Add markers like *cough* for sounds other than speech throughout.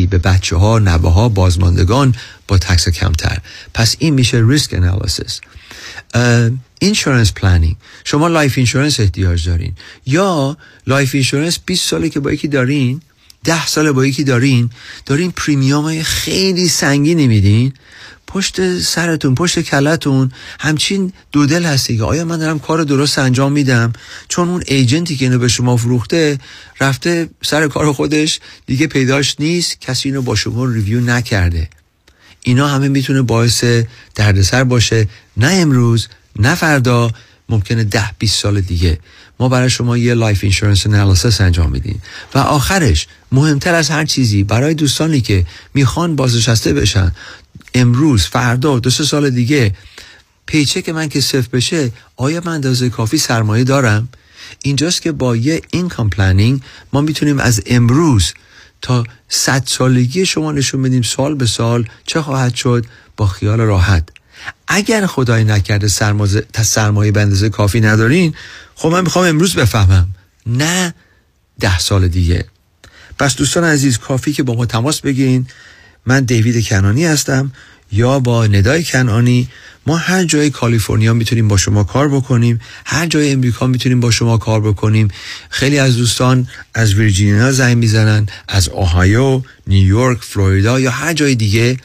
بدی به بچه ها نوه ها بازماندگان با tax کمتر. پس این میشه risk analysis insurance planning شما life insurance احتیاج دارین. یا life insurance 20 ساله که با یکی دارین ده سال با یکی دارین دارین premium های خیلی سنگینی میدین. پشت سرتون پشت کلتون همچین دودل هستی که آیا من دارم کار درست انجام میدم؟ چون اون agent ی که اینو به شما فروخته رفته سر کار خودش دیگه پیداش نیست. کسی اینو با شما review نکرده. اینا همه می‌تونه باعث دردسر باشه. نه امروز نه فردا. ممکنه ده 20 سال دیگه ما برای شما یه life insurance analysis انجام میدیم. و آخرش مهمتر از هر چیزی برای دوستانی که می‌خوان بازنشسته بشن امروز فردا دو سه سال دیگه paycheck من که صفر بشه آیا من اندازه کافی سرمایه دارم؟ اینجاست که با یه income planning ما می‌تونیم از امروز تا صد سالگی شما نشون بدیم سال به سال چه خواهد شد با خیال راحت. اگر خدای نکرده سرمایه به اندازه کافی ندارین خب من می‌خوام امروز بفهمم. نه ده سال دیگه. پس دوستان عزیز کافی که با ما تماس بگیرین. من دیوید کنانی هستم. یا با ندای کنانی. ما هر جای کالیفرنیا می‌تونیم با شما کار بکنیم. هر جای امریکا می‌تونیم با شما کار بکنیم. خیلی از دوستان از ویرجینیا زنگ می‌زنن از اوهایو نیویورک فلوریدا یا هر جای دیگه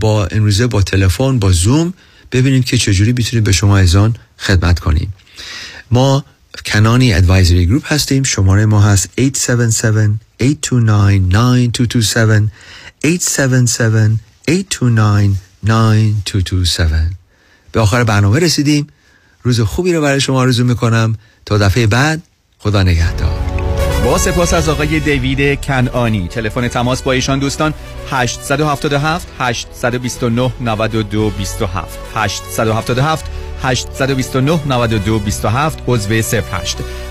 با امروزه با تلفن با زوم ببینیم که چجوری می‌تونیم به شما ازان خدمت کنیم. ما کنانی ادوایزری گروپ هستیم شماره ما هست 877 829 9227 877 829 9227 به آخر برنامه رسیدیم روز خوبی رو برای شما آرزو می‌کنم تا دفعه بعد خدا نگهدار با سپاس از آقای دیوید کنانی تلفن تماس با ایشان دوستان 877 829 92 27 877 829 92 27 عضو 08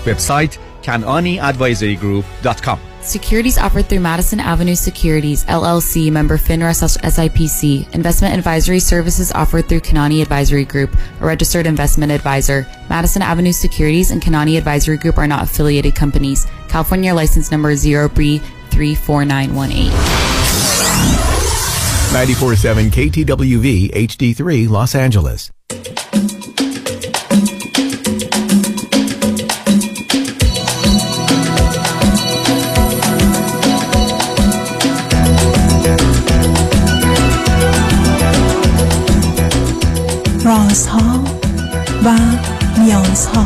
وبسایت kananiadvisorygroup.com Securities offered through Madison Avenue Securities, LLC, member FINRA SIPC. Investment advisory services offered through Kanani Advisory Group, a registered investment advisor. Madison Avenue Securities and Kanani Advisory Group are not affiliated companies. California license number 0B34918. 94.7 KTWV HD3 Los Angeles. رازها و نیازها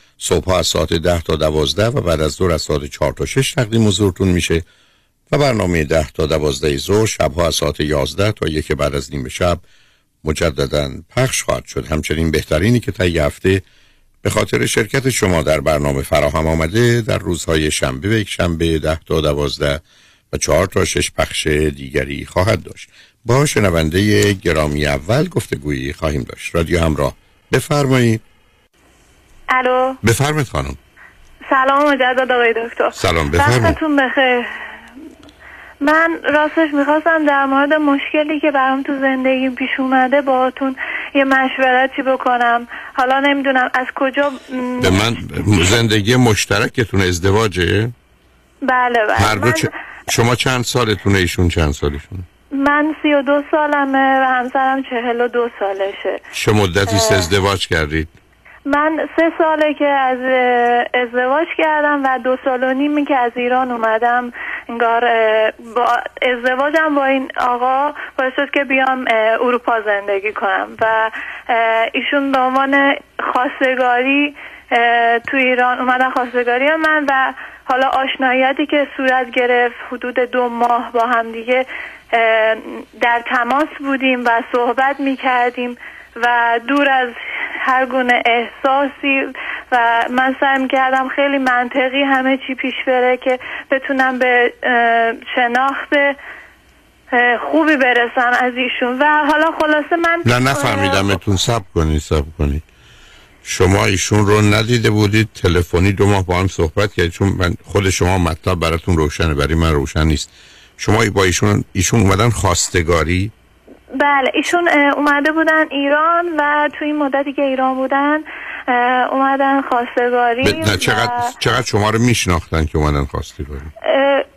صبح از ساعت ده تا دوازده و بعد از دور از ساعت چهار تا شش تقدیم حضورتون میشه و برنامه ده تا دوازده ظهر شبها از ساعت یازده تا یک بعد از نیم شب مجددا پخش خواهد شد. همچنین بهترینی که طی هفته به خاطر شرکت شما در برنامه فراهم آمده در روزهای شنبه و یک شنبه ده تا دوازده و چهار تا شش پخش دیگری خواهد داشت. با شنونده گرامی اول گفتگویی خواهیم داشت. رادیو همراه. بفرمایید. الو. بفرمایید خانم. سلام مجدد آقای دکتر. سلام بفرمایید. وقتتون بخیر. من راستش می‌خواستم در مورد مشکلی که برام تو زندگیم پیش اومده باهاتون یه مشورتی بکنم. حالا نمی‌دونم از کجا به من زندگی مشترکتون ازدواجه؟ بله بله. هر دو من... چ... شما چند سالتونه ایشون چند سالشون؟ من سی و دو سالمه و همسرم چهل و دو سالشه. چه مدتی ازدواج کردید. من سه ساله که از ازدواج کردم و دو سال و نیمی که از ایران اومدم انگار با ازدواجم با این آقا باعث شد که بیام اروپا زندگی کنم و ایشون به عنوان خواستگاری تو ایران اومدن خواستگاری من و حالا آشناییتی که صورت گرفت حدود دو ماه با هم دیگه در تماس بودیم و صحبت می کردیم و دور از هر گونه احساسی و من سعی کردم خیلی منطقی همه چی پیش بره که بتونم به شناخت خوبی برسم از ایشون. و حالا خلاصه من نه نفهمیدمتون. سب کنید سب کنید شما ایشون رو ندیده بودید. تلفنی دو ماه با هم صحبت کردید. چون من خود شما مطلب براتون روشنه برای من روشن نیست. شما با ایشون ایشون اومدن خواستگاری؟ بله ایشون اومده بودن ایران و تو این مدتی که ایران بودن اومدن خواستگاری ب- نه چقدر و، چقدر شما رو میشناختن که اومدن خواستگاری؟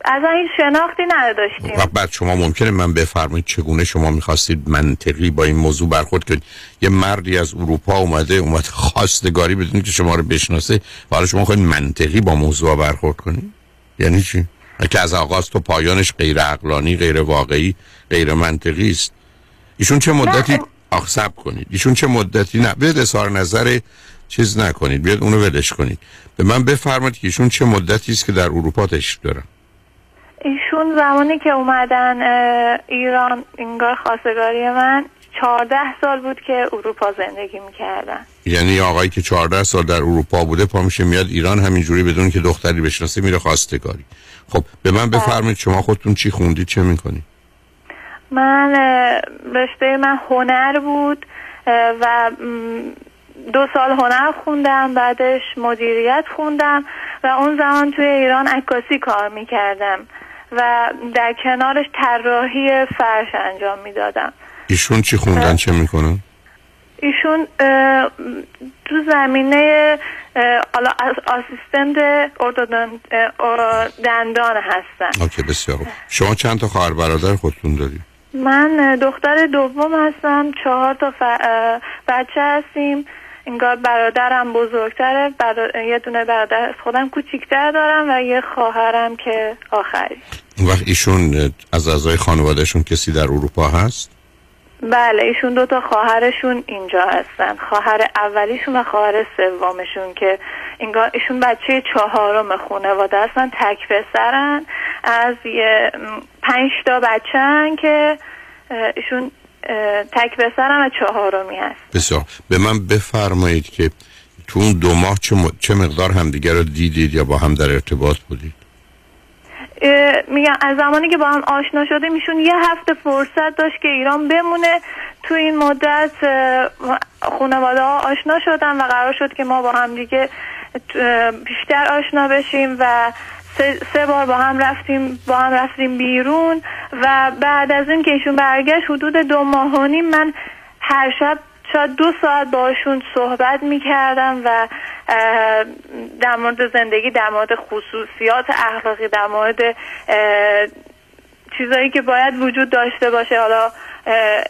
از این شناختی نداشتیم. و بعد شما ممکنه من بفرمایید چگونه شما می‌خواستید منطقی با این موضوع برخورد کنید؟ یه مردی از اروپا اومده اومد خواستگاری بدون که شما رو بشناسه. و حالا شما خواهید منطقی با موضوع برخورد کنید؟ یعنی چی؟ که از آغاز تا پایانش غیر عقلانی غیر واقعی غیر منطقی است. ایشون چه مدتی. آخ سب کنید. ایشون چه مدتی نه بیاد اظهار نظر چیز نکنید. بیاد اونو ولش کنید. به من بفرمایید که ایشون چه مدتی است که در اروپا تشریف دارن. ایشون زمانی که اومدن ایران انگار خواستگاری من چهارده سال بود که اروپا زندگی می‌کردن. یعنی آقایی که 14 سال در اروپا بوده پا میشه میاد ایران همینجوری بدون که دختری بشناسه میره خواستگاری. خب به من بفرمایید شما خودتون چی خوندید چه می‌کنید؟ من رشته من هنر بود و دو سال هنر خوندم بعدش مدیریت خوندم و اون زمان توی ایران عکاسی کار می‌کردم و در کنارش طراحی فرش انجام می‌دادم. ایشون چی خوندن؟ چه می‌کنن؟ ایشون تو زمینه حالا از آسیستنت دندان هستن. اوکی بسیار خوب. شما چند تا خواهر برادر خودتون دارید؟ من دختر دوم هستم. چهار تا ف- بچه هستیم. انگار برادرم بزرگتره. برا- یه دونه برادر از خودم کوچیکتر دارم و یه خواهرم که آخری. اون وقت ایشون از اعضای خانوادهشون کسی در اروپا هست؟ بله ایشون دو تا خواهرشون اینجا هستن. خواهر اولیشون و خواهر سومشون که انگار ایشون بچه چهارم خانواده هستن. تک پسرن. از یه پنج تا بچهن که ایشون تک پسرن و چهارمی هست. بسیار. به من بفرمایید که تو اون دو ماه چه, م- چه مقدار همدیگه رو دیدید یا با هم در ارتباط بودید؟ میگم از زمانی که با هم آشنا شده میشون یه هفته فرصت داشت که ایران بمونه. تو این مدت خانواده ها آشنا شدن و قرار شد که ما با هم دیگه بیشتر آشنا بشیم و سه, سه بار با هم رفتیم با هم رفتیم بیرون و بعد از این که ایشون برگشت حدود دو ماه و نیم من هر شب شاید دو ساعت باشون صحبت می‌کردم و اه، در مورد زندگی در مورد خصوصیات اخلاقی در مورد چیزایی که باید وجود داشته باشه حالا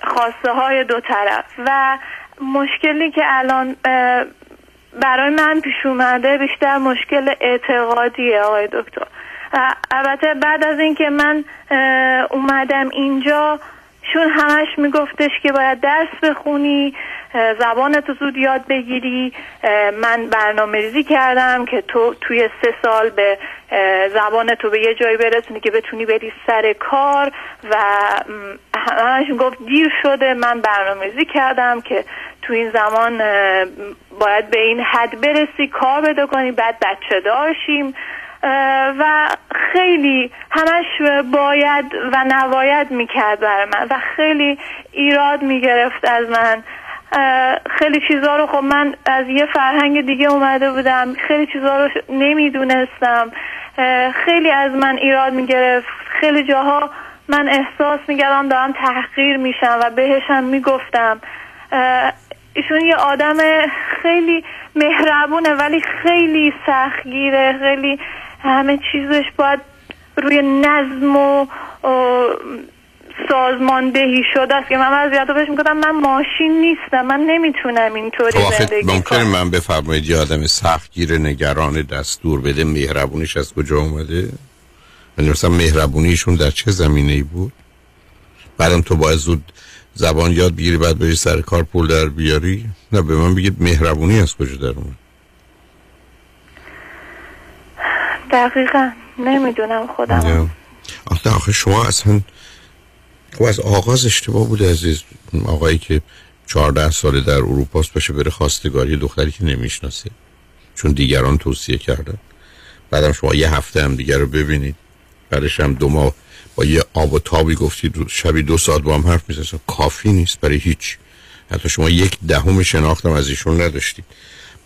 خواسته های دو طرف. و مشکلی که الان برای من پیش اومده بیشتر مشکل اعتقادیه آقای دکتر. البته بعد از اینکه من اومدم اینجا شون همش میگفتش که باید درس بخونی زبان تو زود یاد بگیری. من برنامه ریزی کردم که تو توی سه سال به زبان تو به یه جایی برسونی که بتونی بری سر کار و همش گفت دیر شده. من برنامه ریزی کردم که تو این زمان باید به این حد برسی کار پیدا کنی بعد بچه دارشیم و خیلی همش باید و نباید می‌کرد برای من و خیلی ایراد می‌گرفت از من. خیلی چیزا رو خب من از یه فرهنگ دیگه اومده بودم خیلی چیزا رو نمی‌دونستم. خیلی از من ایراد می‌گرفت. خیلی جاها من احساس می‌کردم دارم تحقیر میشم و بهشم می‌گفتم. ایشون یه آدم خیلی مهربونه ولی خیلی سختگیره خیلی همه چیزش باید روی نظم و سازماندهی شده است. که من وضعیت بهش می‌گفتم من ماشین نیستم من نمی‌تونم اینطوری خب زندگی کنم. من بفرمایید یه آدم سختگیر نگران دستور بده مهربونیش از کجا اومده؟ یعنی مثلا مهربونیشون در چه زمینه ای بود؟ بعدم تو باید زود زبان یاد بگیری بعد بری سر کار پول در بیاری؟ نه به من بگید مهربونی از کجا در اومد؟ دقیقا. نمی‌دونم خودم. آخه آخه شما اصلا خب از آغاز اشتباه بوده عزیز. آقایی که 14 ساله در اروپاست باشه بره خواستگاری دختری که نمی‌شناسه. چون دیگران توصیه کردن. بعدم شما یه هفته هم دیگر رو ببینید. بعدش هم دو ماه با یه آب و تابی گفتید شبی دو ساعت با هم حرف می‌زنید کافی نیست برای هیچ. حتی شما یک دهم شناختم از ایشون نداشتید.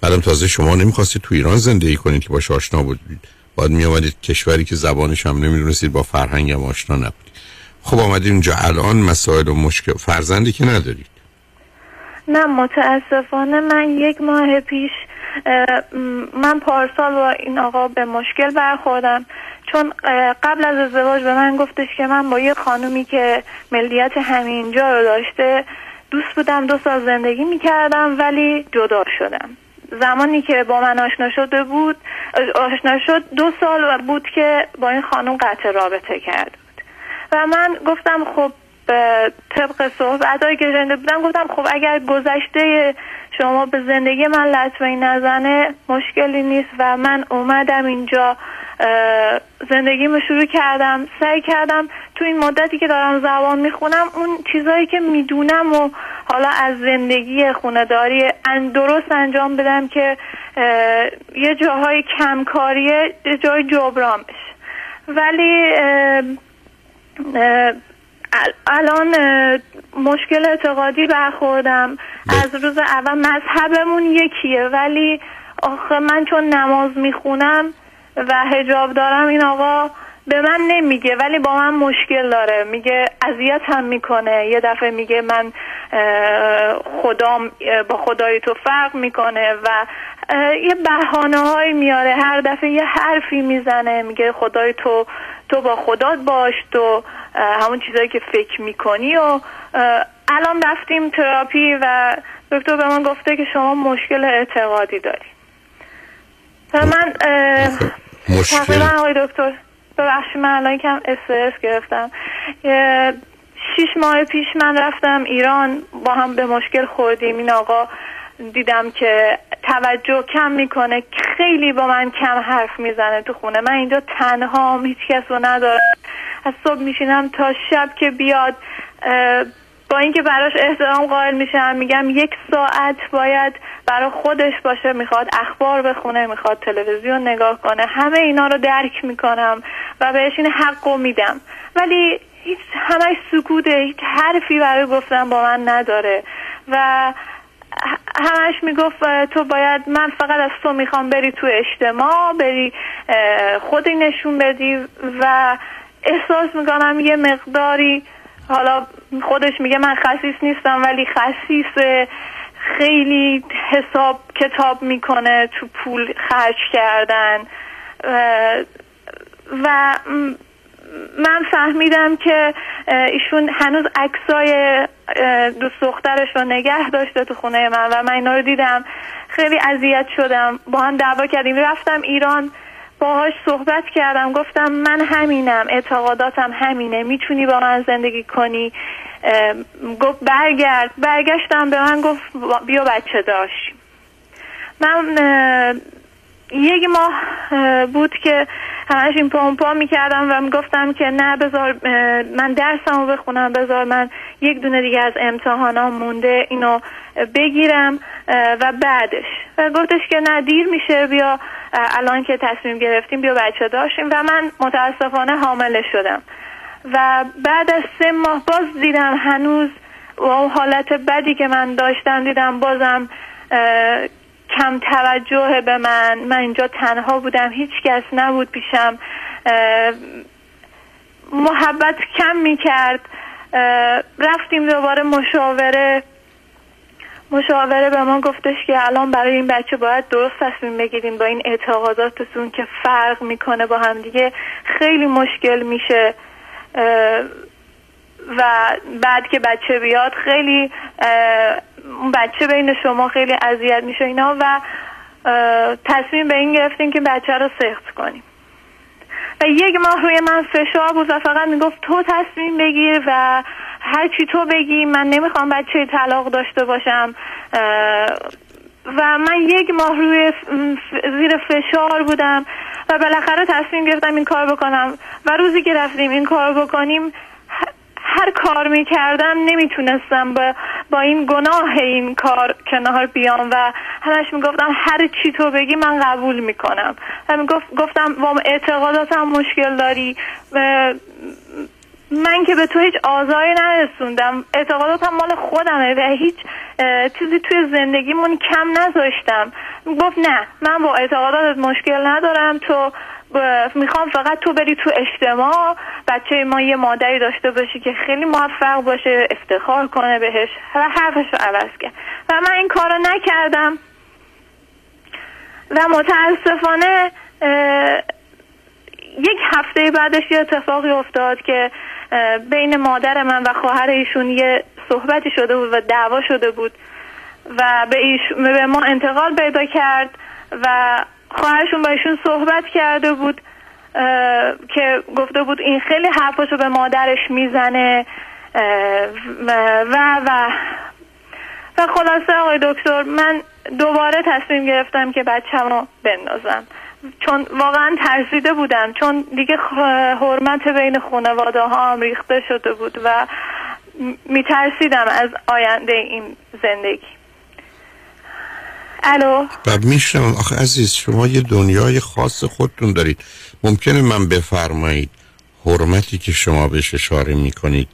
بعدم تازه شما نمی‌خواستید تو ایران زندگی کنید که باش آشنا بودید باید می آمدید کشوری که زبانش هم نمی‌دونستید با فرهنگ هم آشنا نبودید. خب آمدید اینجا. الان مسائل و مشکل فرزندی که ندارید. نه متاسفانه من یک ماه پیش من پارسال با این آقا به مشکل برخوردم. چون قبل از ازدواج به من گفتش که من با یه خانومی که ملیت همینجا رو داشته دوست بودم دو سال زندگی می‌کردم ولی جدا شدم. زمانی که با من آشنا شده بود آشنا شد دو سال بود که با این خانم قطع رابطه کرد بود. و من گفتم خب طبق صحبت که شنیده بودم گفتم خب اگر گذشته شما به زندگی من لطمه نزنه مشکلی نیست و من اومدم اینجا زندگیمو شروع کردم سعی کردم تو این مدتی که دارم زبان می‌خونم اون چیزایی که می‌دونم و حالا از زندگی خونداری درست انجام بدم که یه جاهای کمکاریه یه جای جبران بشه. ولی الان مشکل اعتقادی برخوردم. از روز اول مذهبمون یکیه ولی آخه من چون نماز می‌خونم و هجاب دارم این آقا به من نمیگه ولی با من مشکل داره. میگه اذیت هم می‌کنه. یه دفعه میگه من خدام با خدای تو فرق می‌کنه و یه بحانه های میاره. هر دفعه یه حرفی می‌زنه. میگه خدای تو تو با خدات باش تو همون چیزایی که فکر می‌کنی و الان رفتیم تراپی و دکتر به من گفته که شما مشکل اعتقادی داری. و من مشکل. تقریبا آقای دکتر ببخشید من الان کم استرس گرفتم. شیش ماه پیش من رفتم ایران با هم به مشکل خوردیم. این آقا دیدم که توجه کم می‌کنه خیلی با من کم حرف می‌زنه تو خونه. من اینجا تنها هیچ کس رو ندارم. از صبح میشینم تا شب که بیاد با اینکه براش احترام قائل میشم میگم یک ساعت باید برای خودش باشه می‌خواد اخبار بخونه می‌خواد تلویزیون نگاه کنه همه اینا رو درک می‌کنم و بهش این حق رو میدم. ولی هیچ همش سکوته هیچ حرفی برای گفتن با من نداره. و همش می‌گفت تو باید من فقط از تو می‌خوام بری تو اجتماع بری خودی نشون بدی و احساس می‌کنم یه مقداری حالا خودش میگه من خصیص نیستم ولی خصیص خیلی حساب کتاب می‌کنه تو پول خرج کردن. و من فهمیدم که ایشون هنوز عکسای دوست دخترش رو نگه داشته تو خونه من و من اینا رو دیدم. خیلی اذیت شدم. با هم دعوا کردیم. رفتم ایران. باهاش صحبت کردم. گفتم من همینم اعتقاداتم همینه. می‌تونی با من زندگی کنی؟ گفت برگرد. برگشتم به من گفت بیا بچه داشت. من یک ماه اه، بود که همش این پا می‌کردم و می‌گفتم که نه بذار من درسمو بخونم. بذار من یک دونه دیگه از امتحانام مونده اینو بگیرم و بعدش. و گفتش که نه دیر میشه بیا الان که تصمیم گرفتیم بیا بچه داشتیم و من متاسفانه حامله شدم. و بعد از سه ماه باز دیدم هنوز با اون حالت بدی که من داشتم دیدم بازم کم توجه به من. من اینجا تنها بودم هیچ کس نبود پیشم. محبت کم می‌کرد. رفتیم دوباره مشاوره. مشاوره به ما گفتش که الان برای این بچه باید درست تصمیم بگیریم با این اعتقاداتتون که فرق می‌کنه با هم دیگه. خیلی مشکل میشه. و بعد که بچه بیاد خیلی اون بچه بین شما خیلی اذیت میشه اینا و تصمیم به این گرفتیم که بچه رو سخت کنیم. و یک ماه روی من فشار بود و فقط می‌گفت تو تصمیم بگیر و هر چی تو بگی من نمی‌خوام بچه طلاق داشته باشم. و من یک ماه روی زیر فشار بودم و بالاخره تصمیم گرفتم این کار بکنم. و روزی که رفتیم این کار بکنیم هر کار می‌کردم نمی‌تونستم با, با این گناه این کار کنار بیام و همش می‌گفتم هر چی تو بگی من قبول می‌کنم. و گفتم با اعتقاداتم مشکل داری. من که به تو هیچ آزاری نرسوندم. اعتقاداتم مال خودمه و هیچ چیزی توی زندگیمون کم نذاشتم. گفت نه من با اعتقاداتت مشکل ندارم. تو می‌خوام فقط تو بری تو اجتماع بچه ما یه مادری داشته باشی که خیلی موفق باشه افتخار کنه بهش و حرفش رو عوض کرد. و من این کارو نکردم. و متاسفانه یک هفته بعدش یه اتفاقی افتاد که بین مادر من و خواهر ایشون یه صحبتی شده بود و دعوا شده بود و به, ایش... به ما انتقال پیدا کرد و خواهرشون با ایشون صحبت کرده بود که گفته بود این خیلی حرفاشو به مادرش می‌زنه و و و خلاصه آقای دکتر من دوباره تصمیم گرفتم که بچه‌مو بندازم. چون واقعا ترسیده بودم. چون دیگه حرمت بین خانواده ها هم ریخته شده بود و میترسیدم از آینده این زندگی. الو؟ و میشنم آخه عزیز شما یه دنیای خاص خودتون دارید. ممکنه من بفرمایید حرمتی که شما بهش اشاره می‌کنید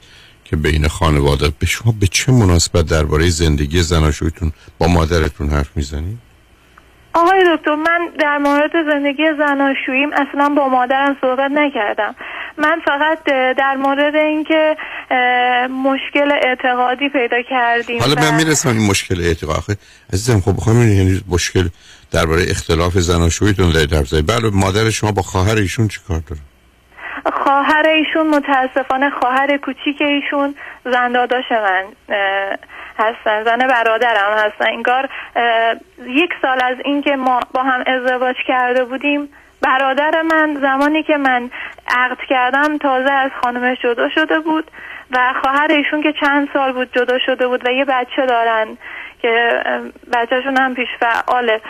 که بین خانواده به شما به چه مناسبت درباره زندگی زناشویتون با مادرتون حرف می‌زنید؟ آقای دکتر من در مورد زندگی زناشوییم اصلا با مادرم صحبت نکردم. من فقط در مورد اینکه مشکل اعتقادی پیدا کردیم حالا من می‌رسم این مشکل اعتقادی عزیزم خب بخوام یعنی مشکل درباره اختلاف زناشوییتون در در بله مادر شما با خواهر ایشون چیکار داره؟ خواهر ایشون متاسفانه خواهر کوچیک ایشون زنداداش من هستن زن برادرم هستن. انگار یک سال از اینکه ما با هم ازدواج کرده بودیم برادر من زمانی که من عقد کردم تازه از خانمش جدا شده بود و خواهر ایشون که چند سال بود جدا شده بود و یه بچه دارن که بچهشون هم پیش فعاله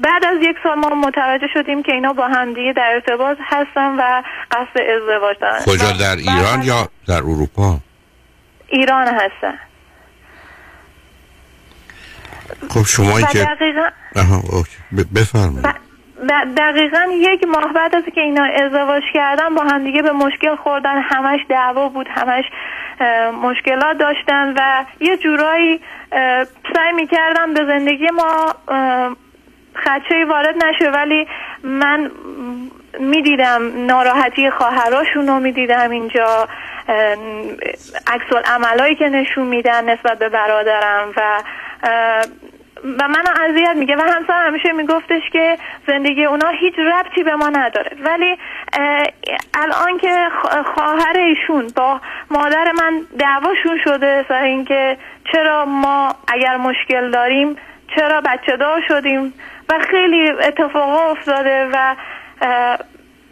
بعد از یک سال ما متوجه شدیم که اینا با هم دیگه در ارتباط هستن و قصد ازدواج دارن. کجا در ایران یا در اروپا؟ ایران هستن. خب شما که دقیقا بفرمایید. دقیقا یک ماه بعد از که اینا ازدواج کردن با هم دیگه به مشکل خوردن. همش دعوا بود همش مشکلات داشتن و یه جورایی سعی می‌کردم به زندگی ما خدشه وارد نشه ولی من می‌دیدم ناراحتی خواهراشون رو می‌دیدم اینجا عکس عملایی که نشون میدن نسبت به برادرم و و منو اذیت میگه و همسر همیشه میگفتش که زندگی اونا هیچ ربطی به ما نداره. ولی الان که خواهر ایشون با مادر من دعواشون شده سر اینکه چرا ما اگر مشکل داریم چرا بچه دار شدیم؟ و خیلی اتفاقا افتاده و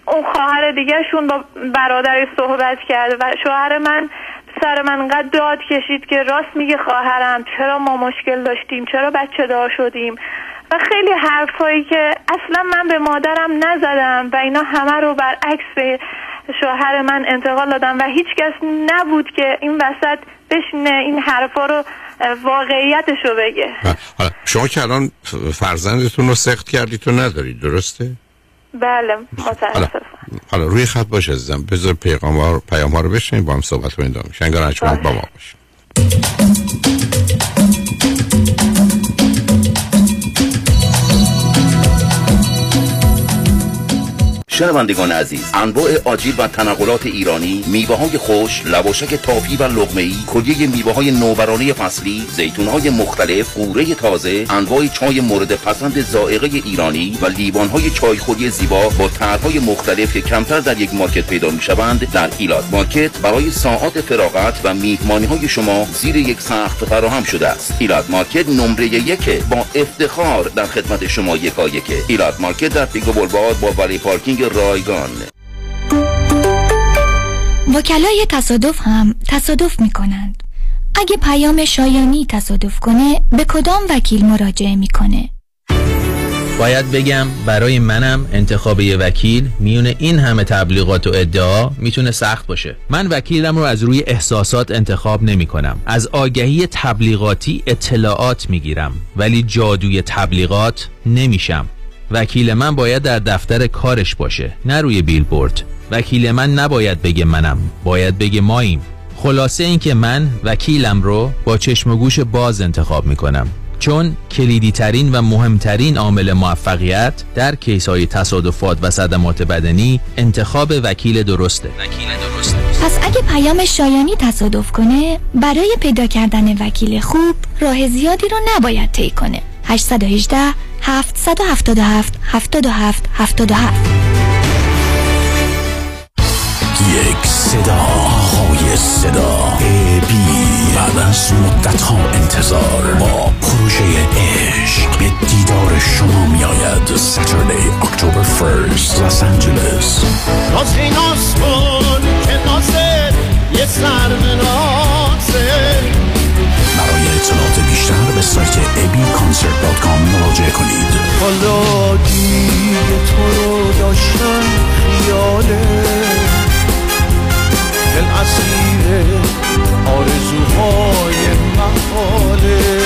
اون خواهر دیگهشون با برادرش صحبت کرد و شوهر من سر من انقدر داد کشید که راست میگه خواهرم چرا ما مشکل داشتیم چرا بچه دار شدیم؟ و خیلی حرفایی که اصلا من به مادرم نزدم و اینا همه رو برعکس به شوهر من انتقال دادم و هیچ کس نبود که این وسط بشینه این حرفا رو واقعیتش رو بگه شما که الان فرزندتون رو سخت کردید تو ندارید درسته؟ بله متاسفم. حالا روی خط باش عزیزم. بذار پیغام ها پیام ها رو بشنیم با هم صحبت رو ادامه شنگار با ما باش شنوندگان عزیز انواع آجیل و تنقلات ایرانی میوه های خوش لواشک تافی و لغمه ای کلیه میوه های نوورانه فصلی زیتون های مختلف قوره تازه انواع چای مورد پسند زائقه ایرانی و لیوان های چای خوری زیبا با طرحهای مختلف که کمتر در یک market پیدا می شوند در Elat Market برای ساعات فراغت و میهمانی های شما زیر یک سقف فراهم شده است. Elat Market نمره یک با افتخار در خدمت شما یکا یکه Elat Market در Pico Boulevard با valet parking رایگان. وکلای تصادف هم تصادف می کنند اگه پیام شایانی تصادف کنه به کدام وکیل مراجعه می‌کنه؟ باید بگم برای منم انتخاب یه وکیل میون این همه تبلیغات و ادعا می‌تونه سخت باشه. من وکیلم رو از روی احساسات انتخاب نمی کنم از آگهی تبلیغاتی اطلاعات می‌گیرم ولی جادوی تبلیغات نمیشم. وکیل من باید در دفتر کارش باشه نه روی بیلبورد. وکیل من نباید بگه منم باید بگه ماییم. خلاصه اینکه من وکیلم رو با چشم و گوش باز انتخاب می‌کنم. چون کلیدی ترین و مهمترین عامل موفقیت در کیس های تصادفات و صدمات بدنی انتخاب وکیل درسته. وکیل درسته. پس اگه پیام شایانی تصادف کنه برای پیدا کردن وکیل خوب راه زیادی رو نباید طی کنه. 818 777 77 77 یک صدا های صدا. ای بی بعد از مدت ها انتظار با پروژه عشق به دیدار شما می آید ساترلی اکتبر فرست لس آنجلس راز این آسمان که نازه یه سر اطلاعات بیشتر به سایت abconcert.com مراجعه کنید. حالا دیگه تو رو داشتن خیاله دل اسیر آرزوهای محاله.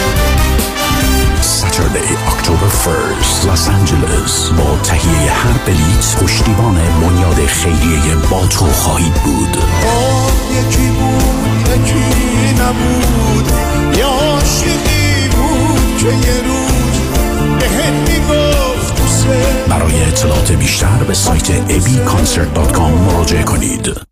Saturday, October 1st, Los Angeles. با تهیه هر بلیت پشتیبان بنیاد خیریه با تو خواهید بود. یکی بود یکی نبود. بود برای اطلاعات بیشتر به سایت abconcert.com مراجعه کنید.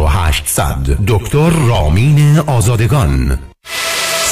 1800 دکتر رامین آزادگان.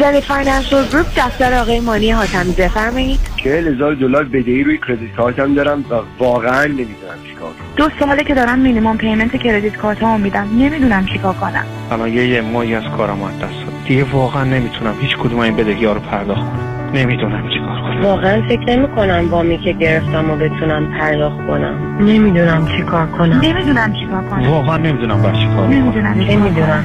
زنی Financial Group دفتر آقای مانی حاتمی بفرمایید. چهل هزار دلار بدهی روی credit card م دارم و واقعا نمی‌دونم چیکار دو ساله که دارم مینیمم پیمنت کردیت کارتمو میدم. نمی‌دونم چیکار کنم. الان یه ماهی از کارم از دست دیگه واقعا نمی‌تونم هیچ کدوم این بدهی ها رو پرداخت کنم. نمی‌دونم چیکار کنم. واقعا فکر نمی کنم وامی که گرفتم و بتونم پرداخت کنم. نمی‌دونم چیکار کنم. نمی‌دونم چیکار کنم. واقعا نمی‌دونم باید چیکار کنم نمی‌دونم نمی‌دونم.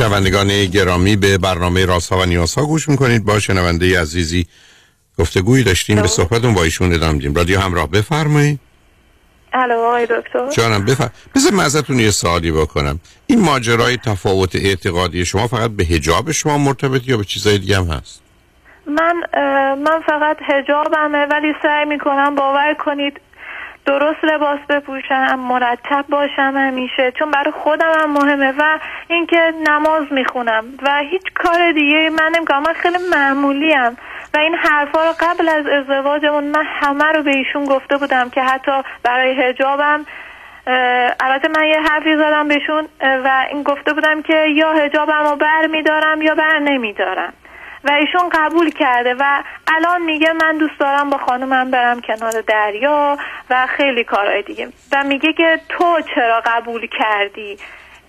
شنوندگان گرامی به برنامه راسا و نیاسا گوش می‌کنید. با شنونده عزیزی گفتگویی داشتیم. به صحبتون با ایشون ادامه میدیم. رادیو همراه بفرمایید. الو آقای دکتر. جانم بفرم. بذار من ازتون یه سوالی بکنم. این ماجرای تفاوت اعتقادی شما فقط به حجاب شما مرتبط یا به چیزای دیگه هم هست؟ من من فقط هجابمه ولی سعی می‌کنم باور کنید درست لباس بپوشم مرتب باشم همیشه. چون برای خودم هم مهمه و اینکه نماز می‌خونم. و هیچ کار دیگه من نمی‌کنم. من خیلی معمولیم. و این حرفا رو قبل از ازدواجمون من همه رو به ایشون گفته بودم که حتی برای هجابم البته من یه حرفی زدم بهشون و این گفته بودم که یا هجابم رو بر میدارم یا بر نمیدارم و ایشون قبول کرده و الان میگه من دوست دارم با خانمم برم کنار دریا و خیلی کارهای دیگه. و میگه که تو چرا قبول کردی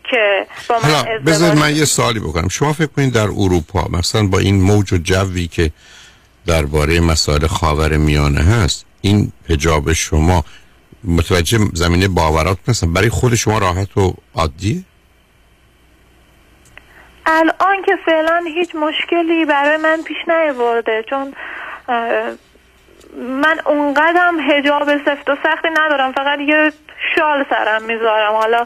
که با من حالا بذار ازدواج من یه سوالی بکنم. شما فکر کنید در اروپا مثلا با این موج و جوی که درباره مسائل خاور میانه هست این حجاب شما متوجه زمینه باورات مثلا برای خود شما راحت و عادیه؟ الان که فعلا هیچ مشکلی برای من پیش نیاورده چون من اونقدرم هجاب سفت و سختی ندارم فقط یه شال سرم می‌ذارم حالا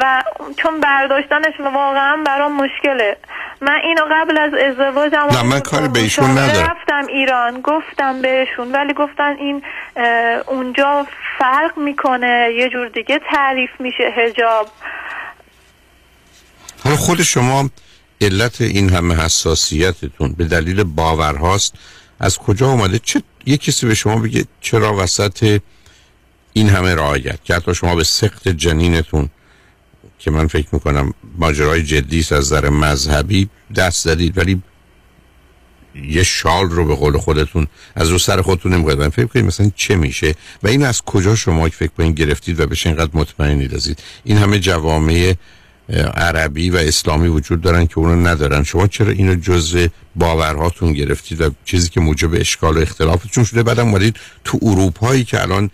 و چون برداشتنش واقعا برام مشکله. من اینو قبل از ازدواجم نه، من کاری به ایشون ندارم. رفتم ایران گفتم بهشون ولی گفتن این اونجا فرق می‌کنه یه جور دیگه تعریف میشه هجاب حالا خود شما علت این همه حساسیتتون به دلیل باورهاست از کجا اومده؟ چه یه کسی به شما بگه چرا وسط این همه رعایت؟ که حتی شما به سخت جنینتون که من فکر می‌کنم ماجرای جدی از نظر مذهبی دست زدید ولی یه شال رو به قول خودتون از رو سر خودتون نمی‌گذارن فکر کنید مثلا چه میشه؟ و این از کجا شما فکر کنید گرفتید و بهش اینقدر مطمئنید ازید این همه جوامع عربی و اسلامی وجود دارن که اونو ندارن. شما چرا اینو جزء باورهاتون گرفتید و چیزی که موجب اشکال و اختلافتون شده؟ بعدم اومدید تو اروپایی که الان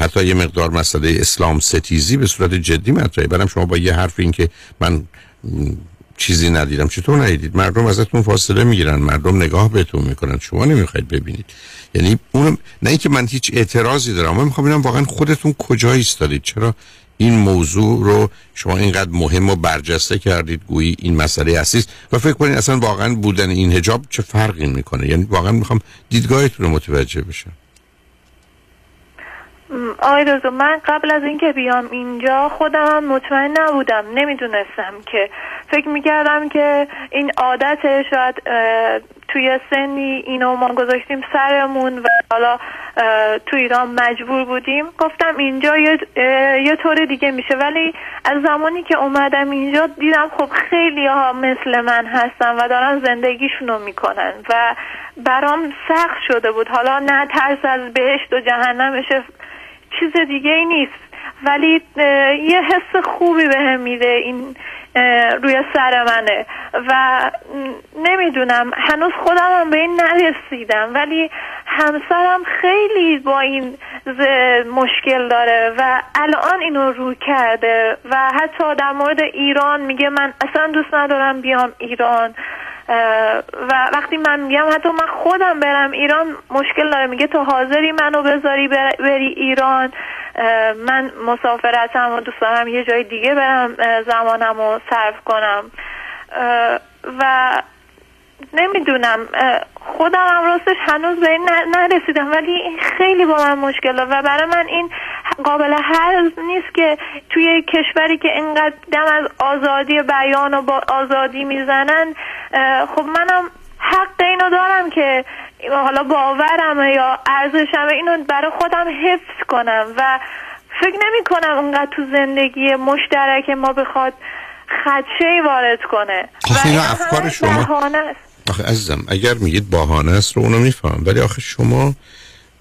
حتی یه مقدار مسئله اسلام ستیزی به صورت جدی مطرحه. بعدم شما با یه حرف این که من چیزی ندیدم چطور ندیدید؟ مردم ازتون فاصله می‌گیرن مردم نگاه بهتون می‌کنن. شما نمی‌خواید ببینید. یعنی اونم نه اینکه من هیچ اعتراضی دارم من می‌خوام ببینم واقعا خودتون کجا ایستادید. چرا این موضوع رو شما اینقدر مهم و برجسته کردید گویی این مسئله اصلی است و فکر کنید اصلا واقعا بودن این حجاب چه فرقی می‌کنه؟ یعنی واقعا می‌خوام دیدگاهتون رو متوجه بشم. آقای دکتر من قبل از اینکه بیام اینجا خودم مطمئن نبودم نمی‌دونستم که. فکر می‌کردم که این عادت شاید توی سنی اینو ما گذاشتیم سرمون و حالا تو ایران مجبور بودیم. گفتم اینجا یه, یه طور دیگه میشه. ولی از زمانی که اومدم اینجا دیدم خب خیلی ها مثل من هستن و دارن زندگیشونو می‌کنن و برام سخت شده بود. حالا نه ترس از بهشت و جهنمشه چیز دیگه ای نیست. ولی یه حس خوبی بهم میده این روی سر منه. و نمی‌دونم هنوز خودم هم به این نرسیدم ولی همسرم خیلی با این مشکل داره و الان اینو رو کرده و حتی در مورد ایران میگه من اصلا دوست ندارم بیام ایران. و وقتی من میگم حتی من خودم برم ایران مشکل داره. میگه تو حاضری منو بذاری بر- بری ایران. من مسافرتم و دوست دارم یه جای دیگه برم زمانم رو صرف کنم. و نمی‌دونم خودم هم راستش هنوز به این نرسیدم ولی این خیلی با من مشکل داره و برای من این قابل حل نیست که توی کشوری که اینقدر دم از آزادی بیان و با آزادی می‌زنن خب منم حق اینو دارم که حالا باورمه یا ارزشمه اینو برای خودم حفظ کنم و فکر نمی کنم اونقدر تو زندگی مشترک ما بخواد خدشه وارد کنه. آخه اینا و افکار شما-. آخه عزیزم اگر میگید بهانه است رو اونو میفهم ولی آخه شما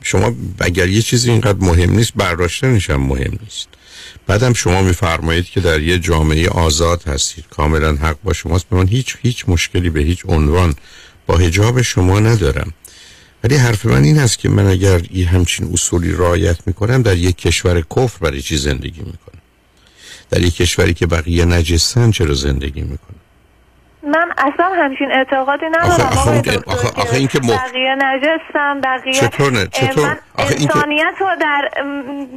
شما اگر یه چیزی اینقدر مهم نیست برداشتنش هم مهم نیست. بعدم شما میفرمایید که در یه جامعه آزاد هستید. کاملا حق با شماست. به من هیچ هیچ مشکلی به هیچ عنوان با حجاب شما ندارم. ولی حرف من این است که من اگر این همچین اصولی رعایت می‌کنم در یک کشور کفر برای چی زندگی می‌کنم؟ در یک کشوری که بقیه نجسن چرا زندگی می‌کنم؟ من اصلا همچین اعتقادی ندارم. آخه- آخه- آخه- آخه این که مخ- بقیه نجستم بقیه چطور نه؟ چطور؟ من آخه این انسانیت رو در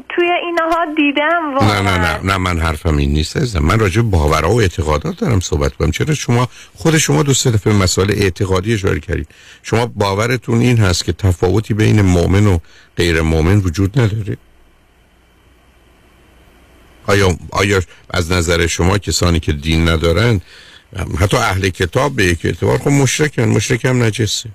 توی اینها دیدم نه واقعا. نه نه نه من حرفم این نیست عزیزم. من راجع باورها و اعتقادات دارم صحبت کنم. چرا شما خود شما دو سه دفعه مسائل اعتقادی اشاره کردید. شما باورتون این هست که تفاوتی بین مؤمن و غیر مؤمن وجود نداره؟ آیا آیا از نظر شما کسانی که دین ندارن حتی اهل کتاب به یک اعتبار خب مشرکن مشرک هم نجسه.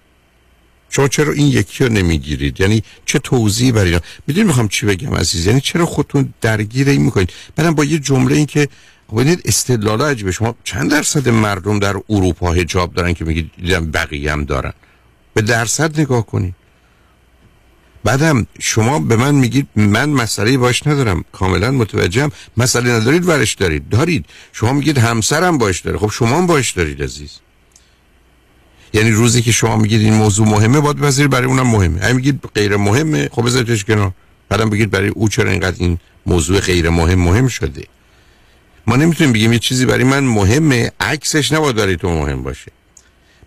شما چرا این یکی رو نمی‌گیرید؟ یعنی چه توضیحی برای اینا؟ می‌دونی می‌خوام چی بگم عزیز؟ یعنی چرا خودتون درگیر این می‌کنید؟ بعدم با یه جمله این که ببینید استدلال عجیبه. شما چند درصد مردم در اروپا حجاب دارن که میگید دیدم بقیه هم دارن؟ به درصد نگاه کنید. بعدم شما به من میگید من مسئله باش ندارم کاملا متوجهم. مسئله ندارید ورش دارید. دارید. شما میگید همسرم باش داره. خب شما هم باش دارید عزیز. یعنی روزی که شما میگید این موضوع مهمه باید بذارید برای اونم مهمه. اگه میگید غیر مهمه خب بذاریدش کنار. بعدم بگید برای او چرا اینقدر این موضوع غیر مهم مهم شده. ما نمی‌تونیم بگیم یه چیزی برای من مهمه عکسش نباید برای تو مهم باشه.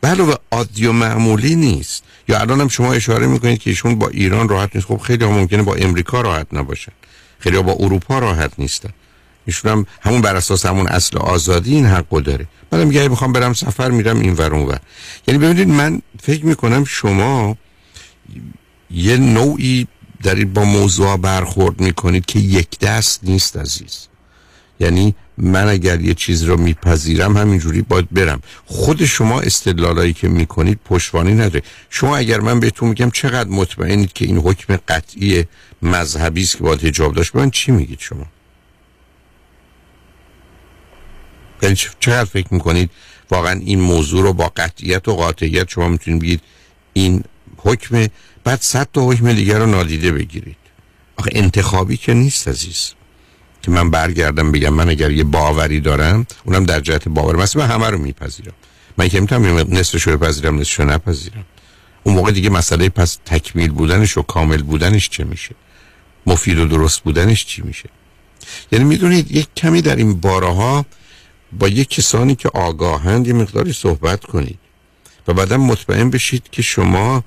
به علاوه عادی و معمولی نیست. یا الان هم شما اشاره می‌کنید که ایشون با ایران راحت نیست. خب خیلی ها ممکنه با امریکا راحت نباشن. خیلی ها با اروپا راحت نیستن. ایشون هم همون بر اساس همون اصل آزادی این حقو داره. بعدم میگه می‌خوام برم سفر میرم این ور اون ور یعنی ببینید من فکر می‌کنم شما یه نوعی دارید با موضوع برخورد می‌کنید که یک دست نیست عزیز. یعنی من اگر یه چیز رو میپذیرم همینجوری باید برم. خود شما استدلالایی که می‌کنید پشتوانی نداره. شما اگر من بهتون میگم چقدر مطمئنید که این حکم قطعی مذهبی است که باید حجاب داشت من چی میگید شما؟ یعنی چقدر فکر می‌کنید واقعا این موضوع رو با قطعیت و قاطعیت شما می‌تونید بگید این حکم؟ بعد صد تا حکم دیگر رو نادیده بگیرید. آخه انتخابی که نیست عزیز. که من برگردم بگم من اگر یه باوری دارم اونم در جهت باور مثلا من همه رو میپذیرم. من که می‌تونم نصفش رو بپذیرم نصفش رو نپذیرم. اون موقع دیگه مسئله پس تکمیل بودنش و کامل بودنش چه میشه؟ مفید و درست بودنش چی میشه؟ یعنی می‌دونید یک کمی در این باره ها با یک کسانی که آگاهند یه مقداری صحبت کنید و بعدا مطمئن بشید که شما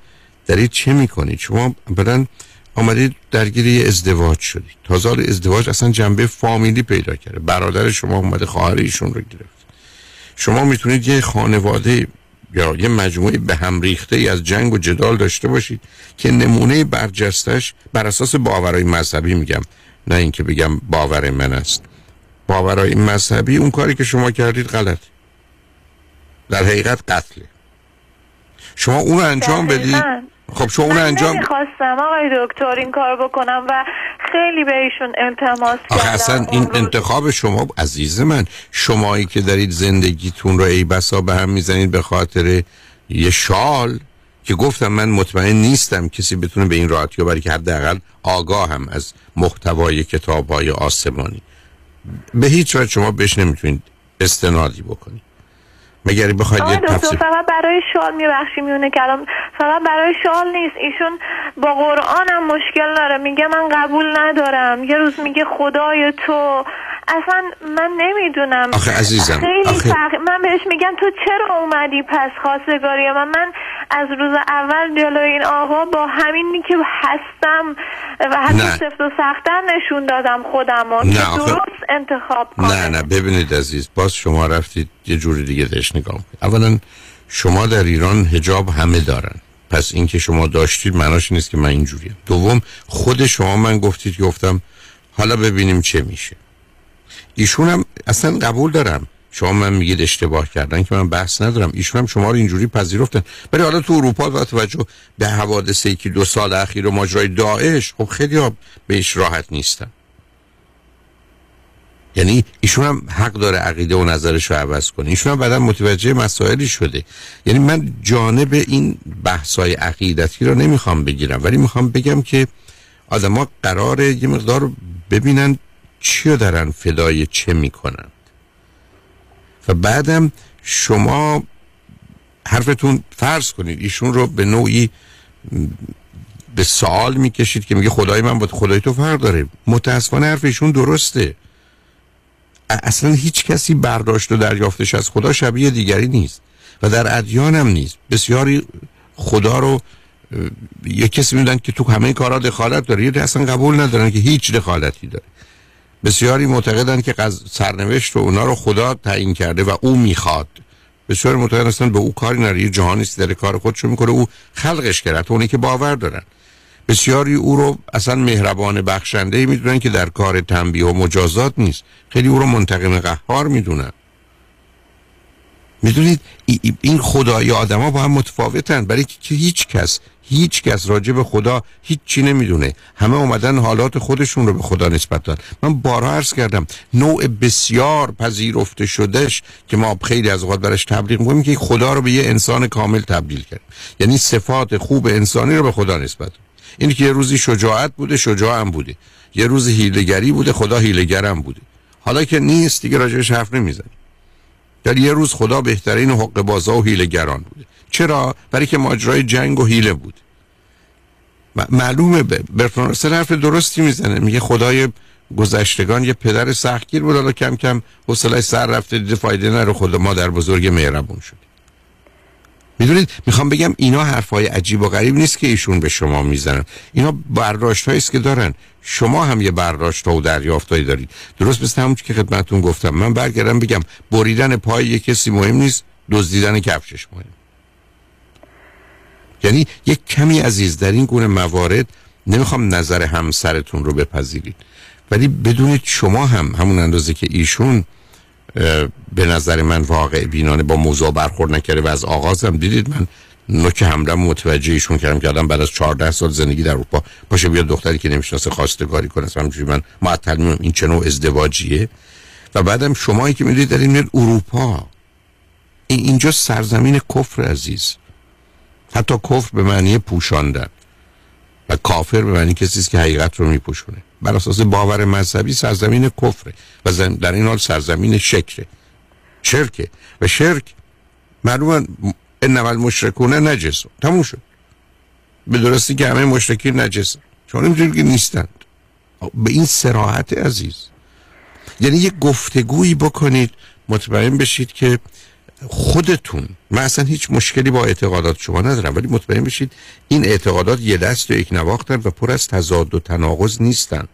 دارید چه می‌کنید. شما بعدا آمدید درگیر یه ازدواج شدید. تازه ازدواج اصلا جنبه فامیلی پیدا کرده. برادر شما اومده خواهر ایشون رو گرفت. شما می‌تونید یه خانواده یا یه مجموعه به هم ریخته ای از جنگ و جدال داشته باشید که نمونه برجستش بر اساس باورهای مذهبی میگم. نه اینکه بگم باور من است. باورهای مذهبی اون کاری که شما کردید غلط در حقیقت قتله. شما اون انجام بدید. خب شما اون انجام نمی‌خواستم آقای دکتر این کار بکنم و خیلی به ایشون التماس آخه کردم اصلا این انتخاب شما عزیز من شمایی که دارید زندگیتون رو ای بسا به هم می‌زنید به خاطر یه شال که گفتم من مطمئن نیستم کسی بتونه به این راحتی برای که حداقل آگاه هم از محتوای کتاب های آسمانی. به هیچ وجه شما بهش نمی‌تونید استنادی بکنید. مگر بخواید یه تفسیر. فقط برای شال میبخشی میونه کلام فقط برای شال نیست. ایشون با قرآن هم مشکل داره. میگه من قبول ندارم. یه روز میگه خدای تو. اصلا من نمی‌دونم. آخه عزیزم، خیلی آخه- فرق من بهش میگم تو چرا اومدی پس خواستگاری؟ من من از روز اول جلوی این آقا با همینی که هستم و حتی. سفت و سختتر نشون دادم خودم نه، آخه- درست انتخاب کنم. نه نه ببینید عزیز باز شما رفتید یه جوری دیگه داشت نگاه اولا شما در ایران هجاب همه دارن. پس اینکه شما داشتید معناش نیست که من اینجوریم. دوم خود شما من گفتید گفتم حالا ببینیم چه میشه. ایشون هم اصلا قبول دارم. شما من میگید اشتباه کردن که من بحث ندارم. ایشون هم شما رو اینجوری پذیرفتن. ولی حالا تو اروپا با توجه به حوادثی که دو سال اخیر و ماجرای داعش خب خیلی ها بهش راحت نیستن. یعنی ایشون هم حق داره عقیده و نظرش رو عوض کنه. ایشون هم بعدا متوجه مسائلی شده. یعنی من جانب این بحثای عقیدتی رو نمی‌خوام بگیرم. ولی می‌خوام بگم که آدما قراره یه مقدار ببینن چی دارن فدای چه می‌کنن و بعدم شما حرفتون فرض کنید ایشون رو به نوعی به سوال می‌کشید که میگه خدای من با خدای تو فرق داره. متاسفانه حرف ایشون درسته. اصلا هیچ کسی برداشت و دریافتش از خدا شبیه دیگری نیست و در ادیان هم نیست. بسیاری خدا رو یک کسی میدن که تو همه کارا دخالت داره. یه اصلا قبول ندارن که هیچ دخالتی داره. بسیاری معتقدن که سرنوشت و اونا رو خدا تعیین کرده و او می‌خواد. بسیاری معتقد هستن به او کاری نره یه جهانی در کار خودشو می‌کنه او خلقش کرده اونی که باور دارن. بسیاری او رو اصلا مهربان بخشنده می‌دونن که در کار تنبیه و مجازات نیست. خیلی او رو منتقم قهار می‌دونن. می‌دونید این خدای آدما با هم متفاوتن. برای که هیچ کس هیچ کس راجع به خدا هیچ چی نمی‌دونه. همه اومدن حالات خودشون رو به خدا نسبت دادن. من بارها عرض کردم نوع بسیار پذیرفته شدهش که ما خیلی از اوقات برش تبلیغ می‌کنیم که خدا رو به یه انسان کامل تبدیل کرد. یعنی صفات خوب انسانی رو به خدا نسبت اینی که یه روزی شجاعت بوده شجاعم بوده. یه روز هیلگری بوده خدا هیلگرم بوده. حالا که نیست دیگه راجعش حرف نمی‌زنیم. در یه روز خدا بهترین حق بازا و هیلگران بوده. چرا؟ برای که ماجرای جنگ و هیله بود. معلومه برتون حرف درستی می‌زنه. میگه خدای گذشتگان یه پدر سختگیر بود. حالا کم کم حوصله سر رفته دیده فایده نره. خدا مادر بزرگ مهربون شد. می‌دونید؟ می‌خوام بگم اینا حرفای عجیب و غریب نیست که ایشون به شما می‌زنن. اینا برداشت است که دارن. شما هم یه برداشت و دریافتایی دارید. درست مثل همون که خدمتون گفتم. من برگردم بگم بریدن پای یه کسی مهم نیست. دزدیدن کفشش مهم. یعنی یک کمی عزیز در این گونه موارد نمی‌خوام نظر همسرتون رو بپذیرید. ولی بدونید شما هم همون اندازه که ایشون به نظر من واقع بینانه با موضوع برخورد نکرده و از آغازم دیدید من نوک حملم متوجه ایشون کردم که آدم بعد از 14 سال زندگی در اروپا باشه بیاد دختری که نمی‌شناسه خواستگاری کنه. اصلا من معطل میمونم این چه نوع ازدواجیه؟ و بعدم شمایی که می‌دید در این اروپا. اینجا سرزمین کفر عزیز. حتی کفر به معنی پوشاندن و کافر به معنی کسی که حقیقت رو میپوشونه. بر اساس باور مذهبی سرزمین کفره و در این حال سرزمین شکره. شرکه. و شرک معلومه نمال مشرکونه نجس. تموم شد. به درستی که همه مشرکین نجس. چون نمی‌تونید که نیستند. به این سراحت عزیز. یعنی یه گفتگویی بکنید مطمئن بشید که خودتون. من اصلا هیچ مشکلی با اعتقادات شما ندارم ولی مطمئن بشید این اعتقادات یه دست و یک نواختن و پر از تضاد و تناقض نیستن.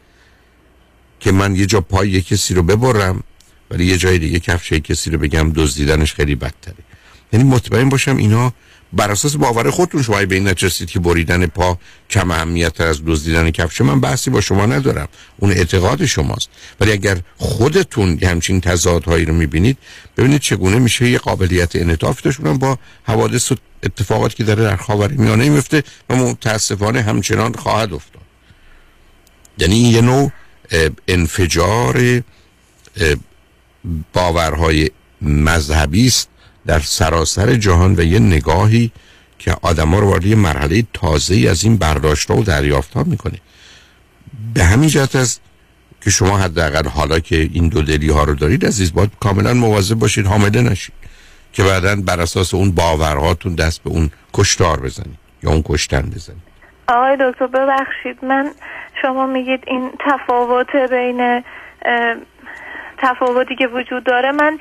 که من یه جا پای یه کسی رو ببرم ولی یه جای دیگه کفش کسی رو بگم دزدیدنش خیلی بدتره. یعنی مطمئن باشم اینا بر اساس باور خودتون شما به این نچستید که بریدن پا کم اهمیت از دزدیدن کفش من بحثی با شما ندارم. اون اعتقاد شماست. ولی اگر خودتون همچین تضادهایی رو می‌بینید ببینید چگونه میشه یه قابلیت انعطاف داشتون با حوادث و اتفاقاتی که داره در خاور میانه میفته و متاسفانه همچنان خواهد افتاد. یعنی یه نوع انفجار باورهای مذهبی است در سراسر جهان و یه نگاهی که آدما رو وارد یه مرحله تازه از این برداشت و دریافت ها می‌کنه. به همین جهت است که شما حداقل حالا که این دو دلی ها رو دارید عزیز باید کاملا مواظب باشید حامله نشید که بعدا بر اساس اون باورهاتون دست به اون کشتار بزنید یا اون کشتن بزنید. آقای دکتر ببخشید من شما میگید این تفاوت بین تفاوتی که وجود داره من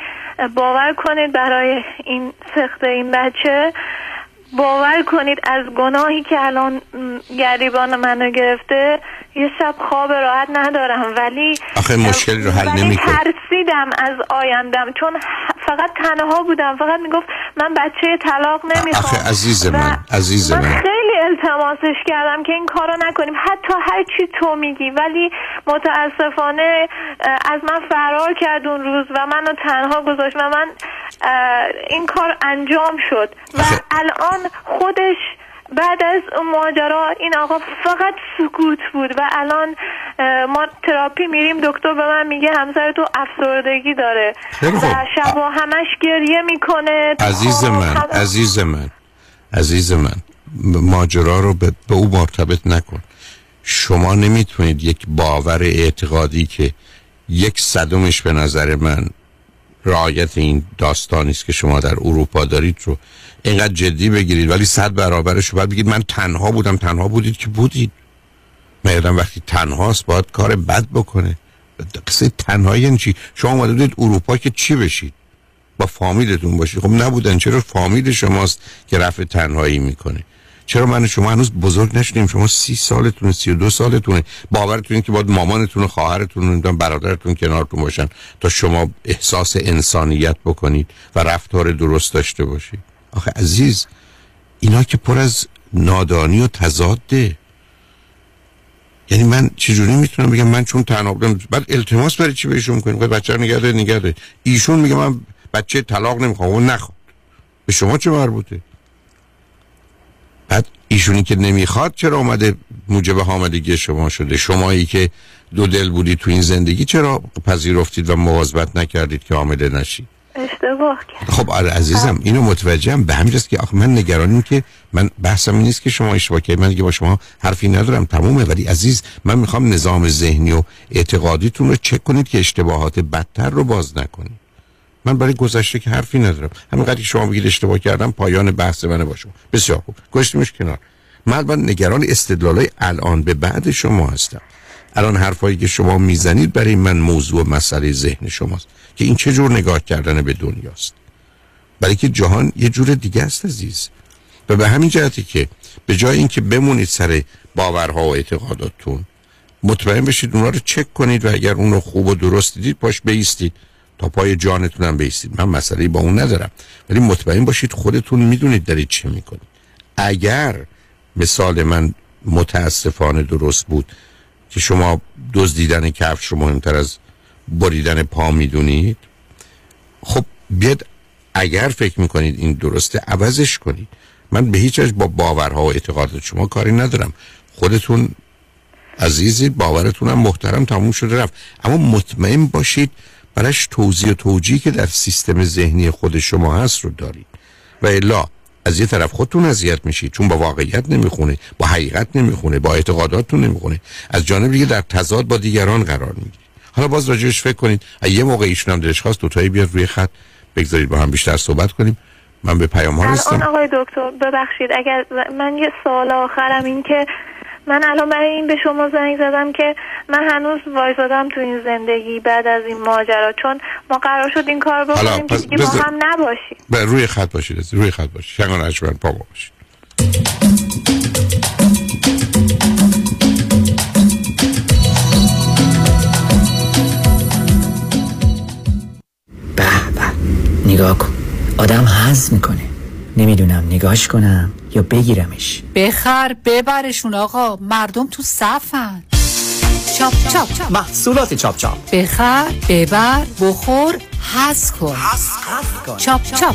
باور کنید برای این سخت این بچه باور کنید از گناهی که الان گریبان منو گرفته یه شب خواب راحت ندارم. ولی آخه مشکلی رو حل نمی ترسیدم از آیندم. چون فقط تنها بودم. فقط می‌گفت من بچه طلاق نمی‌خوام. آخه عزیز من عزیز من, من. خیلی التماسش کردم که این کارو نکنیم. حتی هر چی تو میگی. ولی متاسفانه از من فرار کرد اون روز و منو تنها گذاشت و من این کار انجام شد. و الان خودش بعد از اون ماجرا این آقا فقط سکوت بود و الان ما تراپی میریم دکتر به من میگه همسر تو افسردگی داره. و شب و همش گریه می‌کنه. عزیز من عزیز من عزیز من ماجرا رو به, به او مرتبط نکن. شما نمی‌تونید یک باور اعتقادی که یک صدمش به نظر من رعایت این داستانی است که شما در اروپا دارید رو اینقدر جدی بگیرید ولی صد برابرش رو بگید من تنها بودم تنها بودید که بودید. مردم وقتی تنهاست باید کار بد بکنه. قصه تنهایی یعنی چی؟ شما اومده بودید اروپا که چی بشید؟ با فامیلتون باشید. خب نبودن چرا فامیل شماست که رفع تنهایی می‌کنه؟ چرا من شما هنوز بزرگ نشدیم؟ شما سی سالتونه سی دو سالتونه. باورتون که باید مامانتون و خواهرتون و برادرتون کنارتون باشن تا شما احساس انسانیت بکنید و رفتار درست داشته باشید. آخه عزیز اینا که پر از نادانی و تضاده. یعنی من چجوری می‌تونم بگم من چون تنها بعد التماس برای چی بهشون کنیم؟ بعد بچه نگه داره نگه داره ایشون میگه من بچه طلاق نمی‌خوام اون نخواد. به شما چه مربوطه؟ بعد ایشونی که نمی‌خواد چرا اومده موجب حاملگی شما شده؟ شمایی که دو دل بودی تو این زندگی چرا پذیرفتید و مواظبت نکردید که حامله نشید اشتباه کرد. خب آره عزیزم اینو متوجهم. به همین که آخه من نگرانیم که من بحثم این نیست که شما اشتباه کردید. من دیگه با شما حرفی ندارم. تمومه. ولی عزیز من می‌خوام نظام ذهنی و اعتقادیتون رو چک کنید که اشتباهات بدتر رو باز نکنید. من برای گذشته که حرفی ندارم. همینقدر که شما بگید اشتباه کردم پایان بحث منه با شما بسیار خوب. گذاشتیمش کنار. من نگران استدلالای الان به بعد شما هستم. الان حرفایی که شما می‌زنید برای من موضوع مسئله ذهن شماست که این چه جور نگاه کردن به دنیاست. برای که جهان یه جور دیگه است عزیز. و به همین جهتی که به جای اینکه بمونید سر باورها و اعتقاداتتون مطمئن بشید اونا رو چک کنید و اگر اون رو خوب و درست دیدید پاش بیستید. تا پای جانتون هم بیستید. من مسئله با اون ندارم. ولی مطمئن باشید خودتون می‌دونید دارید چه می‌کنید. اگر مثال من متاسفانه درست بود که شما دزدیدن کفش رو مهمتر از بریدن پا می‌دونید خب بیاد اگر فکر می‌کنید این درسته عوضش کنید. من به هیچ وجه با باورها و اعتقادات شما کاری ندارم. خودتون عزیزید باورتون هم محترم تموم شده رفت. اما مطمئن باشید برش توضیح و توجیه که در سیستم ذهنی خود شما هست رو دارید و الا از یه طرف خودتون اذیت میشید چون با واقعیت نمی‌خونه با حقیقت نمی‌خونه با اعتقاداتتون نمی‌خونه. از جانب دیگه در تضاد با دیگران قرار می‌گیرید حالا باز راجعش فکر کنید یه موقع ایشون هم دلش خواست دوتایی بیاد روی خط بگذارید با هم بیشتر صحبت کنیم. من به پیام ها رسیدم. آقای دکتر ببخشید اگر من یه سوال آخرم این که من الان برای این به شما زنگ زدم که من هنوز وایزادم تو این زندگی بعد از این ماجرا چون ما قرار شد این کار بکنیم که دیگه با بذار- هم نباشیم. به روی خط باشید روی خط باشید. شنگان اجبرن پا باشید. نگاه کن. آدم حز می‌کنه. نمی‌دونم نگاش کنم. یا بگیرمش. بخر ببرشون آقا. مردم تو صفن. چاپ چاپ محصولات چاپ چاپ. بخر ببر بخور حظ کن. چاپ چاپ.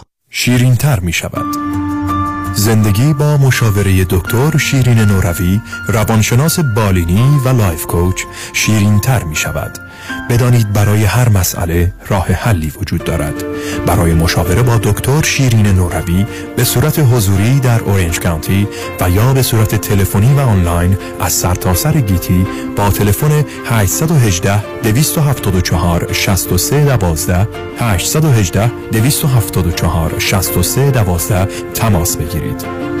شیرین تر می شود زندگی با مشاوره دکتر شیرین نوروی روانشناس بالینی و life coach شیرین تر می شود بدانید برای هر مسئله راه حلی وجود دارد. برای مشاوره با دکتر شیرین نوروی به صورت حضوری در اورنج کانتی و یا به صورت تلفنی و آنلاین از سرتاسر گیتی با تلفن 818 274 63 12 818 274 63 12 تماس بگیرید.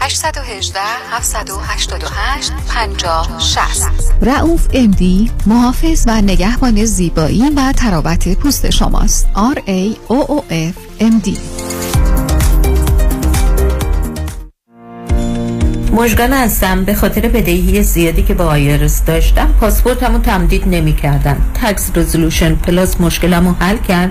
818 788 50 60 رعوف امدی محافظ و نگهبان زیبایی و تراوت پوست شماست. R A O O F M D. مژگان هستم. به خاطر بدهی زیادی که با آیرس داشتم پاسپورتمو تمدید نمی کردن تکس رزولوشن پلاس مشکلمو حل کرد.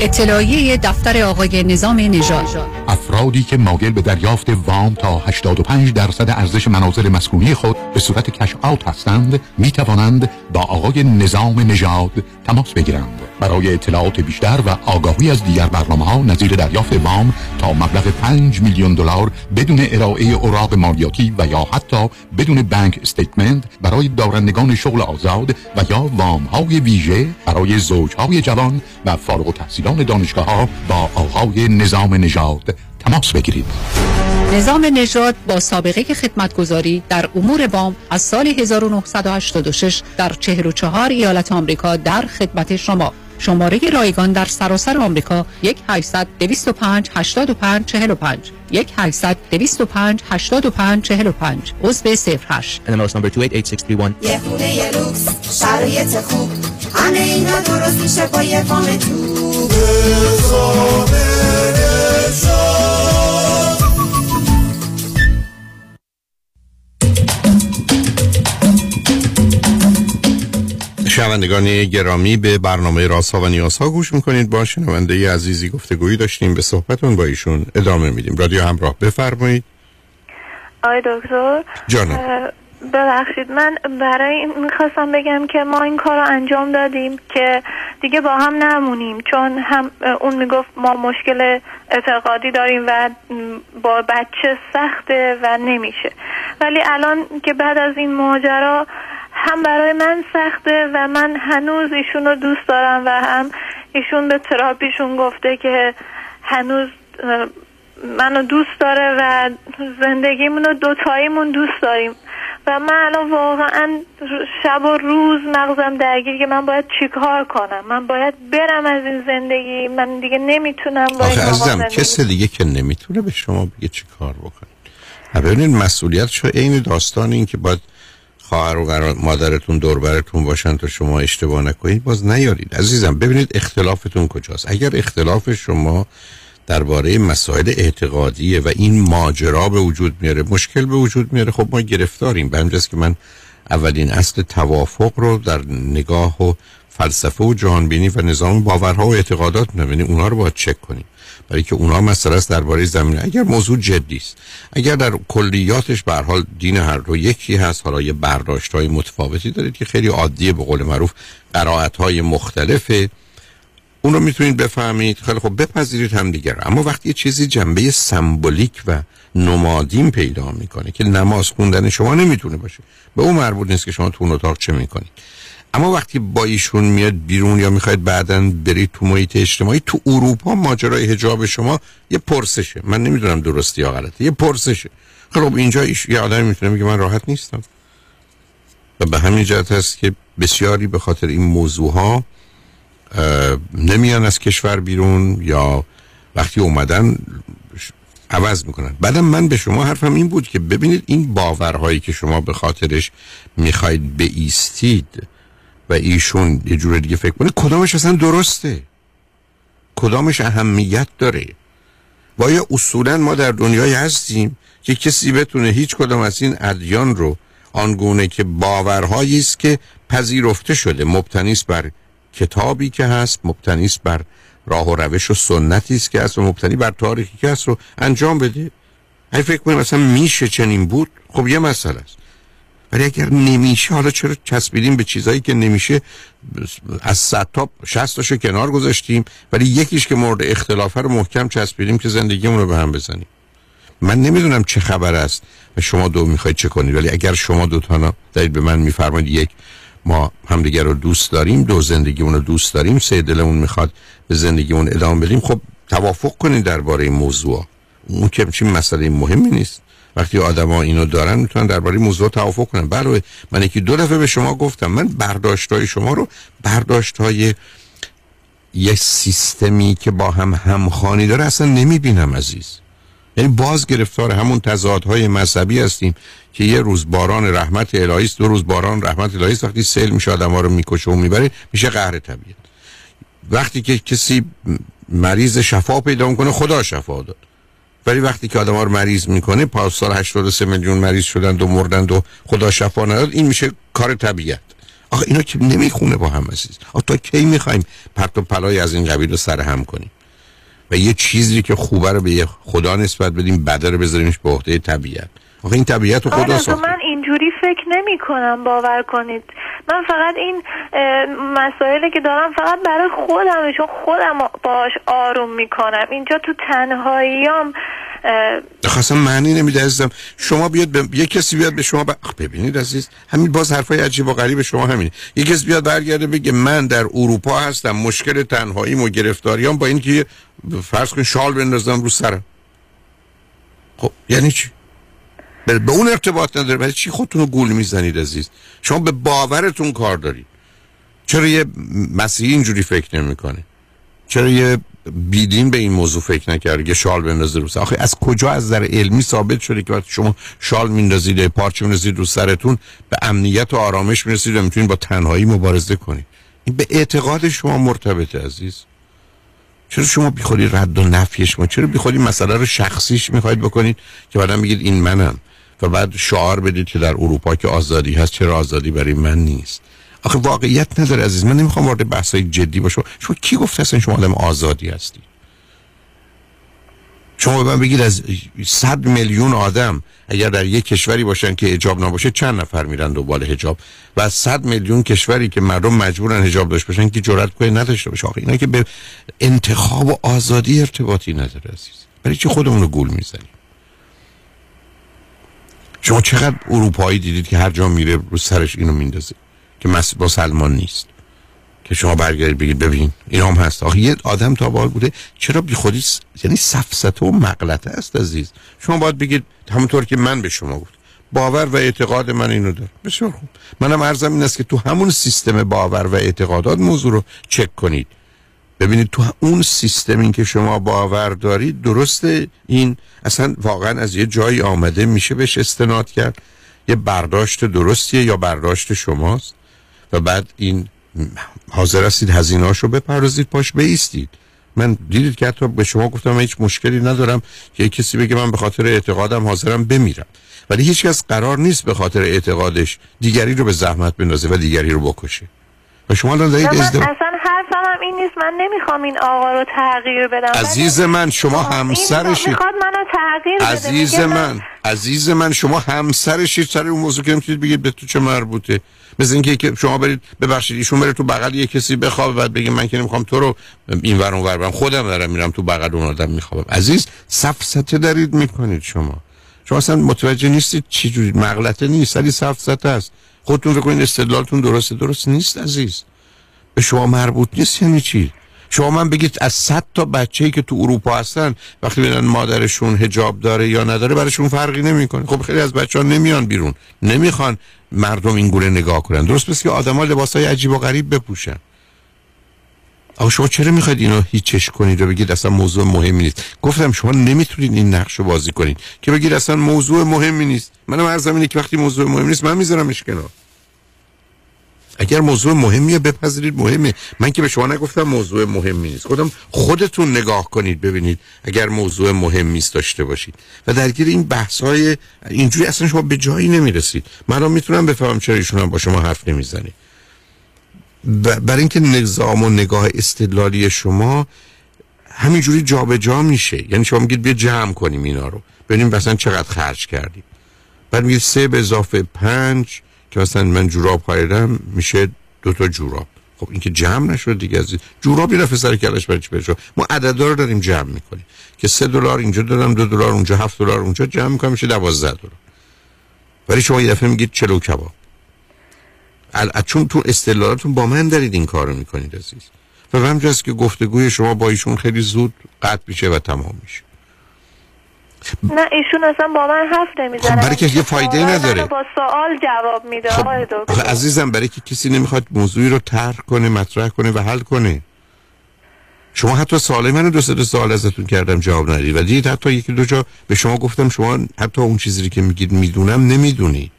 اطلاعیه دفتر آقای نظام نژاد. افرادی که مایل به دریافت وام تا 85 درصد ارزش منازل مسکونی خود به صورت کش آوت هستند می توانند با آقای نظام نژاد تماس بگیرند. برای اطلاعات بیشتر و آگاهی از دیگر برنامه ها نظیر دریافت وام تا مبلغ 5 میلیون دلار بدون ارائه اوراق مالیاتی و یا حتی بدون بانک استیتمنت برای دارندگان شغل آزاد و یا وام های ویژه برای زوجهای جوان و فارغ التحصیلان دانشگاه ها با آقای نظام نژاد تماس بگیرید. نظام نژاد با سابقه خدمتگذاری در امور وام از سال 1986 در 44 ایالت آمریکا در خدمت شما. شماره رایگان در سراسر آمریکا 1 800 205 85 45 1 800 205 85 45 عضو 08 NMLS number 288631 یه خونه یه لوکس شرایط خوب. همه اینا درست میشه با یه وام تو. شنوندگان گرامی به برنامه راست و نیاز ها گوش می‌کنید. با شنونده عزیزی گفتگویی داشتیم. به صحبتون با ایشون ادامه میدیم. رادیو همراه بفرمایید. آقای دکتر جانم. ببخشید من برای می‌خواستم بگم که ما این کار رو انجام دادیم که دیگه با هم نمونیم چون هم اون می‌گفت ما مشکل اعتقادی داریم و با بچه سخته و نمیشه. ولی الان که بعد از این ماجرا هم برای من سخته و من هنوز ایشون رو دوست دارم و هم ایشون به تراپیشون گفته که هنوز منو دوست داره و زندگیمون رو دوتاییمون دوست داریم. و من الان واقعا شب و روز مغزم درگیر که من باید چیکار کنم؟ من باید برم از این زندگی؟ من دیگه نمی‌تونم با آخه عزیزم کسی دیگه که نمی‌تونه به شما بگه چی کار بکنید و ببینید مسئولیت شو عین داستان این که باید خواهر و مادرتون دوربرتون باشن تا شما اشتباه نکنید باز نیارید. عزیزم ببینید اختلافتون کجاست. اگر اختلاف شما درباره مسائل اعتقادیه و این ماجرا به وجود میاره مشکل به وجود میاره. خب ما گرفتاریم. به همجاست که من اولین اصل توافق رو در نگاه و فلسفه و جهانبینی و نظام باورها و اعتقادات می‌بینی اونا رو باید چک کنیم. برای که اونا مسئله است درباره زمینه اگر موضوع جدی است اگر در کلیاتش به حال دین هر دو یکی هست حالا یه برداشت های متفاوتی دارید که خیلی عادیه به قول معروف قرائت های مختلفه. اون رو می‌تونید بفهمید. خیلی خب بپذیرید هم دیگر اما وقتی یه چیزی جنبه سمبولیک و نمادین پیدا می‌کنه که نماز خوندن شما نمی‌تونه باشه به اون مربوط نیست که شما تو اون اتاق چه می‌کنید. اما وقتی با ایشون میاد بیرون یا می‌خواید بعدا برید تو محیط اجتماعی تو اروپا ماجرای حجاب شما یه پرسشه. من نمی‌دونم درستی یا غلطه یه پرسشه. خب اینجا ایش... یه آدمی می‌تونه میگه من راحت نیستم. و به همین جهت هست که بسیاری به خاطر این موضوع ها نمیان از کشور بیرون یا وقتی اومدن عوض می‌کنن. بعدم من به شما حرفم این بود که ببینید این باورهایی که شما به خاطرش می‌خواید بیستید و ایشون یه جور دیگه فکر کنه کدامش اصلا درسته؟ کدامش اهمیت داره؟ و آیا اصولا ما در دنیای هستیم که کسی بتونه هیچ کدام از این ادیان رو آنگونه که باورهایی است که پذیرفته شده مبتنی است بر کتابی که هست مبتنی است بر راه و روش و سنتی است که هست و مبتنی بر تاریخی که هست رو انجام بده. اگه فکر کنیم مثلا میشه چنین بود؟ خب یه مسئله است. ولی اگر نمیشه حالا چرا چسبیدیم به چیزایی که نمیشه؟ از صد تا شستاشو کنار گذاشتیم ولی یکیش که مورد اختلافه رو محکم چسبیدیم که زندگیمون رو به هم بزنیم. من نمی‌دونم چه خبر است و شما دو می‌خواید چه کنید ولی اگر شما دو تا دارید به من میفرمایید یک ما همدیگر رو دوست داریم دو زندگیمون رو دوست داریم سه دلمون می‌خواد به زندگیمون ادامه بدیم. خب توافق کنید درباره این موضوع. اون که چی مسئله مهمی نیست. وقتی آدما اینو دارن می‌تونن درباره موضوع توافق کنن. بله من یکی دو دفعه به شما گفتم من برداشت شما رو برداشت های یه سیستمی که با هم همخانی داره اصلا نمی‌بینم عزیز. یعنی باز گرفتار همون تضادهای مذهبی هستیم که یه روز باران رحمت الهی است دو روز باران رحمت الهی است. وقتی سیل میشه آدم‌ها رو می‌کشه و می‌بره میشه قهر طبیعت. وقتی که کسی مریض شفا پیدا می‌کنه خدا شفا داد. ولی وقتی که آدم ها رو مریض می‌کنه پاس سال 83 میلیون مریض شدن و مردن و خدا شفا نداد این میشه کار طبیعت. آخه اینا که نمی‌خونه با هم عزیز. آخه تا کی می‌خوایم پرت و پلای از این قبیل رو سر هم کنیم؟ و یه چیزی که خوبه رو به خدا نسبت بدیم بده رو بذاریمش به عهده طبیعت. آخه این طبیعت رو خدا آره، ساخته. من اینجوری فکر نمی کنم باور کنید. من فقط این مسائلی که دارم فقط برای خودم چون خودم باش آروم می‌کنم. اینجا تو تنهاییام خواستم معنی نمیده عزیزم. شما بیاد به... یه کسی بیاد به شما ب... ببینید عزیز همین باز حرفای عجیب و غریب شما همینه. یه کسی بیاد برگرده بگه من در اروپا هستم مشکل تنهاییم و گرفتاریام با اینکه فرض کن شال بندازم رو سرم. خب یعنی چی؟ به اون ارتباط نداره ولی چی خودتون رو گول می‌زنید عزیز؟ شما به باورتون کار دارید. چرا یه مسیحی اینجوری فکر نمی‌کنه؟ چرا یه بیدین به این موضوع فکر نکرد یه شال بندازه رو آخه از کجا از در علمی ثابت شده که وقتی شما شال میندازید پارچه میندازید رو سرتون به امنیت و آرامش می‌رسید و می‌تونید با تنهایی مبارزه کنید؟ این به اعتقاد شما مرتبطه عزیز. چرا شما بیخوری رد و نفیش ما چرا بیخوری مسئله رو شخصیش می‌خواید بکنید که بعدم بگید این منم؟ و بعد شعار بدید که در اروپا که آزادی هست چرا آزادی برای من نیست؟ آخه واقعیت نداره عزیز من نمی‌خوام وارد بحثای جدی باشم. شما کی گفته اصلا شما آدم آزادی هستی؟ شما به من بگید از صد میلیون آدم اگر در یک کشوری باشن که حجاب نباشه چند نفر میرن دنبال حجاب؟ و از صد میلیون کشوری که مردم مجبورن حجاب داشته باشن که جرأت کنه نداشته باشه. آخه اینا که به انتخاب و آزادی ارتباطی نداره عزیز. برای چی خودمون رو گول می‌زنیم؟ شما چقدر اروپایی دیدید که هر جا میره رو سرش اینو میندازه که با سلمان نیست که شما برگردید بگید ببین این هم هست. آخه یه آدم تا بال بوده. چرا بی خودی س... یعنی سفسته و مغلطه است عزیز. شما باید بگید همونطور که من به شما گفت. باور و اعتقاد من اینو داره بسیار خوب. منم عرضم این است که تو همون سیستم باور و اعتقادات موضوع رو چک کنید. ببینید تو اون سیستمی که شما باور دارید درسته. این اصلا واقعا از یه جایی آمده میشه بهش استناد کرد. یه برداشت درستیه یا برداشت شماست. و بعد این حاضر هستید هزینهاش رو بپردازید پاش بیستید. من دیدید که حتی به شما گفتم من هیچ مشکلی ندارم که کسی بگه من به خاطر اعتقادم حاضرم بمیرم. ولی هیچ کس قرار نیست به خاطر اعتقادش دیگری رو به زحمت بندازه و دیگری رو بکشه. و شما دارید ازدواج هم این نیست من نمی‌خوام این آقا رو تغییر بدم. عزیز من شما همسرشید می‌خواد منو تغییر عزیز بده. من عزیز من شما همسرشید سر اون موضوع که می‌تونید بگید به تو چه مربوطه؟ مثل اینکه که شما برید ببخشید ایشون بره تو بغل یه کسی بخوابه بعد بگه من که نمی‌خوام تو رو این ور اون ور خودم دارم میرم تو بغل اون آدم میخوابم. عزیز سفسطه دارید می‌کنید شما. شما اصلا متوجه نیستید چی جوری مغلطه نیست ولی سفسطه است. خودتون فکر کنید استدلالتون درسته. درست نیست عزیز. به شما مربوط نیست یعنی چی؟ شما من بگید از 100 تا بچه‌ای که تو اروپا هستن وقتی ببینن مادرشون هجاب داره یا نداره براشون فرقی نمی‌کنه. خب خیلی از بچه ها نمیان بیرون. نمی‌خوان مردم این گونه نگاه کنن. درست پس که آدما لباسای عجیب و غریب بپوشن. آقا شما چرا می‌خواید اینو هیچش کنید و بگید اصلا موضوع مهمی نیست؟ گفتم شما نمی‌تونید این نقش رو بازی کنید. که بگید اصلا موضوع مهمی نیست. منم عرضم اینه که وقتی موضوع مهم نیست من میذارمش کنار. اگر موضوع مهمیه بپذیرید مهمه من که به شما نگفتم موضوع مهمی نیست. گفتم خودتون نگاه کنید ببینید اگر موضوع مهم نیست داشته باشید. و درگیر این بحث های اینجوری اصلا شما به جایی نمی‌رسید. من می‌تونم بفهمم چرا ایشون هم با شما حرف نمی‌زنه. برای اینکه نظام و نگاه استدلالی شما همینجوری جابجا جا میشه. یعنی شما میگید بیا جمع کنیم اینا رو. ببینیم مثلا چقدر خرج کردیم. بعد میگید سه به اضافه پنج. که مثلا من جوراب خریدم میشه دو تا جوراب. خب این که جمع نشد دیگه از جوراب یه دفعه سر کلش برای چی ما عددا رو داریم جمع می‌کنیم. که سه دلار اینجا دادم دو دلار اونجا هفت دلار اونجا جمع می‌کنم میشه دوازده دلار. ولی شما یه دفعه میگید چلو کباب. چون تو استدلالاتون با من دارید این کارو می‌کنید عزیز. و همجاست که گفتگوی شما با ایشون خیلی زود قطع میشه و تمام میشه. نه ایشون اصلا با من حرف نمی‌زنه. خب برای که یه فایده نداره. با سوال جواب میده خب عزیزم برای که کسی نمی‌خواد موضوعی رو طرح کنه مطرح کنه و حل کنه. شما حتی سوال منو دو سه سوال ازتون کردم جواب ندید. و دید حتی یکی دو جا به شما گفتم شما حتی اون چیزی که میگید می‌دونم نمی‌دونید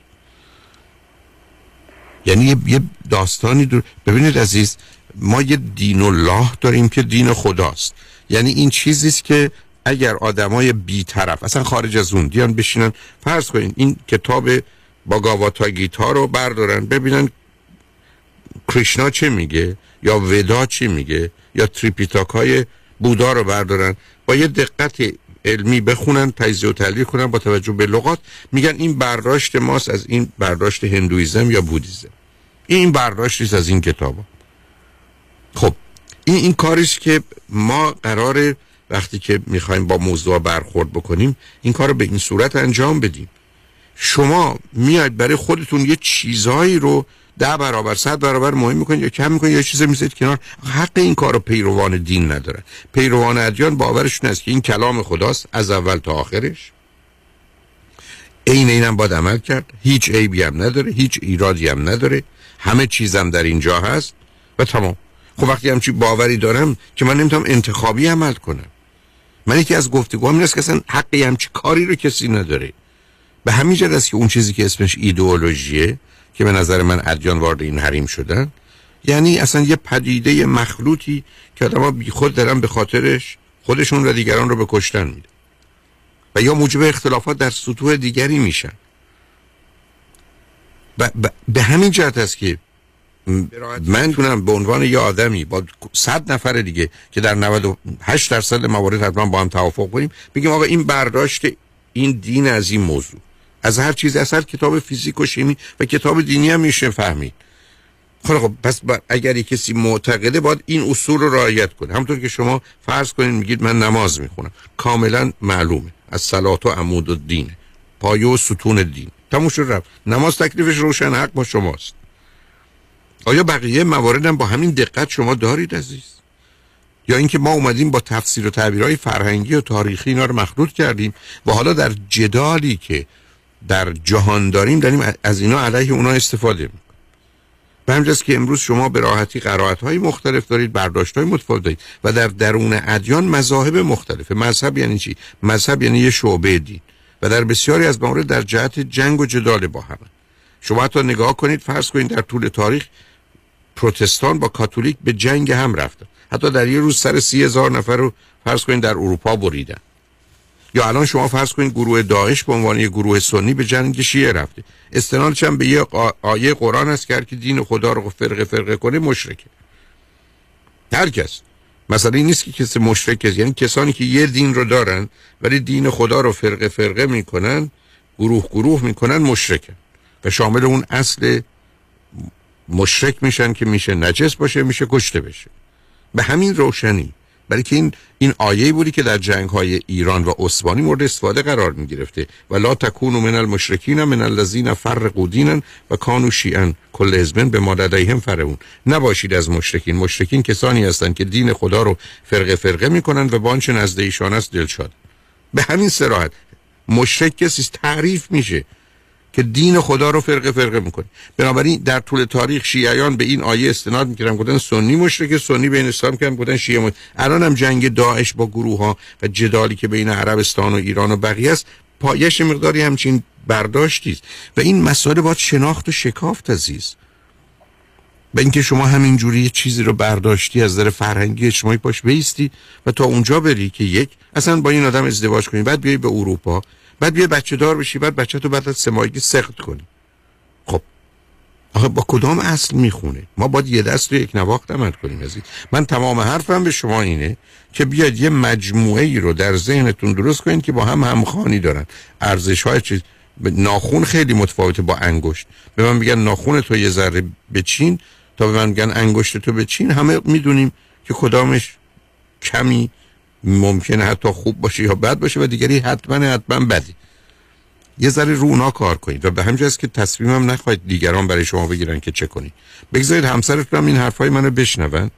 یعنی یه داستانی دور ببینید عزیز ما یه دین الله داریم که دین خداست. یعنی این چیزیست که اگر آدمای بیطرف اصلا خارج از اون ادیان بشینن فرض کنین این کتاب باگاواتا گیتا رو بردارن ببینن کریشنا چه میگه یا ودا چی میگه یا تریپیتاک های بودا رو بردارن با یه دقت علمی بخونن تجزیه و تحلیل کنن با توجه به لغات میگن این برداشت ماست از این برداشت هندویزم یا بودیزم. این برداشتی از این کتاب خب این این کاریست که ما قرار وقتی که می‌خوایم با موضوع برخورد بکنیم این کار رو به این صورت انجام بدیم. شما میاد برای خودتون یه چیزهایی رو ده برابر صد برابر مهم می‌کنید یا کم می‌کنید یا چیز می‌ذارید کنار. حق این کار رو پیروان دین ندارن پیروان ادیان باورشون است که این کلام خداست از اول تا آخرش. عین اینم باید عمل کرد. هیچ عیبی هم نداره هیچ ایرادی هم نداره. همه چیزم در اینجا هست. و تمام. خب وقتی همچی باوری دارم که من نمی‌تونم انتخابی عمل کنم. من یکی از گفتگوام این که اصلا حقی همچی کاری رو کسی نداره. به همین جد است که اون چیزی که اسمش ایدئولوژیه که به نظر من ادیان وارد این حریم شدن یعنی اصلا یه پدیده مخلوطی که آدم بی خود دارن به خاطرش خودشون و دیگران رو به کشتن میده. و یا موجب اختلافات در سطوح دیگری میشن. به همین جهت است که من تونم به عنوان یه آدمی با صد نفر دیگه که در 98 درصد موارد حتما با هم توافق کنیم بگیم آقا این برداشت این دین از این موضوع. از هر چیز از هر کتاب فیزیک و شیمی و کتاب دینی هم میشه فهمید. خب خب پس اگر کسی معتقده باید این اصول رو رعایت کنه. همونطور که شما فرض کنید میگید من نماز می‌خونم. کاملا معلومه. از صلات و عمود و دین پایه و ستون دین تموم شد رفت. نماز تکلیفش روشن حق با شماست. آیا بقیه مواردم با همین دقت شما دارید عزیز؟ یا اینکه ما اومدیم با تفسیر و تعبیرهای فرهنگی و تاریخی اینا رو مخلوط کردیم و حالا در جدالی که در جهان داریم داریم از اینا علیه اونا استفاده می‌کنیم. به همجاست که امروز شما به راحتی قرائت های مختلف دارید برداشت های متفاوت دارید و در درون ادیان مذاهب مختلفه. مذهب یعنی چی؟ مذهب یعنی یه شعبه دین و در بسیاری از موارد در جهت جنگ و جدال با هم شما حتی نگاه کنید فرض کنید در طول تاریخ پروتستان با کاتولیک به جنگ هم رفتن حتی در یه روز سر سی هزار نفر رو فرض کنید در اروپا بریدن. یا الان شما فرض کنید گروه داعش به عنوان یه گروه سنی به جنگ شیعه رفته. استنادش هم به یه آیه قرآن است که دین خدا رو فرقه فرقه کنه مشرکه. هر کس. این نیست که کسی مشرک است. یعنی کسانی که یه دین رو دارن ولی دین خدا رو فرقه فرقه می‌کنن گروه گروه می‌کنن مشرکن. و شامل اون اصل مشرک میشن که میشه نجس باشه میشه کشته بشه. به همین روشنی. برای که این این آیه بودی که در جنگ های ایران و عثمانی مورد استفاده قرار می گرفته و لا تکونوا من المشرکین من الذین فرقوا دینا و کانوا شیعا کل حزب به ماددیهم فرعون. نباشید از مشرکین. مشرکین کسانی هستند که دین خدا رو فرقه فرقه می‌کنن و با آنچه نزد ایشان است دلشاد. به همین سراحت مشرک کسی تعریف میشه. که دین خدا رو فرقه فرقه می‌کنه بنابراین در طول تاریخ شیعیان به این آیه استناد می‌کردن گفتن سنی مشرک سنی بین اسلام کردن گفتن شیعه مشرک. الان هم جنگ داعش با گروه ها و جدالی که بین عربستان و ایران و بقیه است پایش مقداری همچین برداشتی است. و این مسائل باید شناخت و شکافت عزیز. به اینکه شما همینجوری یه چیزی رو برداشتی از نظر فرهنگی اجتماعی پاش بیستی و تا اونجا بری که یک اصلا با این آدم ازدواج کنی. بعد بیای به اروپا. بعد بیای بچه دار بشی بعد بچه تو بعد از سه ماهگی سخت کنی. خب. آخه با کدام اصل می‌خونه؟ ما باید یه دست رو یک نواخت عمل کنیم عزیز. من تمام حرفم به شما اینه که بیاد یه مجموعه ای رو در ذهنتون درست کنید که با هم همخوانی دارن. ارزش های چیز ناخون خیلی متفاوته با انگشت. به من میگن ناخون تو یه ذره بچین. تا به من میگن انگشت تو بچین. همه می‌دونیم که کدامش کمی ممکنه حتی خوب باشه یا بد باشه و دیگری حتما حتما بدی. یه ذره رو اونا کار کنید و به همجاست که تصمیمم نخواهید دیگران برای شما بگیرن که چه کنید. بگذارید همسرتون هم این حرفای منو بشنون.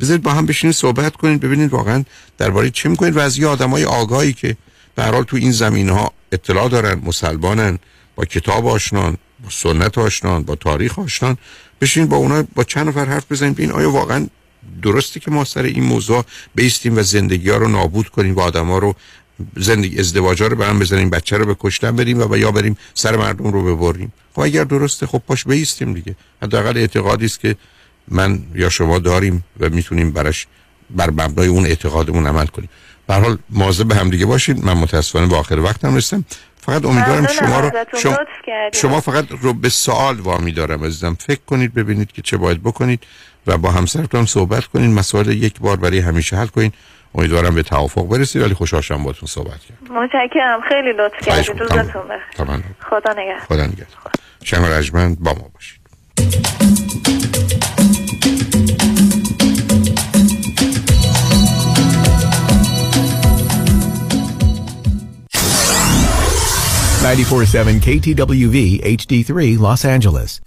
بذارید با هم بشینید صحبت کنید ببینید واقعا درباره چه می‌کنید و از یه آدمای آگاهی که به حال تو این زمین ها اطلاع دارن مسلمانن با کتاب آشنان با سنت آشنان با تاریخ آشنان. بشین با اونا با چند نفر حرف بزنید ببین آیا واقعا درستی که ما سر این موضوع بیستیم و زندگی ها رو نابود کنیم و آدم ها رو زندگی ازدواج رو به هم بزنیم بچه رو به کشتن بریم و یا بریم سر مردم رو ببریم. خب اگر درسته خب پاش بیستیم دیگه. حداقل اعتقادی است که من یا شما داریم و می‌تونیم برش بر مبنای اون اعتقادمون عمل کنیم. به حال مواظب به هم دیگه باشید من متاسفانه به آخر وقتم رسیدم. فقط امیدوارم شما رو شما, شما فقط رو به سوال وامی دارم عزیزم. فکر کنید ببینید که چه باید بکنید و با همسرتون صحبت کنید مسائل یک بار برای همیشه حل کنید امیدوارم به توافق برسید. ولی خوشحال شدم باهاتون صحبت کردم. متشکرم. خیلی لطف کردید. روزتون بخیر. خدا نگهدار. خدا نگهدار. شما رجمند با ما باشید. KTWV HD3 Los Angeles.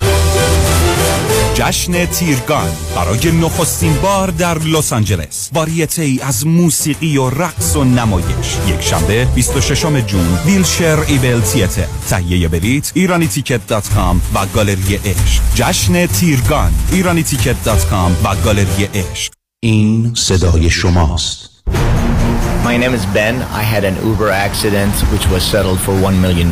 جشن تیرگان برای نخستین بار در لس آنجلس. واریته ای از موسیقی و رقص و نمایش. یک شنبه 26 June Wilshire Ebell Theatre تهیه بلیت ایرانی ticket dot com و گالری عشق. جشن تیرگان ایرانی ticket dot com و گالری عشق. این صدای شماست. My name is Ben. I had an Uber accident which was settled for $1 million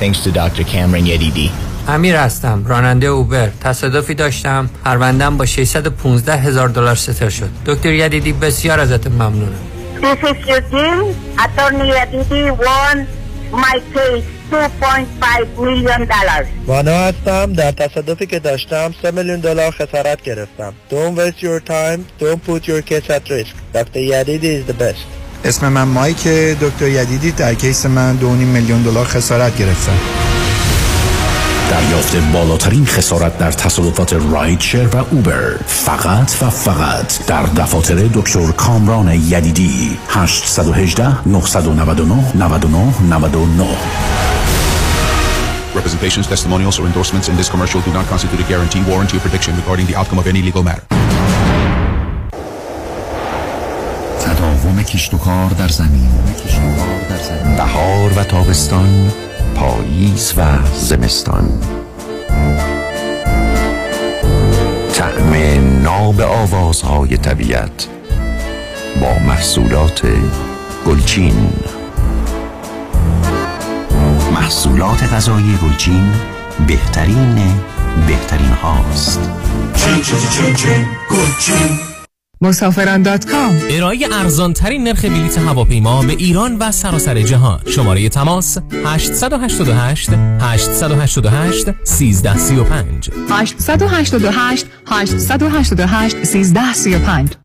thanks to Dr. Cameron Yedidi. امیر هستم راننده اوبر تصادفی داشتم پروندم با 615 هزار دلار ستر شد دکتر یدیدی بسیار ازت ممنونم This is Eugene. Attorney Yadidi won my case 2.5 million dollars. وانا هستم در تصادفی که داشتم 3 میلیون دلار خسارت گرفتم Don't waste your time Don't put your case at risk Dr. Yadidi is the best اسم من مایک دکتر یدیدی در کیس من 2.5 میلیون دلار خسارت گرفتم دریافت بالاترین خسارت در تصادفات رایدشر و اوبر فقط و فقط در دفاتر دکتر کامران یدیدی 818 999 99 99 Representations, testimonials, or endorsements in this commercial do not constitute a guarantee, warranty, or prediction regarding the outcome of any legal matter. تداوم کشت و کار در زمین. بهار و تابستان پاییز و زمستان. طعم ناب آوازهای طبیعت با محصولات گلچین. محصولات غذایی گلچین بهترین بهترین هاست. چین چین چین چین گلچین. مسافران dot com. ارائه ارزان ترین نرخ بلیت هواپیما به ایران و سراسر جهان. شماره تماس 888 888 1335 888 888 1335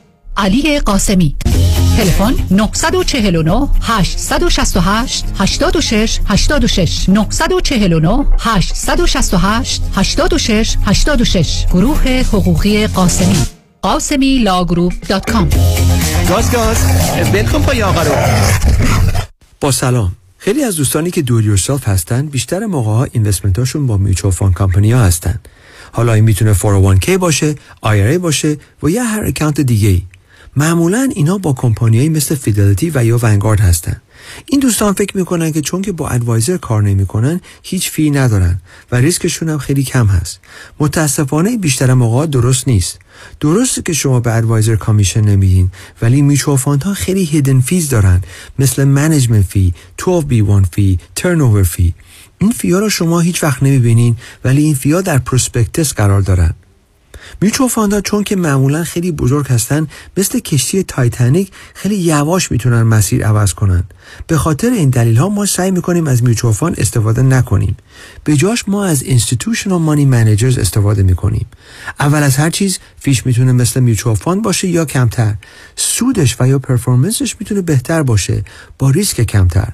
علی قاسمی. تلفن 949 868 86 86 949 868 86 86 گروه حقوقی قاسمی. قاسمی Law Group dot com. گاز گاز. بلکن پای آقا رو. با سلام. خیلی از دوستانی که do it yourself هستن بیشتر موقع ها investment هاشون با mutual fund company ها هستن. حالا این می‌تونه 401k باشه IRA باشه و یا هر اکانت دیگه ای معمولا اینا با کمپانیایی مثل Fidelity و یا Vanguard هستن. این دوستان فکر می‌کنن که چون که با advisor کار نمی‌کنن هیچ fee ندارن و ریسکشون هم خیلی کم هست. متاسفانه بیشتر موقع درست نیست. درسته که شما به advisor commission نمیدین ولی mutual ها خیلی hidden fees دارن. مثل management fee 12B1 fee ترن fee این fee ا رو شما هیچ وقت نمی‌بینین ولی این fee ا در prospectus قرار دارن. mutual fund ا چون که معمولا خیلی بزرگ هستن مثل کشتی تایتانیک خیلی یواش می‌تونن مسیر عوض کنن. به خاطر این دلیل ها ما سعی می‌کنیم از mutual fund استفاده نکنیم. به جاش ما از institutional money managers استفاده می‌کنیم. اول از هر چیز fee ش می‌تونه مثل mutual fund باشه یا کمتر. سودش و یا performance ش می‌تونه بهتر باشه. با ریسک کمتر.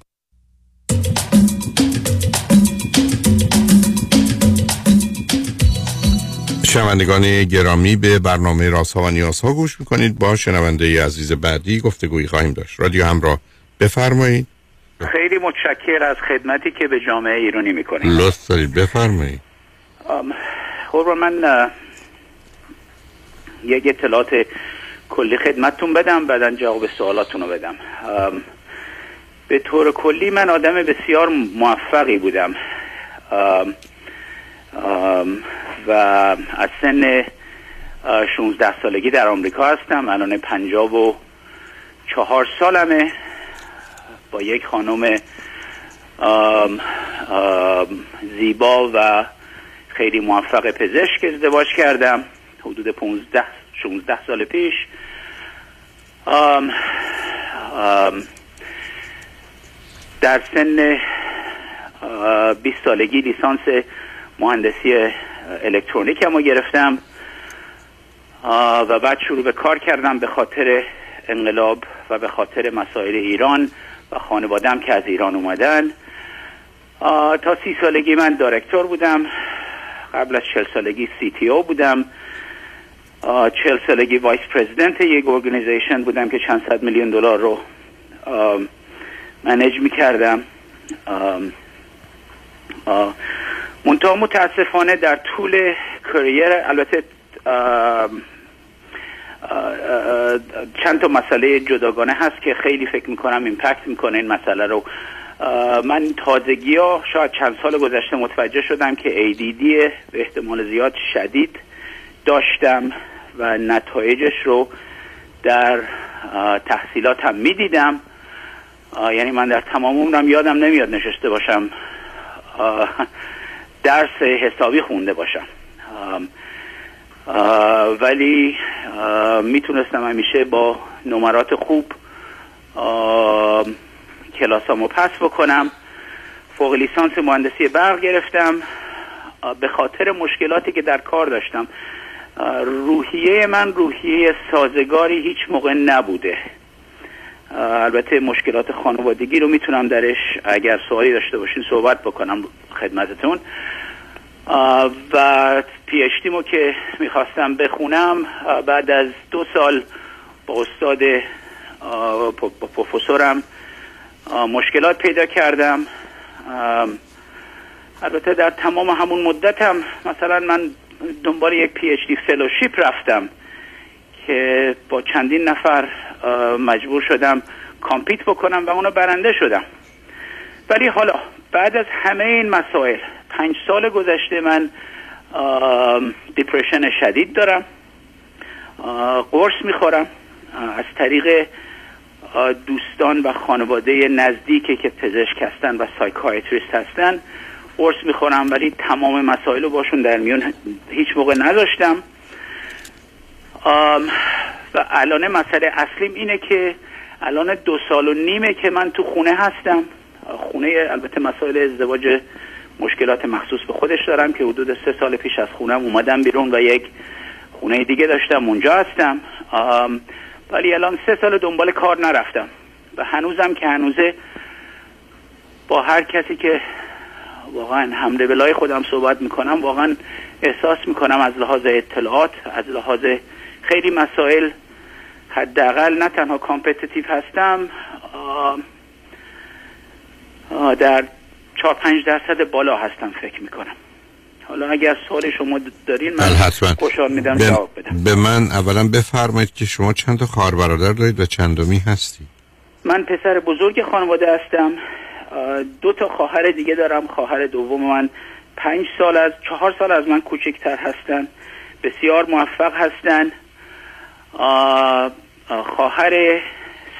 شنوندگان گرامی به برنامه راست ها و نیاز ها گوش می‌کنید. با شنونده عزیز بعدی گفتگویی خواهیم داشت. رادیو همراه بفرمایید. خیلی متشکر از خدمتی که به جامعه ایرانی می‌کنید. لطف دارید. بفرمایید. قربان من یک اطلاعات کلی خدمتتون بدم بعدا جواب سوالاتون رو بدم به طور کلی من آدم بسیار موفقی بودم. آم آم و از سن 16 سالگی در آمریکا هستم. الان پنجاب و چهار سالمه. با یک خانم آم زیبا و خیلی موفق پزشک ازدواج کردم. حدود 15 16 سال پیش. آم آم در سن 20 سالگی لیسانس مهندسی الکترونیک هم گرفتم. و بعد شروع به کار کردم به خاطر انقلاب و به خاطر مسائل ایران و خانوادم که از ایران اومدن. تا سی سالگی من director بودم. قبل از چل سالگی CTO بودم. چل سالگی vice president یک organization بودم که چند صد میلیون دلار رو منیج می‌کردم. منتها متاسفانه در طول کریر البته چند تا مسئله جداگانه هست که خیلی فکر می‌کنم ایمپکت می‌کنه این مسئله رو. من تازگی ها شاید چند سال گذشته متوجه شدم که ADD به احتمال زیاد شدید داشتم و نتایجش رو در تحصیلاتم می‌دیدم. یعنی من در تمام عمرم یادم نمیاد نشسته باشم. درس حسابی خونده باشم. ولی می‌تونستم همیشه با نمرات خوب کلاسامو پس بکنم. فوق لیسانس مهندسی برق گرفتم. به خاطر مشکلاتی که در کار داشتم. روحیه من روحیه سازگاری هیچ موقع نبوده. البته مشکلات خانوادگی رو می‌تونم درش اگر سوالی داشته باشین صحبت بکنم خدمتتون. و پیشتیمو که می‌خواستم بخونم بعد از دو سال با استاد پروفسورم مشکلات پیدا کردم. البته در تمام همون مدتم مثلا من دنبال یک PhD fellowship رفتم که با چندین نفر مجبور شدم compete بکنم و اونو برنده شدم. ولی حالا بعد از همه این مسائل پنج سال گذشته من depression شدید دارم. قرص می‌خورم. از طریق دوستان و خانواده نزدیکی که پزشک هستن و psychiatrist هستن قرص می‌خورم ولی تمام مسائل رو باشون در میون هیچ موقع نداشتم و الان مسئله اصلیم اینه که الان دو سال و نیمه که من تو خونه هستم. خونه البته مسائل ازدواج مشکلات مخصوص به خودش دارم که حدود سه سال پیش از خونم اومدم بیرون و یک خونه دیگه داشتم اونجا هستم. ولی الان سه سال دنبال کار نرفتم. و هنوزم که هنوزه با هر کسی که واقعا همره بلای خودم صحبت می‌کنم واقعا احساس می‌کنم از لحاظ اطلاعات از لحاظ خیلی مسائل حداقل نه تنها competitive هستم در چهار پنج درصد بالا هستم فکر می‌کنم. حالا اگر سوال شما دارین من خوشحال میشم جواب بدم. به من اولا بفرمایید که شما چند تا خواهر برادر دارید و چندمی هستی؟ من پسر بزرگ خانواده هستم. دو تا خواهر دیگه دارم. خواهر دوم من پنج سال از چهار سال از من کوچکتر هستن. بسیار موفق هستن. خواهر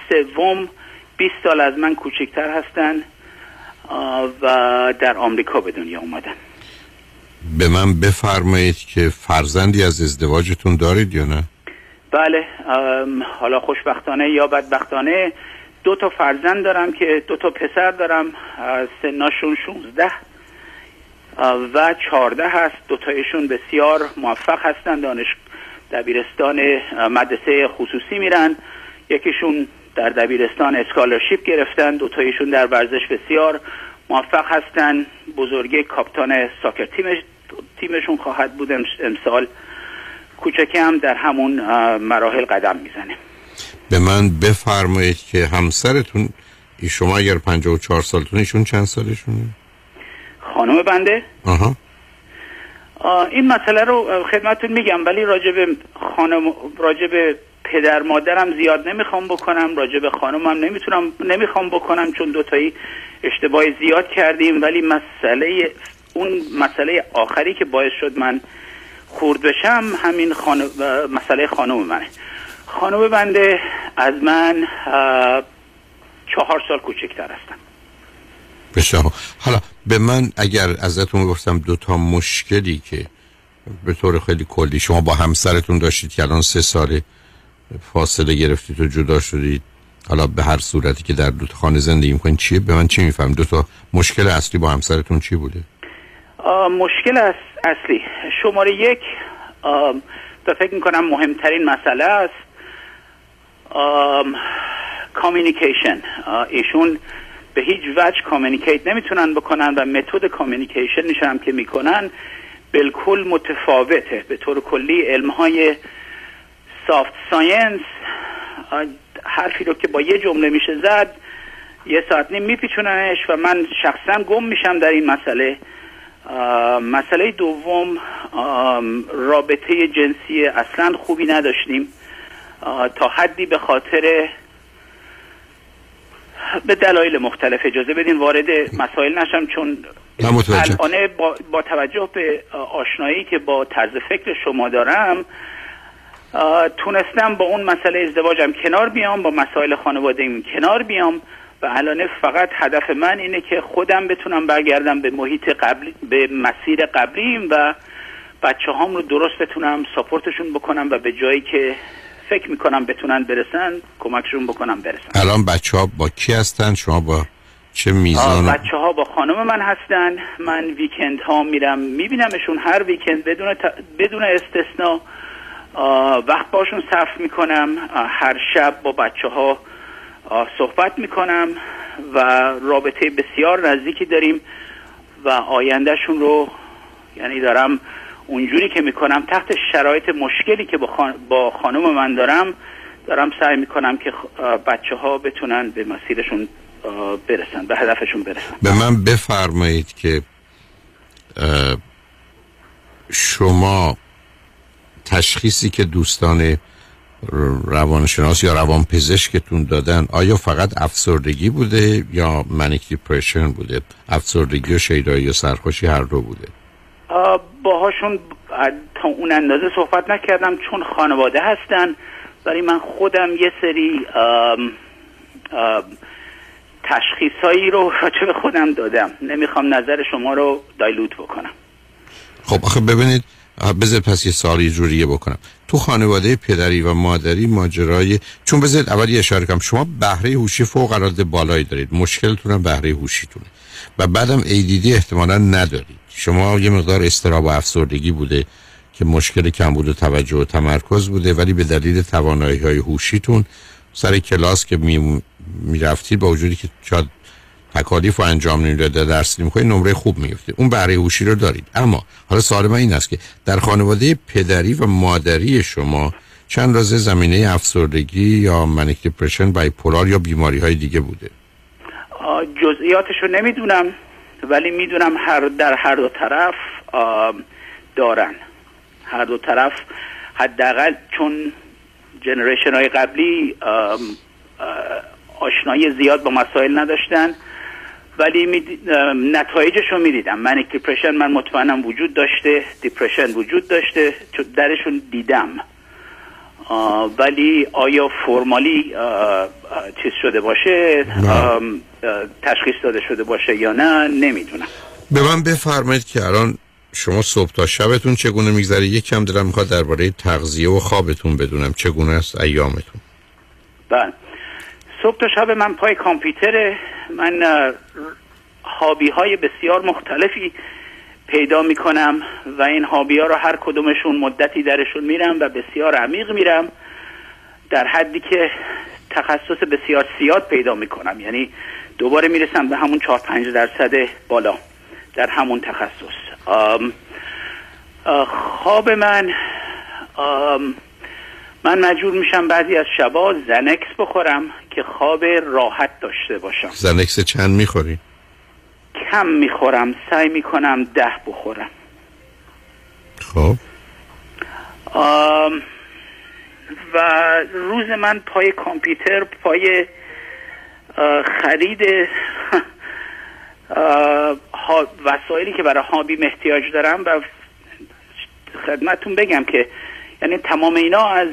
سوم 20 سال از من کوچکتر هستن و در آمریکا به دنیا اومدن. به من بفرمایید که فرزندی از ازدواجتون دارید یا نه؟ بله حالا خوشبختانه یا بدبختانه دو تا فرزند دارم که دو تا پسر دارم سناشون 16 و 14 هست. دو تایشون بسیار موفق هستن دانش دبیرستان مدرسه خصوصی میرن. یکیشون در دبیرستان اسکالرشیپ گرفتن دو تایشون در ورزش بسیار موفق هستن. بزرگی کاپتان ساکر تیمش تیمشون خواهد بود امسال کوچکی هم در همون مراحل قدم می‌زنه. به من بفرمایید که همسرتون شما اگر 54 سالتون ایشون چند سالشونه؟ خانم بنده؟ آها. این مسئله رو خدمتتون میگم ولی راجب خانم راجب پدر مادرم زیاد نمی‌خوام بکنم راجب خانمم نمی‌تونم نمی‌خوام بکنم چون دوتایی اشتباه زیاد کردیم. ولی مسئله اون مسئله آخری که باعث شد من خورد بشم همین خانم مسئله خانم منه. خانم بنده از من چهار سال کوچکتر هستم. بسیار حالا به من اگر ازتون گفتم دو تا مشکلی که به طور خیلی کلی شما با همسرتون داشتید که الان سه سال فاصله گرفتید و جدا شدید حالا به هر صورتی که در دو تا خانه زندگی می‌کنید چیه؟ به من چی میفهم دو تا مشکل اصلی با همسرتون چی بوده؟ مشکل اصلی. شماره یک تا فکر می‌کنم مهمترین مسئله است communication ایشون به هیچ وجه communicate نمی‌تونن بکنن و متد communication هم که می‌کنن بالکل متفاوته. به طور کلی علم های سافت ساینس حرفی رو که با یه جمله میشه زد یه ساعت نیم میپیچوننش و من شخصا گم میشم در این مسئله. مسئله دوم رابطه جنسی اصلا خوبی نداشتیم. تا حدی به خاطر به دلایل مختلف اجازه بدین وارد مسائل نشم چون الان با, با توجه به آشنایی که با طرز فکر شما دارم تونستم با اون مسئله ازدواجم کنار بیام با مسائل خانواده کنار بیام و الان فقط هدف من اینه که خودم بتونم برگردم به محیط قبلی به مسیر قبلیم و بچه هام رو درست بتونم ساپورتشون بکنم و به جایی که فکر می‌کنم بتونن برسن کمکشون بکنم برسن. الان بچه ها با کی هستن؟ شما با چه میزان؟ بچه ها با خانم من هستن. من ویکند ها میرم میبینمشون هر ویکند بدون, بدون استثنا. وقت باشون صرف می‌کنم. هر شب با بچه ها صحبت می‌کنم و رابطه بسیار نزدیکی داریم و آیندهشون رو یعنی دارم اونجوری که می‌کنم تحت شرایط مشکلی که با, خان... با خانم من دارم دارم سعی می‌کنم که بچه ها بتونن به مسیرشون برسن به هدفشون برسن. به من بفرمایید که شما تشخیصی که دوستان روانشناس یا روانپزشکتون دادن آیا فقط افسردگی بوده یا منیک دیپرشن بوده؟ افسردگی و شیدایی یا سرخوشی هر دو بوده؟ باهاشون تا اون اندازه صحبت نکردم چون خانواده هستن. ولی من خودم یه سری آم، آم، تشخیصایی رو راجع به خودم دادم. نمی‌خوام نظر شما رو دایلوت بکنم. خب آخه ببینید بذار پس یه سالی جوریه بکنم. تو خانواده پدری و مادری ماجرای چون بذارید اول یه اشاره کنم. شما بهره هوشی فوق العاده بالایی دارید. مشکلتون هم بهره هوشیتونه. و بعدم ADD احتمالا ندارید. شما یه مقدار استراب و افسردگی بوده که مشکل کمبود و توجه و تمرکز بوده ولی به دلیل توانایی های هوشیتون سر کلاس که می, می رفتید با وجودی که شاید تکالیف و انجام نمی‌داده درس نمی‌کنید نمره خوب میفته اون بهره هوشی رو دارید. اما حالا سوال من این است که در خانواده پدری و مادری شما چند رازه زمینه افسردگی یا منیک دیپرشن بایپولار یا بیماری های دیگه بوده؟ جزئیاتش رو نمی‌دونم. ولی می‌دونم هر در هر دو طرف دارن. هر دو طرف حداقل چون generation های قبلی آشنایی زیاد با مسائل نداشتن ولی می نتایجش رو می‌دیدم. manic depression من مطمئنم وجود داشته depression وجود داشته چون درشون دیدم. ولی آیا formally چیز شده باشه؟ تشخیص داده شده باشه یا نه نمی‌دونم. به من بفرمایید که الان شما صبح تا شبتون چگونه میگذره؟ یکم دلم می‌خواد درباره تغذیه و خوابتون بدونم. چگونه است ایامتون؟ بله. صبح تا شب من پای کامپیوتر من هابی های بسیار مختلفی پیدا می‌کنم و این هابی ها رو هر کدومشون مدتی درشون میرم و بسیار عمیق میرم در حدی که تخصص بسیار زیاد پیدا می‌کنم. یعنی دوباره می‌رسم به همون چهار پنج درصد بالا در همون تخصص. آم، خواب من آم، من مجبور میشم بعضی از شبا زنکس بخورم که خواب راحت داشته باشم. زنکس چند می‌خوری؟ کم می‌خورم سعی می‌کنم ده بخورم. خب. و روز من پای کامپیوتر پای خرید وسایلی که برای هابیم احتیاج دارم و خدمتون بگم که یعنی تمام اینا از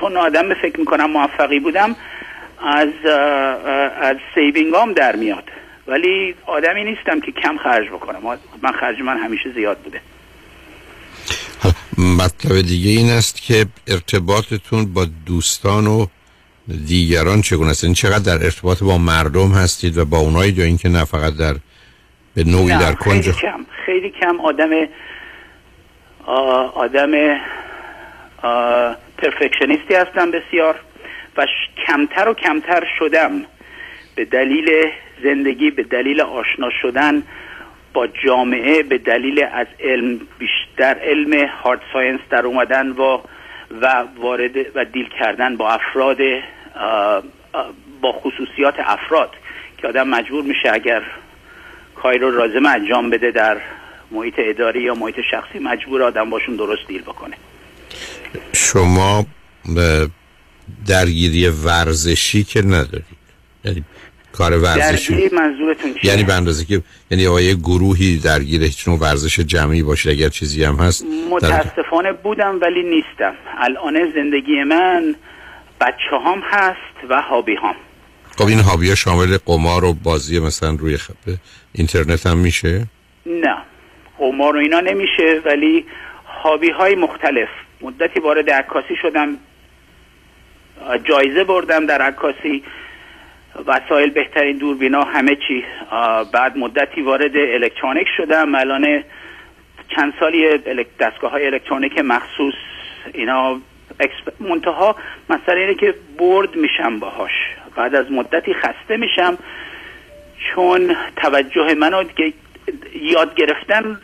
چون آدم فکر می‌کنم موفقی بودم از از سیوینگام در میاد. ولی آدمی نیستم که کم خرج بکنم. من خرج من همیشه زیاد بوده. مطلب دیگه این است که ارتباطتون با دوستان و دیگران چگونه است این چقدر در ارتباط با مردم هستید و با اونایی یا اینکه نه فقط در به نوعی در کنج خیلی کم خیلی کم آدم آدم پرفکشنیستی هستم بسیار و کمتر و کمتر شدم به دلیل زندگی به دلیل آشنا شدن با جامعه به دلیل از علم بیشتر علم هارد ساینس در اومدن و و وارد و دیل کردن با افراد با خصوصیات افراد که آدم مجبور میشه اگر کاری رو لازم انجام بده در محیط اداری یا محیط شخصی مجبور آدم باشون درست دیل بکنه. شما درگیری ورزشی که ندارید. یعنی کار ورزشی. درگیری منظورتون چیه؟ یعنی به اندازه که یعنی آیا گروهی درگیر هیچ نوع ورزش جمعی باشید اگر چیزی هم هست. در... متاسفانه بودم ولی نیستم. الان زندگی من بچه هام هست و هابی هام خب این هابی ها شامل قمار و بازی مثلا روی خب اینترنت هم میشه؟ نه. قمار و اینا نمیشه ولی هابی های مختلف. مدتی وارد عکاسی شدم جایزه بردم در عکاسی. وسایل بهترین دوربینا همه چی. بعد مدتی وارد الکترونیک شدم. الان چند سالی دستگاه های الکترونیک مخصوص اینا منتها مسئله اینه که برد میشم باهاش. بعد از مدتی خسته میشم چون توجه منو دیگه یاد گرفتن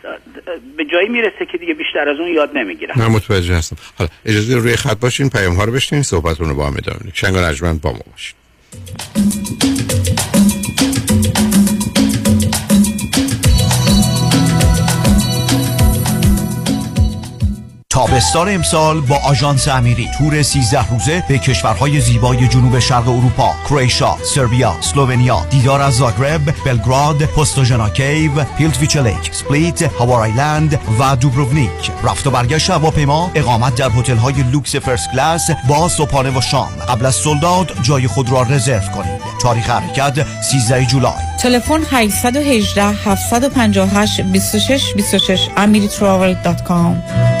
به جایی می‌رسه که دیگه بیشتر از اون یاد نمی‌گیرم. من متوجه هستم. حالا اجازه روی خط باشین پیام ها رو بشنوین صحبتون رو با هم ادامه شنگ با ما باشین. تابستان امسال با آژانس امیری تور 13 روزه به کشورهای زیبای جنوب شرق اروپا کرواتیا، سربیا، اسلوونیا، دیدار از زاگرب، بلگراد، Postojna Cave، Plitvice Lake، سپلیت، Hvar Island و دوبرونیک. رفت و برگشت هواپیما، اقامت در های لوکس first class با صبحانه و شام. قبل از sold out جای خود را رزرو کنید. تاریخ حرکت 13 جولای. تلفن 818 758 26 26 amiritravel.com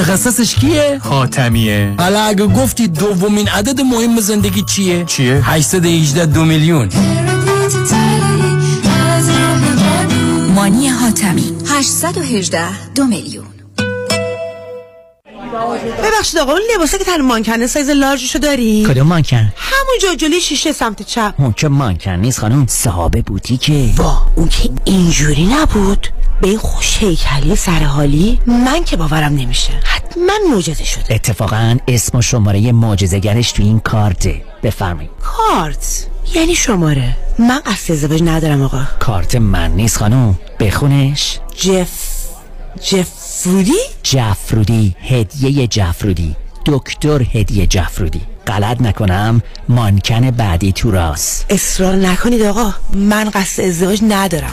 متخصصش کیه؟ حاتمیه حالا اگه گفتی دومین عدد مهم زندگی چیه؟ چیه؟ 818 دو میلیون مانی حاتمی 818 دو میلیون ببخشید آقا اون لباسه که تن مانکنه سایز لارجشو داری؟ کدوم مانکن؟ همون جلوی شیشه سمت چپ اون که مانکن نیست خانم صحابه بوتیکه وا اون که اینجوری نبود به این خوش هیکلی سرحالی من که باورم نمیشه. حتما معجزه شده. اتفاقا اسم و شماره معجزه‌گرش تو این کارته. بفرمایید. کارت؟ یعنی شماره؟ من قصد ازدواج ندارم آقا. کارت من نیست خانم. بخونش. جف جفرودی؟ جفرودی. هدیه جفرودی. دکتر هدیه جفرودی. غلط نکنم. مانکن بعدی تو راست. اصرار نکنید آقا. من قصد ازدواج ندارم.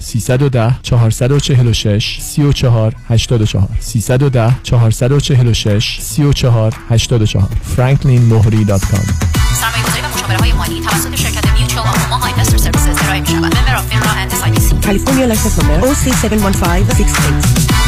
310 446 34 84 310 446 34 84 franklinmohri.com مشاوره های مالی توسط شرکت Mutual of Omaha Services ارائه می شود ممبر اف فینرا اند اس آی سی California license number OC71568.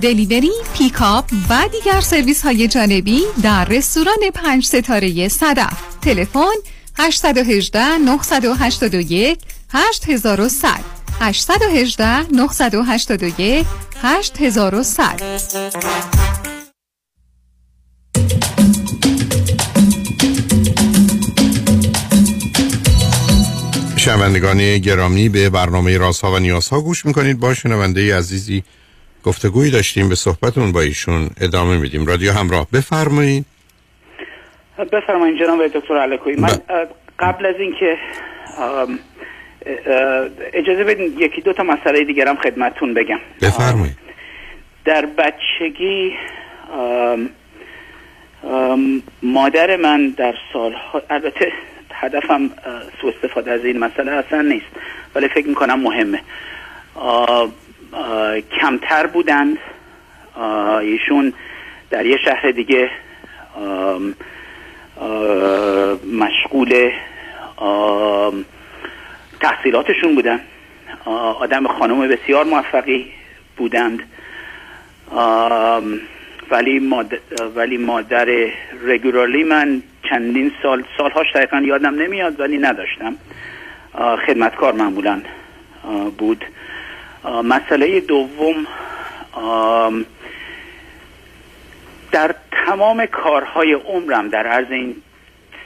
delivery، pickup و دیگر سرویس های جانبی در رستوران پنج ستاره صدف. تلفن 818 981 8100 818 981 8100 شنوندگان گرامی به برنامه رازها و نیازها گوش می‌کنید. با شنونده عزیزی گفتگویی داشتیم به صحبتون با ایشون ادامه میدیم. رادیو همراه بفرمایید. بفرمایید جناب دکتر علکوی. من قبل از اینکه اجازه بدین یکی دو تا مسئله دیگرم خدمتون بگم. بفرمایید. در بچگی مادر من در سالها البته هدفم سو استفاده از این مسئله اصلا نیست ولی فکر می‌کنم مهمه. کمتر بودند ایشون در یه شهر دیگه مشغول تحصیلاتشون بودن. آدم خانم بسیار موفقی بودند. ولی مادر, ولی مادر رگولارلی من چندین سال سالهاش دقیقا یادم نمیاد ولی نداشتم. خدمتکار معمولا بود. مسئله دوم در تمام کارهای عمرم در عرض این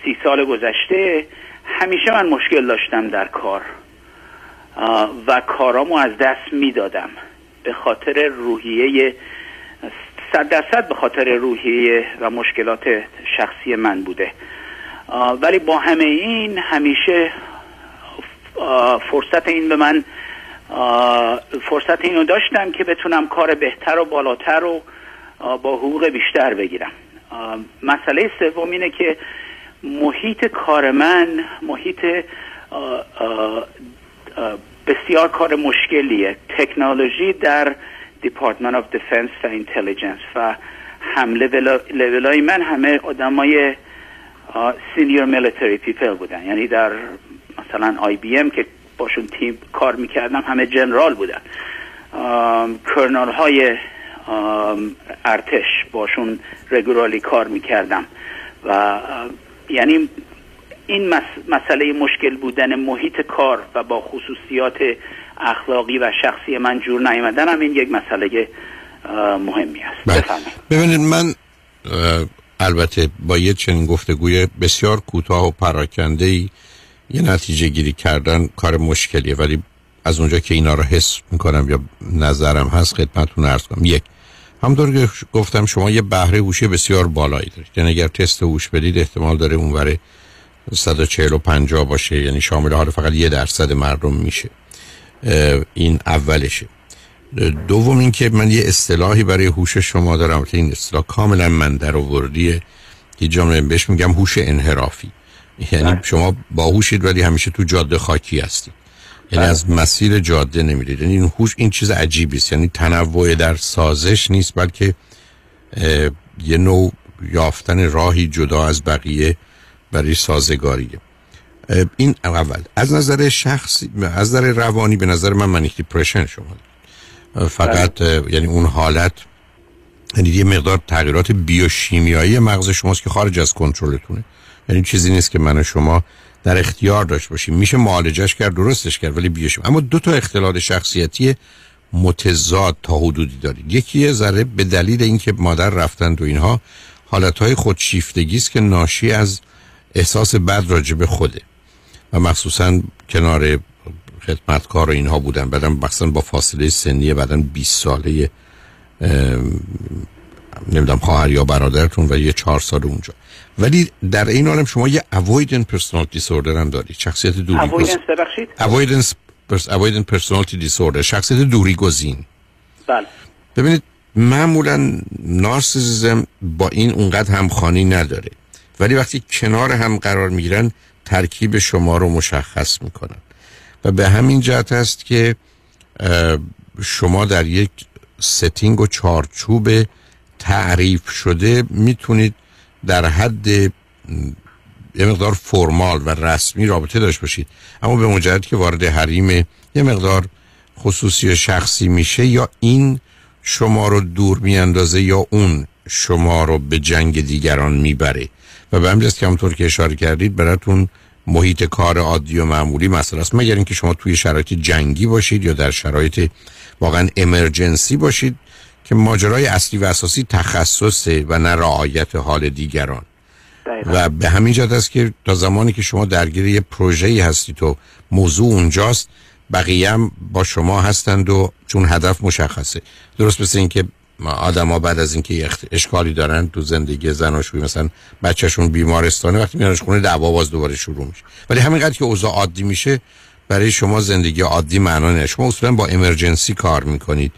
سی سال گذشته همیشه من مشکل داشتم در کار و کارامو از دست می‌دادم به خاطر روحیه صد درصد به خاطر روحیه و مشکلات شخصی من بوده. ولی با همه این همیشه فرصت این به من فرصت اینو داشتم که بتونم کار بهتر و بالاتر و با حقوق بیشتر بگیرم. مسئله سوم اینه که محیط کار من محیط بسیار کار مشکلیه. تکنولوژی در Department of Defense و intelligence و هم لیول های من همه آدمای senior military people بودن. یعنی در مثلا آی بی ام که باشون تیم کار می‌کردم همه جنرال بودن. کرنال های ارتش باشون رگورالی کار می‌کردم. و یعنی این مسئله مشکل بودن محیط کار و با خصوصیات اخلاقی و شخصی من جور نیامدن هم این یک مسئله مهمی است. ببینید من البته با یه چنین گفتگوی بسیار کوتاه و پراکنده ای یه نتیجه گیری کردن کار مشکلیه ولی از اونجا که اینا رو حس می‌کنم یا نظرم هست خدمتتون ارز کنم. یک همطور که گفتم شما یه بهره هوشی بسیار بالایی دارید. یعنی اگر تست هوش بدید احتمال داره اونوره 140 و 50 باشه. یعنی شامل حال فقط یه درصد مردم میشه. این اولشه. دوم اینکه من یه اصطلاحی برای هوش شما دارم که این اصطلاح کاملا من در آوردیه. که جامعه بهش میگم هوش انحرافی. یعنی بله. شما باهوشید ولی همیشه تو جاده خاکی هستید. یعنی بله. از مسیر جاده نمیرید. یعنی این هوش این چیز عجیبی است. یعنی تنوع در سازش نیست بلکه یه نوع یافتن راهی جدا از بقیه برای سازگاریه. این اول. از نظر شخصی از نظر روانی به نظر من منیک دیپرشن شما. فقط یعنی اون حالت یعنی یه مقدار تغییرات بیوشیمیایی مغز شماست که خارج از کنترلتونه. یعنی چیزی نیست که من و شما در اختیار داشت باشیم. میشه معالجش کرد درستش کرد ولی بیوشیم اما دو تا اختلال شخصیتی متضاد تا حدودی دارید یکی یه ذره به دلیل اینکه مادر رفتند و اینها حالتهای خودشیفتگی است که ناشی از احساس بد راجع به خوده. و مخصوصا کنار خدمتکار و اینها بودن. بعدم مثلا با فاصله سنی بعدم 20 ساله نمی‌دونم خواهر یا برادرتون و یه چهار سال اونجا. ولی در این حالم شما یه avoidant personality disorder هم دارید. شخصیت دوری avoidance ببخشید؟ Pers- avoidant personality disorder. شخصیت دوری گزین. بله. ببینید معمولا نارسیسیزم با این اونقدر همخانی نداره. ولی وقتی کنار هم قرار می‌گیرن ترکیب شما رو مشخص می‌کنن. و به همین جهت است که شما در یک ستینگ و چارچوب تعریف شده می‌تونید در حد یه مقدار فرمال و رسمی رابطه داشت باشید. اما به مجرد که وارد حریم یه مقدار خصوصی و شخصی میشه یا این شما رو دور میاندازه یا اون شما رو به جنگ دیگران می‌بره. و به جهت که همونطور که اشاره کردید براتون محیط کار عادی و معمولی مسئله است. مگر اینکه شما توی شرایط جنگی باشید یا در شرایط واقعا امرجنسی باشید که ماجرای اصلی و اساسی تخصصه و نه رعایت حال دیگران. و به همین جهت است که تا زمانی که شما درگیر یه پروژه‌ای هستید و موضوع اونجاست بقیه هم با شما هستند و چون هدف مشخصه. درست مثل اینکه آدما بعد از اینکه اشکالی دارن تو زندگی زناشویی مثلا بچهشون بیمارستانه وقتی میانش خونه دعوا باز دوباره شروع میشه. ولی همینقدر که اوضاع عادی میشه برای شما زندگی عادی معنا نه شما اصولا با امرجنسی کار می‌کنید.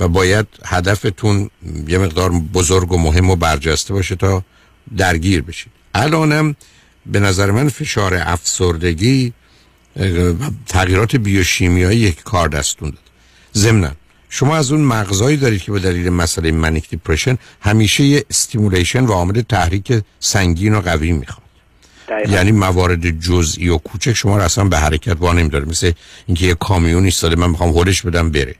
و باید هدفتون یه مقدار بزرگ و مهم و برجسته باشه تا درگیر بشید. الانم به نظر من فشار افسردگی تغییرات بیوشیمیایی یک کار دستون داد. ضمنا شما از اون مغزایی دارید که به دلیل مسئله manic depression همیشه یه stimulation و عامل تحریک سنگین و قوی می‌خواد. یعنی موارد جزئی و کوچک شما رو اصلا به حرکت وا نمیداره. مثل اینکه یه کامیون ایستاده من می‌خوام هولش بدم بره.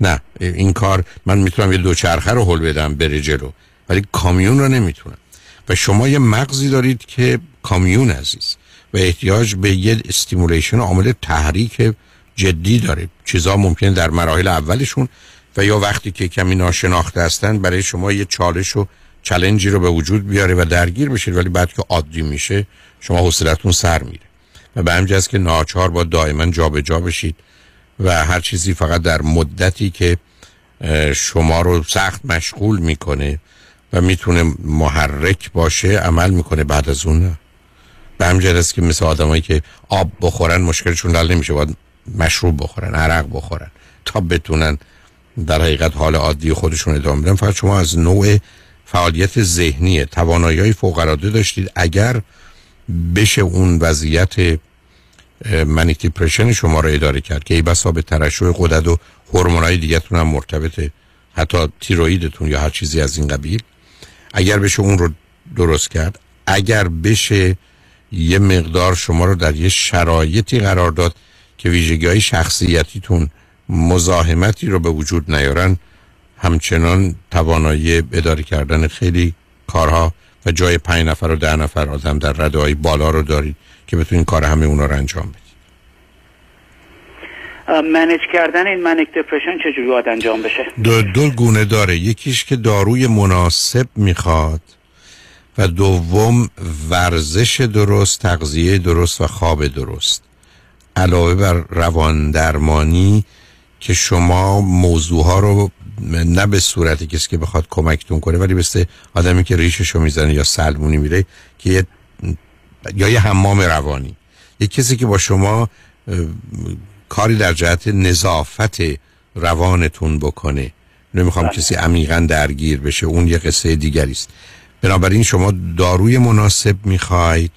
نه این کار من می‌تونم یه دوچرخه رو هول بدم بره جلو ولی کامیون رو نمی‌تونم. و شما یه مغزی دارید که کامیونیزه و احتیاج به یه stimulation عامل تحریک جدی داره چیزا ممکنه در مراحل اولشون و یا وقتی که کمی ناشناخته هستن برای شما یه چالش و چلنجی رو به وجود بیاره و درگیر بشید ولی بعد که عادی میشه شما حوصلتون سر میره. و به جهت که ناچار با دائما جابجا بشید. و هر چیزی فقط در مدتی که شما رو سخت مشغول می‌کنه و می‌تونه محرک باشه عمل می‌کنه بعد از اون به جهت است که مثل آدمایی که آب بخورن مشکلشون حل نمیشه باید مشروب بخورن عرق بخورن تا بتونن در حقیقت حال عادی خودشون ادامه بدن. فقط شما از نوع فعالیت ذهنی توانایی فوق العاده داشتید. اگر بشه اون وضعیت منیک دیپرشن شما رو اداره کرد که ای بسا به ترشح قدرت و هورمونای دیگه‌تون هم مرتبطه حتی تیرویدتون یا هر چیزی از این قبیل اگر بشه اون رو درست کرد اگر بشه یه مقدار شما رو در یه شرایطی قرار داد که ویژگی های شخصیتیتون مزاحمتی رو به وجود نیارن همچنان توانایی اداره کردن خیلی کارها و جای پنج نفر و ده نفر آدم در رده بالا رو دارید. که بتونید کار همه اونا رو انجام بدید منیج کردن این منیک دپرشن چجوری باید انجام بشه؟ دو, دو گونه داره. یکیش که داروی مناسب می‌خواد و دوم ورزش درست تغذیه درست و خواب درست. علاوه بر روان درمانی که شما موضوع ها رو نه به صورتی کسی که بخواد کمکتون کنه ولی مثل آدمی که ریششو می‌زنه یا سلمونی میره که یه یا یه حمام روانی. یه کسی که با شما کاری در جهت نظافت روانتون بکنه. نمی‌خوام کسی عمیقا درگیر بشه. اون یه قصه دیگری است. بنابراین شما داروی مناسب می‌خواید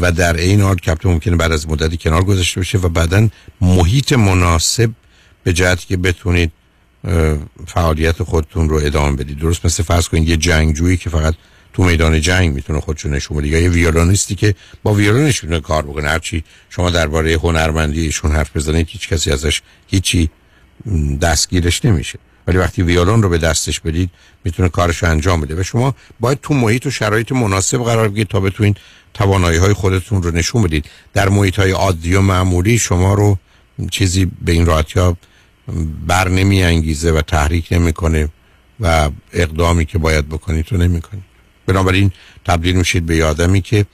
و در این حال البته ممکنه بعد از مدتی کنار گذاشته بشه و بعدا محیط مناسب به جهتی که بتونید فعالیت خودتون رو ادامه بدید. درست مثل فرض کنید یه جنگجویی که فقط تو میدان جنگ می‌تونه خودشو نشون بده. یا یه ویولونیستی که با ویولونش می‌تونه کار بکنه. هرچی شما درباره هنرمندی ایشون حرف بزنید هیچ کسی ازش هیچی دستگیرش نمیشه. ولی وقتی ویولون رو به دستش بدید می‌تونه کارش رو انجام بده. و شما باید تو محیط و شرایط مناسب قرار بگیرید تا بتونید توانایی های خودتون رو نشون بدید. در محیط های عادی و معمولی شما رو چیزی به این راحتی ها بر نمی انگیزه و تحریک نمی‌کنه و اقدامی که باید بکنید تو نمی‌کنید. بنابراین تبدیل میشید به آدمی که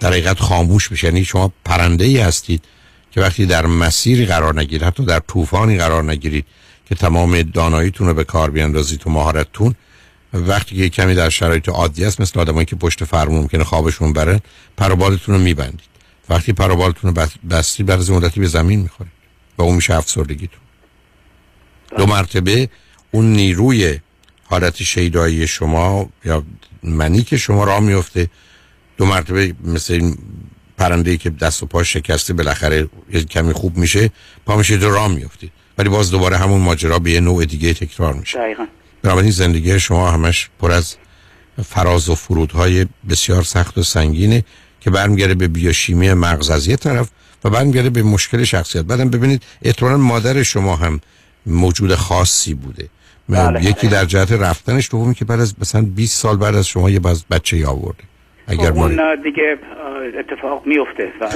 در حقیقت خاموش میشه. یعنی شما پرنده ای هستید که وقتی در مسیری قرار نگیرید حتی در طوفانی قرار نگیرید که تمام داناییتون رو به کار بیاندازید و مهارتتون وقتی که کمی در شرایط عادی است مثل آدمایی که پشت فرمون ممکنه خوابشون بره پروبالتون رو میبندید. وقتی پروبالتون رو بستید بعد از مدتی به زمین می‌خورید و اون میشه افسردگیتون. دو مرتبه اون نیروی حالت شیدایی شما یا منی که شما راه میفته دو مرتبه مثل این پرنده که دست و پاش شکسته بالاخره یه کمی خوب میشه پا میشه تو راه میفته ولی باز دوباره همون ماجرا به یه نوع دیگه تکرار میشه. دقیقا. بنابراین زندگی شما همش پر از فراز و فرودهای بسیار سخت و سنگینه که برمیگرده به بیوشیمی مغز از یه طرف و برمیگرده به مشکل شخصیت. بعدم ببینید احتمالاً مادر شما هم موجود خاصی بوده. بله. یکی در جهت رفتنش دومی که بعد از مثلا 20 سال بعد از شما یه باز بچه ای آورده اگر خب اون دیگه اتفاق میفته و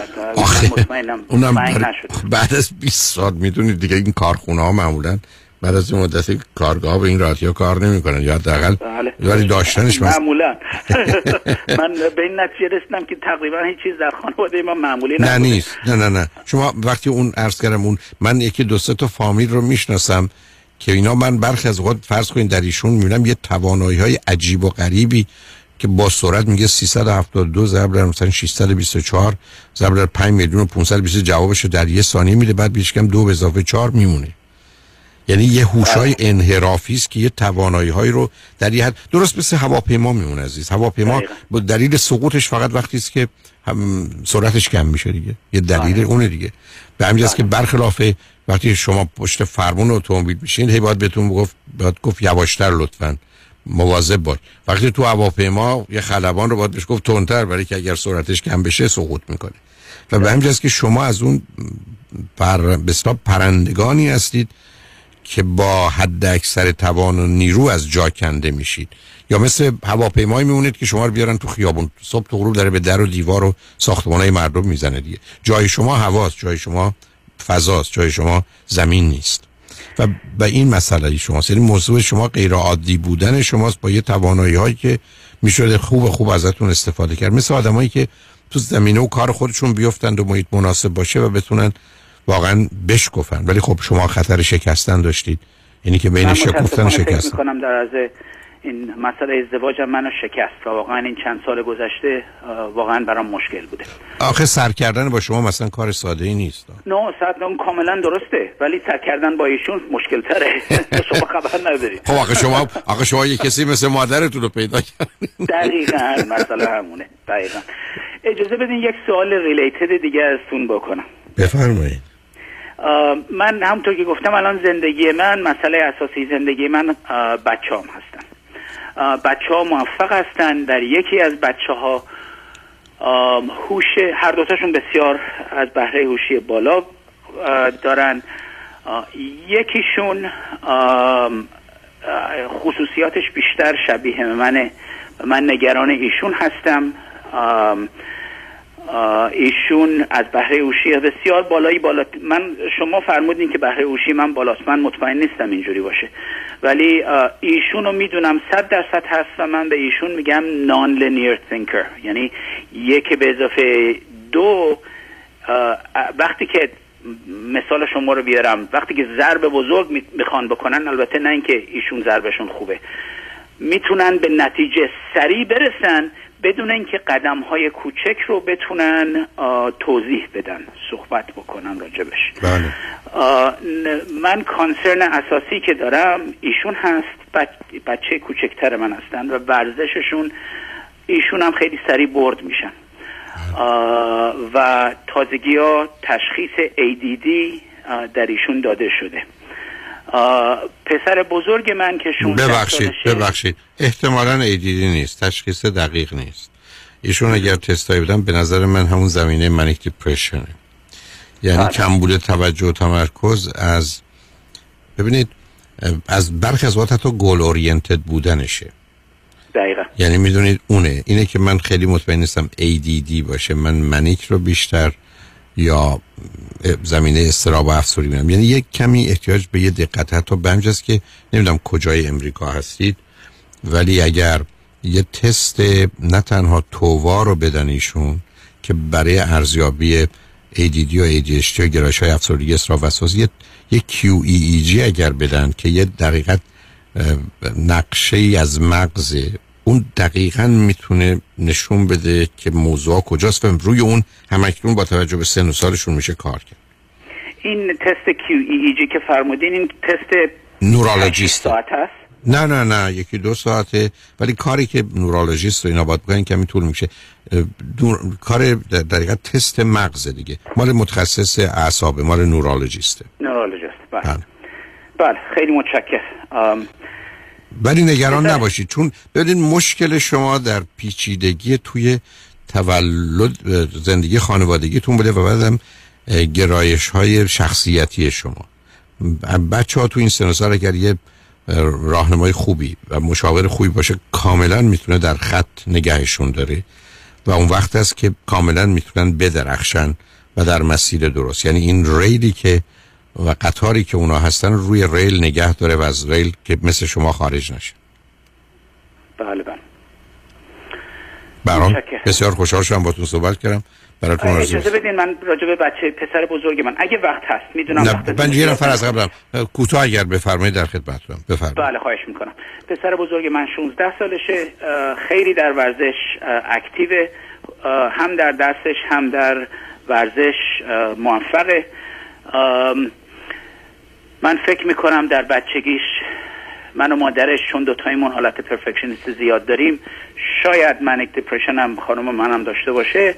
مطمئنم اونم بر- نشده. بعد از 20 سال می‌دونید دیگه این کارخونه ها معمولا بعد از این مدت کارگاه به این راحتی ها کار نمی‌کنن. یا حداقل بله. ولی داشتنش معمولا. *laughs* من به این نتیجه رسیدم که تقریبا هیچ چیز در خانواده ما معمولی نه نبوده. نیست. نه نه نه. شما وقتی اون عرض کردم اون من یکی دو سه تا فامیل رو می‌شناسم. که اینا من برخی از اوقات فرض کنید در ایشون می‌بینم یه توانایی های عجیب و غریبی که با سرعت میگه 372 ضرب در مثلا 624 ضرب در 5 میلیون و 520 جوابش رو در یه ثانیه میده بعد بیش کم دو به اضافه 4 میمونه. یعنی یه هوشای انحرافی است که یه توانایی هایی رو در یه حد درست مثل هواپیما میمونه عزیز. هواپیما با دلیل سقوطش فقط وقتی است که هم سرعتش کم میشه دیگه. یه دلیل اونه دیگه. به همین که برخلاف وقتی شما پشت فرمون اتومبیل میشین هی باید بهتون گفت باید گفت یواشتر لطفا. مواظب باش. وقتی تو هواپیما یه خلبان رو باید بهش گفت تندتر برای که اگر سرعتش کم بشه سقوط می‌کنه. و به همین جاست که شما از اون پر اصطلاح پرندگانی هستید که با حد اکثر توان و نیرو از جا کنده میشید. یا مثل هواپیمایی میمونید که شما رو بیارن تو خیابون. صبح تو غروب داره به در و دیوار و ساختمانای مردم می‌زنه دیگه. جای شما هواست جای شما فضاست جای شما زمین نیست. و به این مسئله شماست. یعنی موضوع شما غیر عادی بودن شماست با یه توانایی هایی که می‌شده خوب خوب ازتون استفاده کرد. مثل آدمایی که تو زمینه و کار خودشون بیفتند و محیط مناسب باشه و بتونن واقعا بشکفن. ولی خب شما خطر شکستن داشتید. یعنی که بین شکفتن و شکستن. می‌کنم در از این مسئله ازدواجم منو شکست و واقعا این چند سال گذشته واقعا برام مشکل بوده. آخه سر کردن با شما مثلا کار ساده ای نیست. نه صد کاملا درسته ولی سر کردن با ایشون مشکل تره *laughs* شما خبر نداری خب آخه شما آخه شما یه کسی مثل مادرتون رو پیدا کردید. دقیقا مسئله همونه. دقیقا. اجازه بدین یک سوال ریلیتد دیگه ازتون بکنم. بفرمایید. من همونطور که گفتم الان زندگی من مسئله اساسی زندگی من بچه هم هستن. بچه ها موفق هستن در یکی از بچه ها هوش هر دوتاشون بسیار از بهره هوشی بالا دارن. یکیشون خصوصیاتش بیشتر شبیه منه من نگران ایشون هستم. ایشون از بهره هوشی بسیار بالایی بالا من شما فرمودین که بهره هوشی من بالاست من مطمئن نیستم اینجوری باشه. ولی ایشون رو می‌دونم صد درصد هست و من به ایشون میگم نان لینیر تینکر یعنی یک به اضافه دو وقتی که مثال شما رو بیارم وقتی که ضرب بزرگ می- می‌خوان بکنن البته نه اینکه ایشون ضربشون خوبه. می‌تونن به نتیجه سریع برسن بدون اینکه قدم های کوچک رو بتونن توضیح بدن صحبت بکنن راجبش بله. من کانسرن اساسی که دارم ایشون هست بچ- بچه کوچکتر من هستن و ورزششون ایشون هم خیلی سریع برد میشن. و تازگی ها تشخیص ADD در ایشون داده شده. پسر بزرگ من که 16 ببخشید ببخشید. احتمالا ایدیدی نیست تشخیص دقیق نیست. ایشون اگر تستایی بدن به نظر من همون زمینه منیک دیپرشنه یعنی بله. کمبود توجه و تمرکز از ببینید از برخی از وقت حتی گل اورینتد بودنشه. دقیقا. یعنی می‌دونید اونه. اینه که من خیلی مطمئن نیستم ADD باشه. من منیک رو بیشتر یا زمینه استراب و افسوری میرم. یعنی یک کمی احتیاج به یه دقت حتی به که نمی‌دونم کجای امریکا هستید ولی اگر یه تست نه تنها تووا رو بدن ایشون که برای ارزیابی ADD و ADHD و گرایش های افسردگی استراب وسواس یه, یه QEEG اگر بدن که یه دقیقت نقشه ای از مغزه اون دقیقا می‌تونه نشون بده که موضوع کجاست و روی اون همکنون با توجه به سن و سالشون میشه کار کرد. این تست QEEG که فرمودین این تست نورولوژیست. ساعت هست؟ نه نه نه یکی دو ساعته. ولی کاری که نورولوژیست رو اینا باید بکنن کمی طول میشه دور... کار در حقیقت تست مغز دیگه. مال متخصص اعصاب مال نورولوژیسته. نورولوژیست بله. بله. خیلی متشکر آم، ولی نگران نباشید. چون ببینید مشکل شما در پیچیدگی توی تولد زندگی خانوادگیتون بوده و بعدم گرایش های شخصیتی شما. بچه ها تو این سن سال اگر یه اه، راهنمای خوبی و مشاور خوبی باشه کاملا می‌تونه در خط نگهشون داره و اون وقت است که کاملا می‌تونن بدرخشن و در مسیر درست. یعنی این ریلی که و قطاری که اونا هستن روی ریل نگه داره و از ریل که مثل شما خارج نشه. بله بله. برام. بسیار خوشحال شدم باتون صحبت کردم. براتون آرزو اجازه بدین من راجع به بچه پسر بزرگ من. اگه وقت هست می‌دونم نه من یه نفر از قبلم. کوتاه اگر بفرمایید در خدمتتونم بفرمایید. بله خواهش می‌کنم. پسر بزرگ من 16 سالشه. خیلی در ورزش اه، هم در دستش هم در ورزش موفقه. من فکر می‌کنم در بچگیش من و مادرش چون دوتایمون حالت perfectionist زیاد داریم شاید manic depression هم خانم منم داشته باشه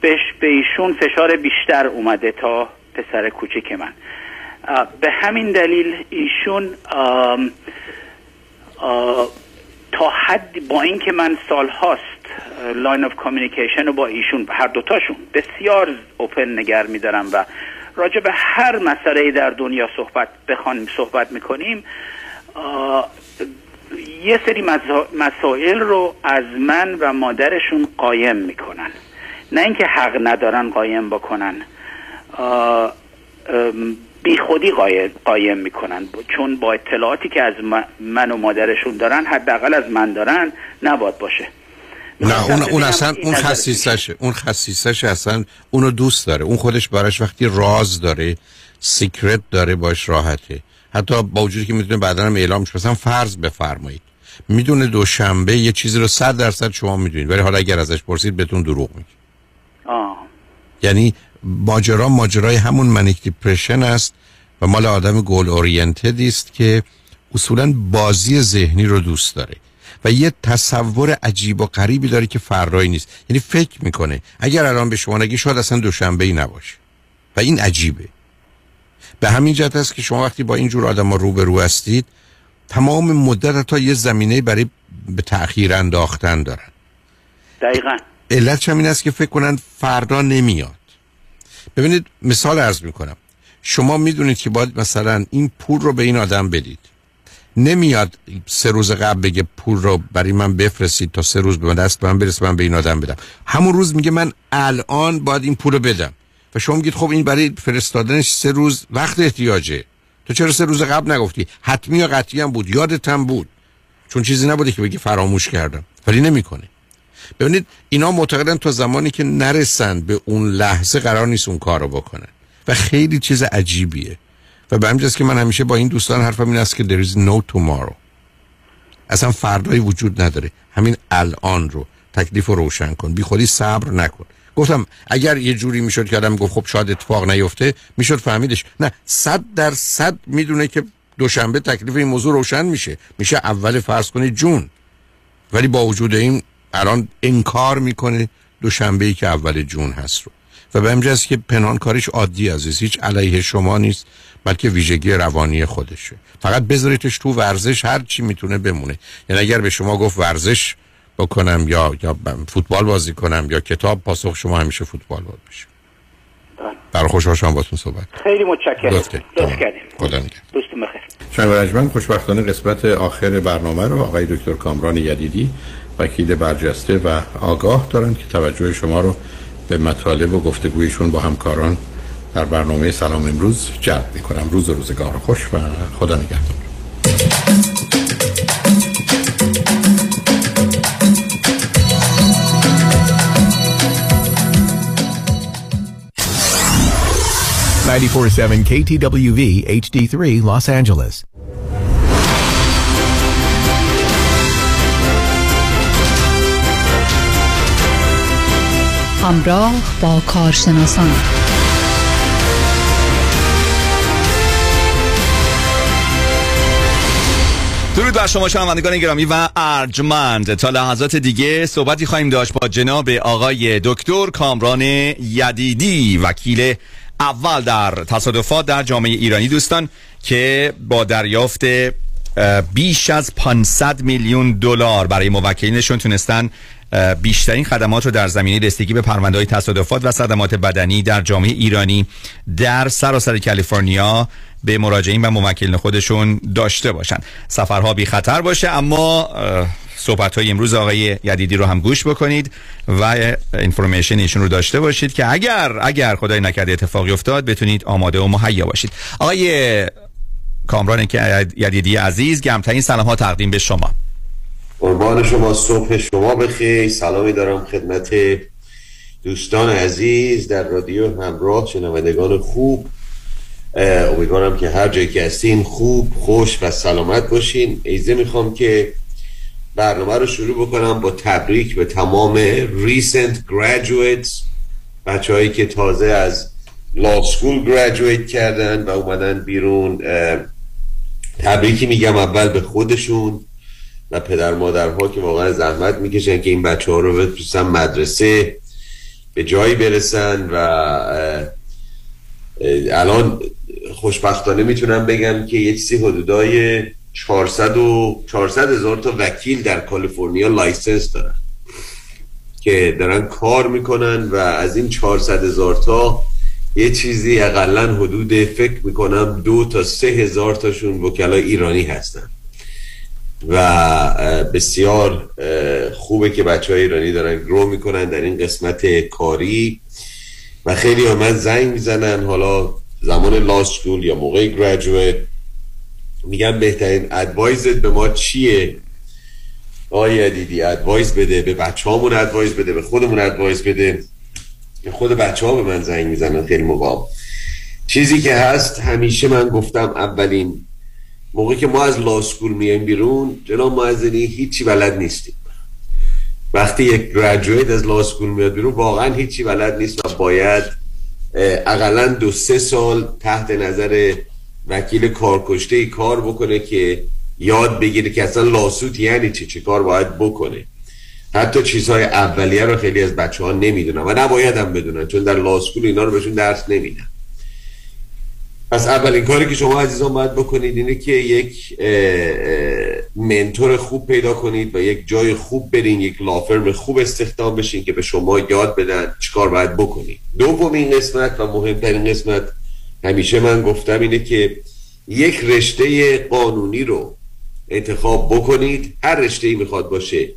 بهش به ایشون فشار بیشتر اومده تا پسر کوچک من. به همین دلیل ایشون آم، آه، تا حد با اینکه من سال هاست line of communication رو با ایشون هر دوتاشون بسیار اوپن نگر میدارم و راجع به هر مسئله در دنیا صحبت بخوانیم صحبت می‌کنیم یه سری مسائل رو از من و مادرشون قایم می‌کنن. نه اینکه حق ندارن قایم بکنن. بی خودی قایم, می‌کنن. چون با اطلاعاتی که از من- من و مادرشون دارن حداقل از من دارن نباد باشه. نه اون اون ببینم اصلا اون خصیصشه اون خصیصش اصلا اونو دوست داره. اون خودش براش وقتی راز داره secret داره باش راحته. حتی با وجودی که می‌تونه بعدا هم اعلام شه. مثلا فرض بفرمایید. می‌دونه دوشنبه یه چیزی رو صد درصد شما می‌دونید ولی حالا اگر ازش پرسید بهتون دروغ میگه. آه. یعنی ماجرا ماجرای همون manic depression است و مال آدم goal oriented ی است که اصولا بازی ذهنی رو دوست داره. و یه تصور عجیب و غریبی داره که فردایی نیست. یعنی فکر می‌کنه. اگر الان به شما نگی شاید اصلا دوشنبه ای نباشه. و این عجیبه. به همین جهت است که شما وقتی با اینجور آدم ها روبرو هستید تمام مدت تا یه زمینه برای به تأخیر انداختن دارن. دقیقا. علتش هم این است که فکر کنن فردا نمیاد. ببینید مثال عرض می‌کنم. شما می‌دونید که باید مثلا این پول رو به این آدم بدید. نمیاد سه روز قبل بگه پول رو برای من بفرستید تا سه روز به من دست من برسه من به این آدم بدم. همون روز میگه من الان باید این پول رو بدم. و شما میگید خب این برای فرستادنش سه روز وقت احتیاجه. تو چرا سه روز قبل نگفتی؟ حتمی یا قطعی هم بود یادت هم بود. چون چیزی نبوده که بگی فراموش کردم. ولی نمی‌کنه. ببینید اینا معتقدن تا زمانی که نرسن به اون لحظه قرار نیست اون کار رو بکنن. و خیلی چیز عجیبیه. و به همین جاست که من همیشه با این دوستان حرفم این است که there is no tomorrow. اصلا فردایی وجود نداره. همین الان رو تکلیف رو روشن کن. بی خودی صبر نکن. گفتم اگر یه جوری می‌شد که آدم گفت خب شاید اتفاق نیفته می‌شد فهمیدش. نه صد در صد می‌دونه که دوشنبه تکلیف این موضوع روشن میشه. میشه اول فرض کنید جون. ولی با وجود این الان انکار می‌کنه دوشنبه ای که اول جون هست رو. و به همین جاست که پنهان کاریش عادی عزیز هیچ علیه شما نیست بلکه ویژگی روانی خودشه. فقط بذاریدش تو ورزش هر چی می‌تونه بمونه. یعنی اگر به شما گفت ورزش بکنم یا یا فوتبال بازی کنم یا کتاب پاسخ شما همیشه فوتبال باید بشه برای خوشحال شدم باتون صحبت خیلی متشکرم. لطف. لطف کردیم خدا نگهدار. دوستون بخیر. شنگ رجمن خوشبختانه قسمت آخر برنامه رو آقای دکتر کامران یدیدی وکیل برجسته و آگاه دارن که توجه شما رو به مطالب و گفتگویشون با همکاران در برنامه سلام امروز جلب می‌کنم روز و روزگار خوش و خدا نگهدار KTWV HD3 Los Angeles. همراه با کارشناسان. درود بر شما شنوندگان گرامی و ارجمند. تا لحظات دیگه صحبتی خواهیم داشت با جناب آقای دکتر کامران یدیدی وکیل اول در تصادفات در جامعه ایرانی دوستان که با دریافت بیش از 500 میلیون دلار برای موکلینشون تونستن بیشترین خدمات رو در زمینه رسیدگی به پرونده های تصادفات و صدمات بدنی در جامعه ایرانی در سراسر کالیفرنیا به مراجعین و موکلین خودشون داشته باشن سفرها بی خطر باشه اما صحبت های امروز آقای یدیدی رو هم گوش بکنید و اینفورمیشن ایشون رو داشته باشید که اگر اگر خدای نکرده اتفاقی افتاد بتونید آماده و مهیا باشید. آقای کامران که یدیدی عزیز گمترین سلام ها تقدیم به شما. قربان شما صبح شما بخیر. سلامی دارم خدمت دوستان عزیز در رادیو همراه شنوندگان خوب. امیدوارم که هر جایی که هستین خوب خوش و سلامت باشین. اجازه می‌خوام که برنامه رو شروع بکنم با تبریک به تمام recent graduates بچه هایی که تازه از law school graduate کردن و اومدن بیرون. تبریکی میگم اول به خودشون. و پدر مادرها که واقعا زحمت می‌کشن که این بچه ها رو بفرستن مدرسه به جایی برسن و الان خوشبختانه می‌تونم بگم که یه چیزی حدودای 400 و 400 هزار تا وکیل در کالیفرنیا license دارن که دارن کار می‌کنن و از این 400 هزار تا یه چیزی اقلا حدود فکر می‌کنم دو تا سه هزار تاشون وکلا ایرانی هستن. و بسیار خوبه که بچه های ایرانی دارن grow می‌کنن در این قسمت کاری. و خیلی ها من زنگ می‌زنن حالا زمان law school یا موقع graduate میگن بهترین advice ت به ما چیه؟ آیا دیدی advice بده به بچه هامون advice بده به خودمون advice بده. خود بچه ها به من زنگ می‌زنن خیلی موقع چیزی که هست همیشه من گفتم اولین موقعی که ما از لاسکول میایم بیرون جناب معزنی هیچی بلد نیستیم. وقتی یک گریجویت از لاسکول میاد بیرون واقعا هیچی بلد نیست و باید اقلا دو سه سال تحت نظر وکیل کارکشته کار بکنه که یاد بگیره که اصلا لاسوت یعنی چی چه کار باید بکنه. حتی چیزهای اولیه رو خیلی از بچه ها نمی‌دونن و نباید هم بدونن چون در لاسکول اینا رو بهشون درس نمیدن. پس اولین کاری که شما عزیزان باید بکنید اینه که یک منتور خوب پیدا کنید و یک جای خوب برین یک لافرم خوب استخدام بشین که به شما یاد بدن چیکار باید بکنید. دومین قسمت و مهمترین قسمت همیشه من گفتم اینه که یک رشته قانونی رو انتخاب بکنید. هر رشته ای می‌خواد باشه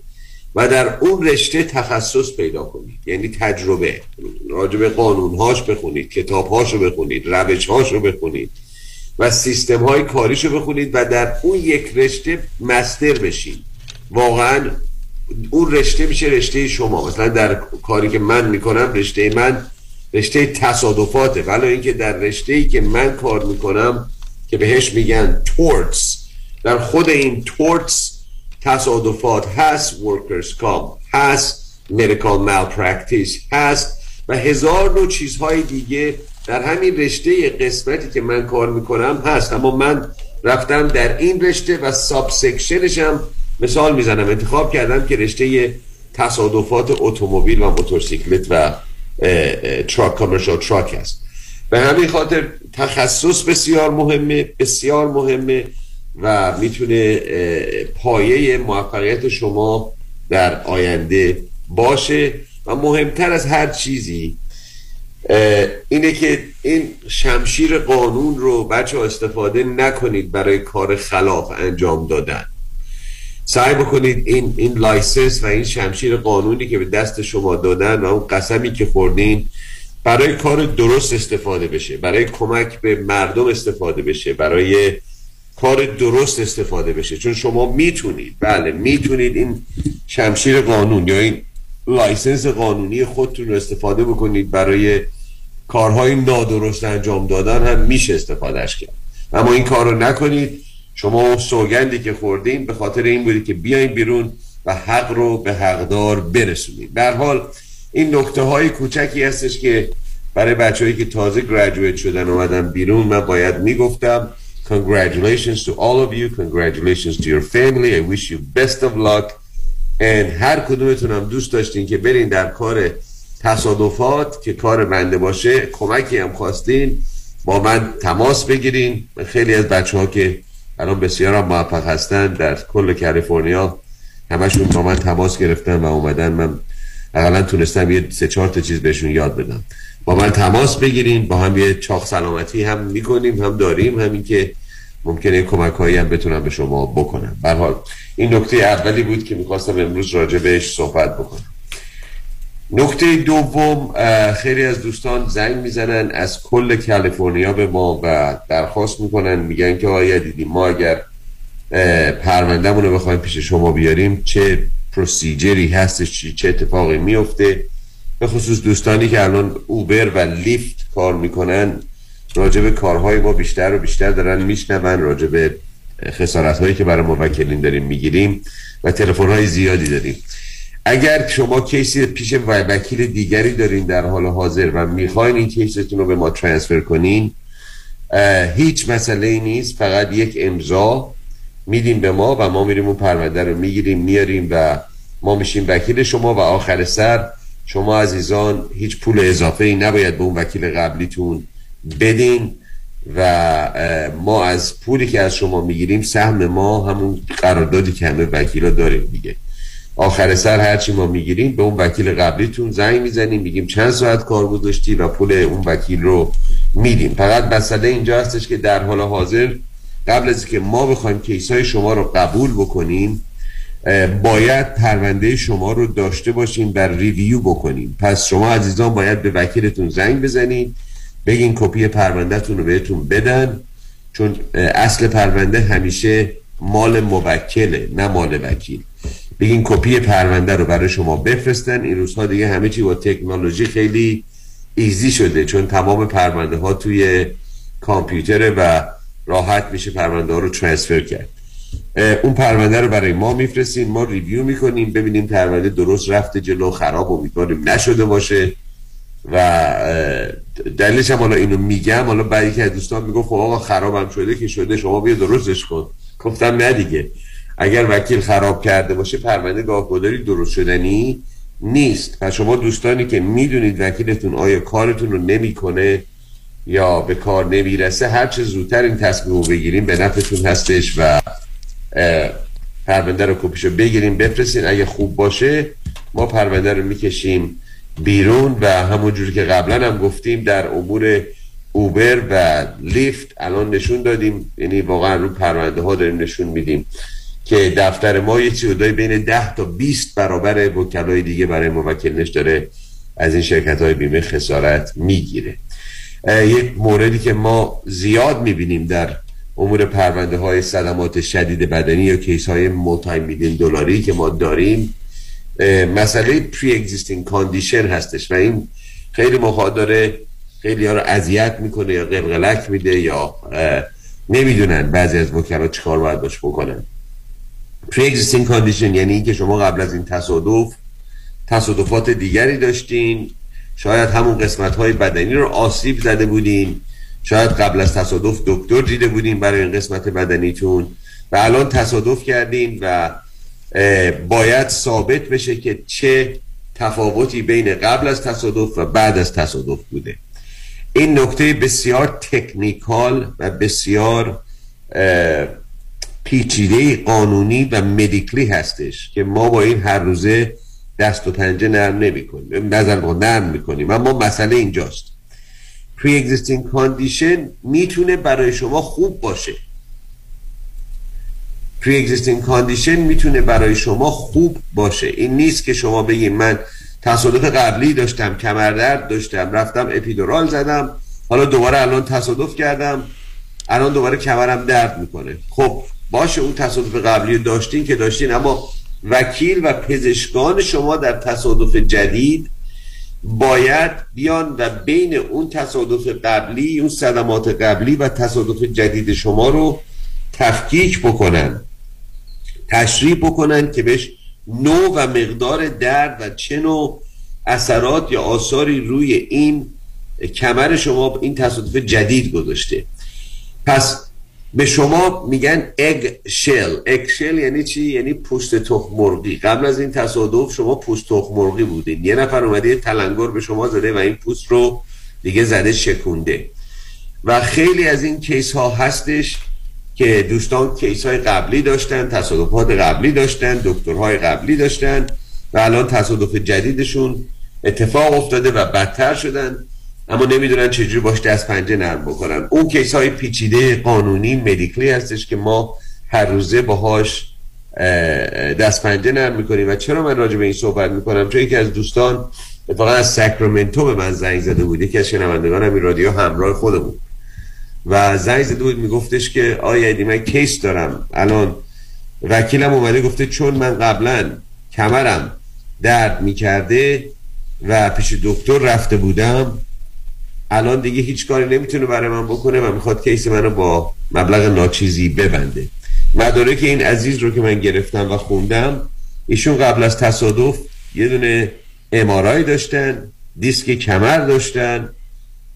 و در اون رشته تخصص پیدا کنید. یعنی تجربه. راجب قانونهاش بخونید کتابهاش رو بخونید روشهاش رو بخونید و سیستم های کاریش رو بخونید و در اون یک رشته مستر بشید واقعا اون رشته میشه رشته شما. مثلا در کاری که من می‌کنم رشته من رشته تصادفاته. ولی اینکه در رشته ای که من کار می‌کنم که بهش میگن torts در خود این torts تصادفات هست workers' comp هست medical malpractice هست و هزار نوع چیزهای دیگه در همین رشته قسمتی که من کار می‌کنم هست. اما من رفتم در این رشته و subsection ش هم مثال می‌زنم. انتخاب کردم که رشته تصادفات اتومبیل و موتورسیکلت و truck commercial truck هست. به همین خاطر تخصص بسیار مهمه بسیار مهمه. و می‌تونه پایه موفقیت شما در آینده باشه و مهمتر از هر چیزی اینه که این شمشیر قانون رو بچه استفاده نکنید برای کار خلاف انجام دادن. سعی بکنید این این license و این شمشیر قانونی که به دست شما دادن و اون قسمی که خوردین برای کار درست استفاده بشه برای کمک به مردم استفاده بشه برای کار درست استفاده بشه. چون شما می‌تونید بله می‌تونید این شمشیر قانون یا این license قانونی خودتون رو استفاده بکنید. برای کارهای نادرست انجام دادن هم میشه استفادهش کرد. اما این کار رو نکنید. شما سوگندی که خوردین به خاطر این بودی که بیاین بیرون و حق رو به حقدار برسونید. به حال این نکته های کوچکی هستش که برای بچههایی که تازه گریجویت شدن اومدن بیرون من باید می‌گفتم congratulations to all of you. Congratulations to your family. I wish you best of luck. And هر کدومتون هم دوست داشتین که برین در کار تصادفات که کار بنده باشه کمکی هم خواستین با من تماس بگیرین. خیلی از بچه ها که الان بسیار هم موفق هستن در کل کالیفرنیا همشون با من تماس گرفتن و اومدن. من اقلا تونستم یه سه چهار تا چیز بهشون یاد بدم. با من تماس بگیرین با هم یه چاق سلامتی هم می‌کنیم هم داریم همین که ممکنه کمک هایی هم بتونم به شما بکنم. حال این نکته اولی بود که می‌خواستم امروز راجع بهش صحبت بکنم. نکته دوم خیلی از دوستان زنگ می‌زنن از کل کالیفرنیا به ما و درخواست می‌کنن میگن که آیا دیدیم ما اگر پروندهمون رو بخوایم پیش شما بیاریم چه پروسیجری هستش چه اتفاقی میفته به خصوص دوستانی که الان اوبر و لیفت کار می‌کنن راجع به کارهای ما بیشتر و بیشتر دارن میشنون راجع به خسارت هایی که برای موکلین داریم می‌گیریم و تلفن های زیادی داریم. اگر شما کیسی پیش وکیل دیگری دارین در حال حاضر و می‌خواین این کیستون رو به ما ترانسفر کنین هیچ مسئله ای نیست فقط یک امضا میدیم به ما و ما میریم اون پرونده رو می‌گیریم میاریم و ما میشیم وکیل شما و آخر سر شما عزیزان هیچ پول اضافه ای نباید به اون وکیل قبلیتون بدین و ما از پولی که از شما می‌گیریم سهم ما همون قراردادی که همه وکیلا داریم دیگه. آخر سر هرچی ما می‌گیریم به اون وکیل قبلیتون زنگ می‌زنیم میگیم چند ساعت کار گذاشتی و پول اون وکیل رو میدیم. فقط مسئله اینجا هستش که در حال حاضر قبل از که ما بخوایم case های شما رو قبول بکنیم باید پرونده شما رو داشته باشیم بر review بکنیم. پس شما عزیزان باید به وکیلتون زنگ بزنید بگین کپی پروندهتون رو بهتون بدن چون اصل پرونده همیشه مال موکله نه مال وکیل. بگین کپی پرونده رو برای شما بفرستن. این روزها دیگه همه چی با تکنولوژی خیلی ایزی شده چون تمام پرونده ها توی کامپیوتره و راحت میشه پرونده ها رو ترانسفر کرد. اون پرونده رو برای ما میفرستیم ما ریویو می‌کنیم ببینیم پرونده درست رفته جلو خراب می‌کنیم نشده باشه. و دلیلش هم حالا اینو میگم. حالا بعدی که دوستان می‌گفت خب آقا خرابم شده که شده شما بیا درستش کن. گفتم نه دیگه. اگر وکیل خراب کرده باشه پرونده گاهگداری درست شدنی نیست. و شما دوستانی که می‌دونید وکیلتون آیا کارتون رو نمی‌کنه یا به کار نمی‌رسه هر چه زودتر این تصمیم رو بگیریم به نفعتون هستش و پرونده رو کپیشو بگیریم بفرستین. اگه خوب باشه ما پرونده رو می‌کشیم بیرون و همونجوری که قبلا هم گفتیم در امور اوبر و لیفت الان نشون دادیم. یعنی واقعا رو پرونده ها داریم نشون میدیم که دفتر ما یه چیزایی بین 10 تا 20 برابر وکلای دیگه برای موکلنش داره از این شرکت های بیمه خسارت می‌گیره. یک موردی که ما زیاد می‌بینیم در امور پرونده های صدمات شدید بدنی یا case های multi میلیون دلاری که ما داریم مسئله pre-existing condition هستش و این خیلی موقع داره خیلی ها رو اذیت می‌کنه یا قلقلک میده یا نمی‌دونن بعضی از وکلا چیکار باید باش بکنن. pre-existing condition یعنی اینکه شما قبل از این تصادف تصادفات دیگری داشتین شاید همون قسمت های بدنی رو آسیب زده بودین. شاید قبل از تصادف دکتر دیده بودین برای این قسمت بدنیتون و الان تصادف کردین و باید ثابت بشه که چه تفاوتی بین قبل از تصادف و بعد از تصادف بوده. این نکته بسیار تکنیکال و بسیار پیچیده قانونی و مدیکلی هستش که ما با این هر روزه دست و پنجه نرم نمی کنیم نظر با نرم می کنیم اما مسئله اینجاست. Pre existing condition می‌تونه برای شما خوب باشه. pre-existing condition می‌تونه برای شما خوب باشه. این نیست که شما بگید من تصادف قبلی داشتم کمردرد داشتم رفتم اپیدورال زدم حالا دوباره الان تصادف کردم الان دوباره کمرم درد می‌کنه. خب باشه اون تصادف قبلی داشتین که داشتین اما وکیل و پزشکان شما در تصادف جدید باید بیان و بین اون تصادف قبلی اون صدمات قبلی و تصادف جدید شما رو تفکیک بکنن تشریح بکنن که بهش نوع و مقدار درد و چه نوع اثرات یا آثاری روی این کمر شما این تصادف جدید گذاشته. پس به شما میگن اگ شل اگ شل یعنی چی؟ یعنی پوست تخم مرغی. قبل از این تصادف شما پوست تخم مرغی بودین. یه نفر اومده یه تلنگر به شما زده و این پوست رو دیگه زده شکونده. و خیلی از این کیس ها هستش که دوستان کیس های قبلی داشتن تصادفات قبلی داشتن دکترهای قبلی داشتن و الان تصادف جدیدشون اتفاق افتاده و بدتر شدن. اما نمی‌دونن چجوری باش دست پنجه نرم بکنن. اون کیس های پیچیده قانونی مدیکلی هستش که ما هر روزه باهاش دست پنجه نرم می‌کنیم. و چرا من راجع به این صحبت می‌کنم؟ چون یکی از دوستان اتفاقا از ساکرامنتو به من زنگ زده بود. یکی از شنوندگان این رادیو همراه خودمون. و زنگ زده بود میگفتش که آیا من کیس دارم. الان وکیلم اومده گفته چون من قبلا کمرم درد می‌کرده و پیش دکتر رفته بودم الان دیگه هیچ کاری نمی‌تونه برای من بکنه و می‌خواد کیس منو با مبلغ ناچیزی ببنده. مدارک این عزیز رو که من گرفتم و خوندم ایشون قبل از تصادف یه دونه امارای داشتن دیسک کمر داشتن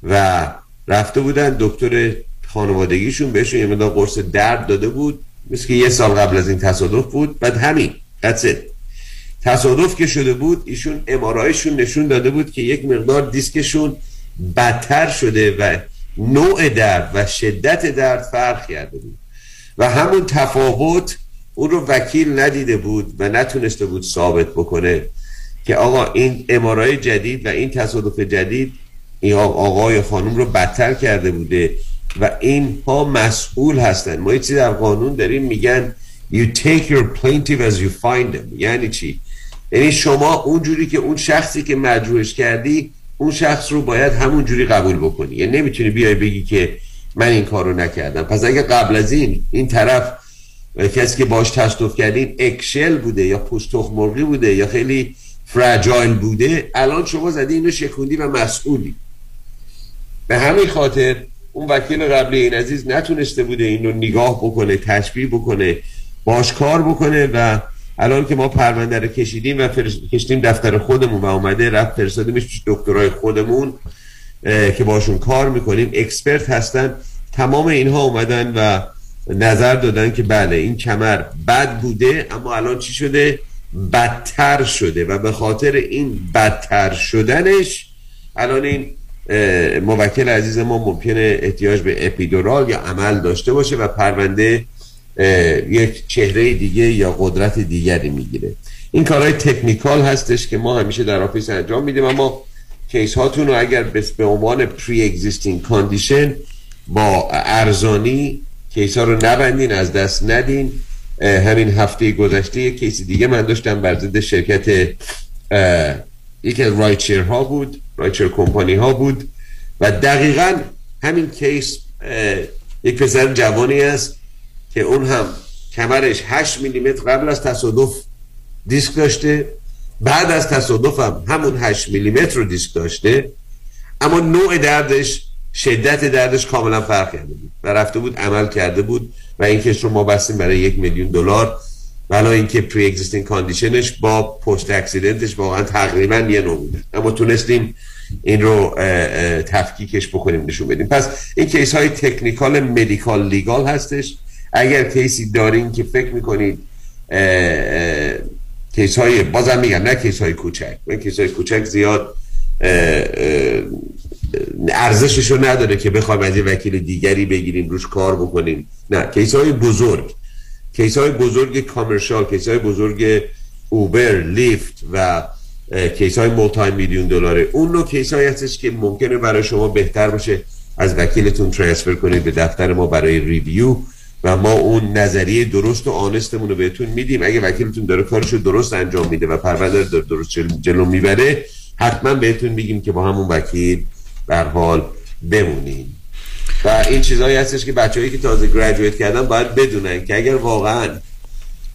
و رفته بودن دکتر خانوادگیشون بهشون یه مدار قرص درد داده بود. مثل که یه سال قبل از این تصادف بود. بعد همین that's تصادف که شده بود ایشون امارایشون نشون داده بود که یک مقدار دیسکشون بدتر شده و نوع درد و شدت درد فرق کرده بود. و همون تفاوت اون رو وکیل ندیده بود و نتونسته بود ثابت بکنه که آقا این امارای جدید و این تصادف جدید این آقای خانم رو بدتر کرده بوده و اینها مسئول هستن. ما یه در قانون داریم میگن you take your plaintiff as you find them. یعنی چی؟ یعنی شما اونجوری که اون شخصی که مجروحش کردی اون شخص رو باید همون جوری قبول بکنی. یعنی نمی‌تونی بیای بگی که من این کار رو نکردم. پس اگه قبل از این این طرف کسی که باش تصادف کردین eggshell بوده یا پوست مرغی بوده یا خیلی fragile بوده الان شما زدی اینو شکوندی و مسئولی. به همین خاطر اون وکیل قبلی این عزیز نتونسته بوده این رو نگاه بکنه تشبیه بکنه باش کار بکنه و الان که ما پرونده رو کشیدیم و کشیدیم دفتر خودمون و اومده رفت فرستادیمش پیش دکترای خودمون که باشون کار می‌کنیم. expert هستن. تمام اینها اومدن و نظر دادن که بله این کمر بد بوده اما الان چی شده؟ بدتر شده و به خاطر این بدتر شدنش الان این موکل عزیز ما ممکنه احتیاج به epidural یا عمل داشته باشه و پرونده یک چهره دیگه یا قدرت دیگری می‌گیره. این کارهای technical هستش که ما همیشه در office انجام میدیم اما case هاتون رو اگر به عنوان pre-existing condition با ارزانی case ها رو نبندین از دست ندین. همین هفته گذشته یک case دیگه من داشتم بر ضد شرکت یکی از rideshare ها بود rideshare company ها بود. و دقیقا همین case یک پسر جوانی است که اون هم کمرش 8 میلیمتر قبل از تصادف دیسک داشته بعد از تصادف هم همون 8 میلیمتر رو دیسک داشته اما نوع دردش شدت دردش کاملا فرق کرده بود و رفته بود عمل کرده بود و این case رو ما بستیم برای یک میلیون دلار ولی اینکه pre-existing condition ش با post-accident ش واقعا تقریبا یه نوع بود اما تونستیم این رو تفکیکش بکنیم نشون بدیم. پس این case های technical medical legal هستش. اگر case ی دارین که فکر می‌کنید case های بازم میگم نه case های کوچک. این case های کوچک زیاد ارزشش رو نداره که بخوایم از یه وکیل دیگری بگیریم روش کار بکنیم. نه case های بزرگ. case های بزرگ commercial case های بزرگ Uber Lyft و case های multi میلیون دلاره. اون نوع case های هستش که ممکنه برای شما بهتر باشه. از وکیلتون transfer کنید به دفتر ما برای review و ما اون نظریه درست و honest مون رو بهتون میدیم. اگه وکیلتون داره کارشو درست انجام میده و پرونده داره درست جلو می‌بره حتما بهتون میگیم که با همون وکیل در حال بمونیم. و این چیزهایی هستش که بچههایی که تازه graduate کردن باید بدونن که اگر واقعا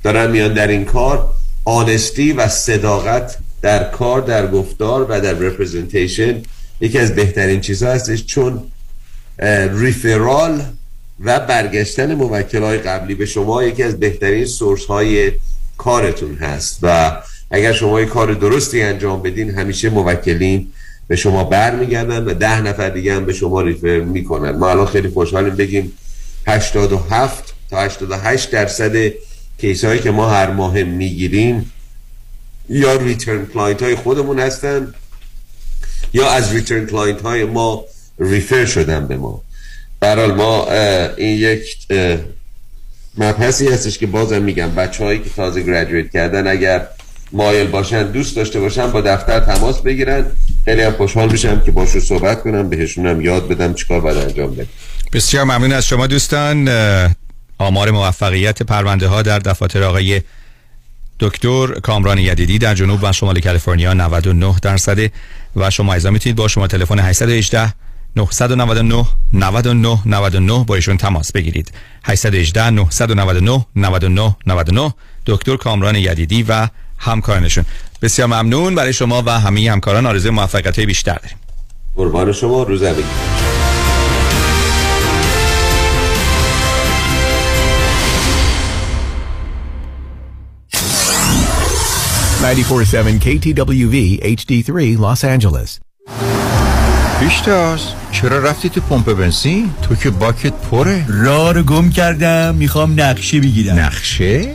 دارن میان در این کار honesty و صداقت در کار در گفتار و در representation یکی از بهترین چیزها هستش. چون ریفرال و برگشتن موکل های قبلی به شما یکی از بهترین سورس های کارتون هست. و اگر شما یه کار درستی انجام بدین همیشه موکلین به شما برمیگردن و ده نفر دیگه هم به شما ریفر می‌کنن. ما الان خیلی خوشحالیم بگیم 87 تا 88 درصد کیس هایی که ما هر ماه می‌گیریم یا return client های خودمون هستن یا از return client های ما refer شدن به ما. برحال ما این یک مبحثی هستش که بازم میگم بچه هایی که تازه graduate کردن اگر مایل باشن دوست داشته باشن با دفتر تماس بگیرن. خیلی هم خوشحال میشم که باشون صحبت کنم بهشونم یاد بدم چیکار باید انجام بدم. بسیار ممنون از شما دوستان. آمار موفقیت پرونده ها در دفاتر آقای دکتر کامران یدیدی در جنوب و شمال کالیفرنیا 99 درصده. و شما ایزا می‌تونید با شما تلفن 818 999 99 99 با ایشون تماس بگیرید. 818 999 99 99 دکتر کامران یدیدی و همکارانشون. بسیار ممنون برای شما و همه همکاران. آرزوی موفقیت بیشتر داریم. قربان شما روز بگید 94.7 KTWV HD3 Los Angeles. پیشتاز چرا رفتی تو پمپ بنزین؟ تو که باکت پره راه رو گم کردم می‌خوام نقشه بگیرم نقشه؟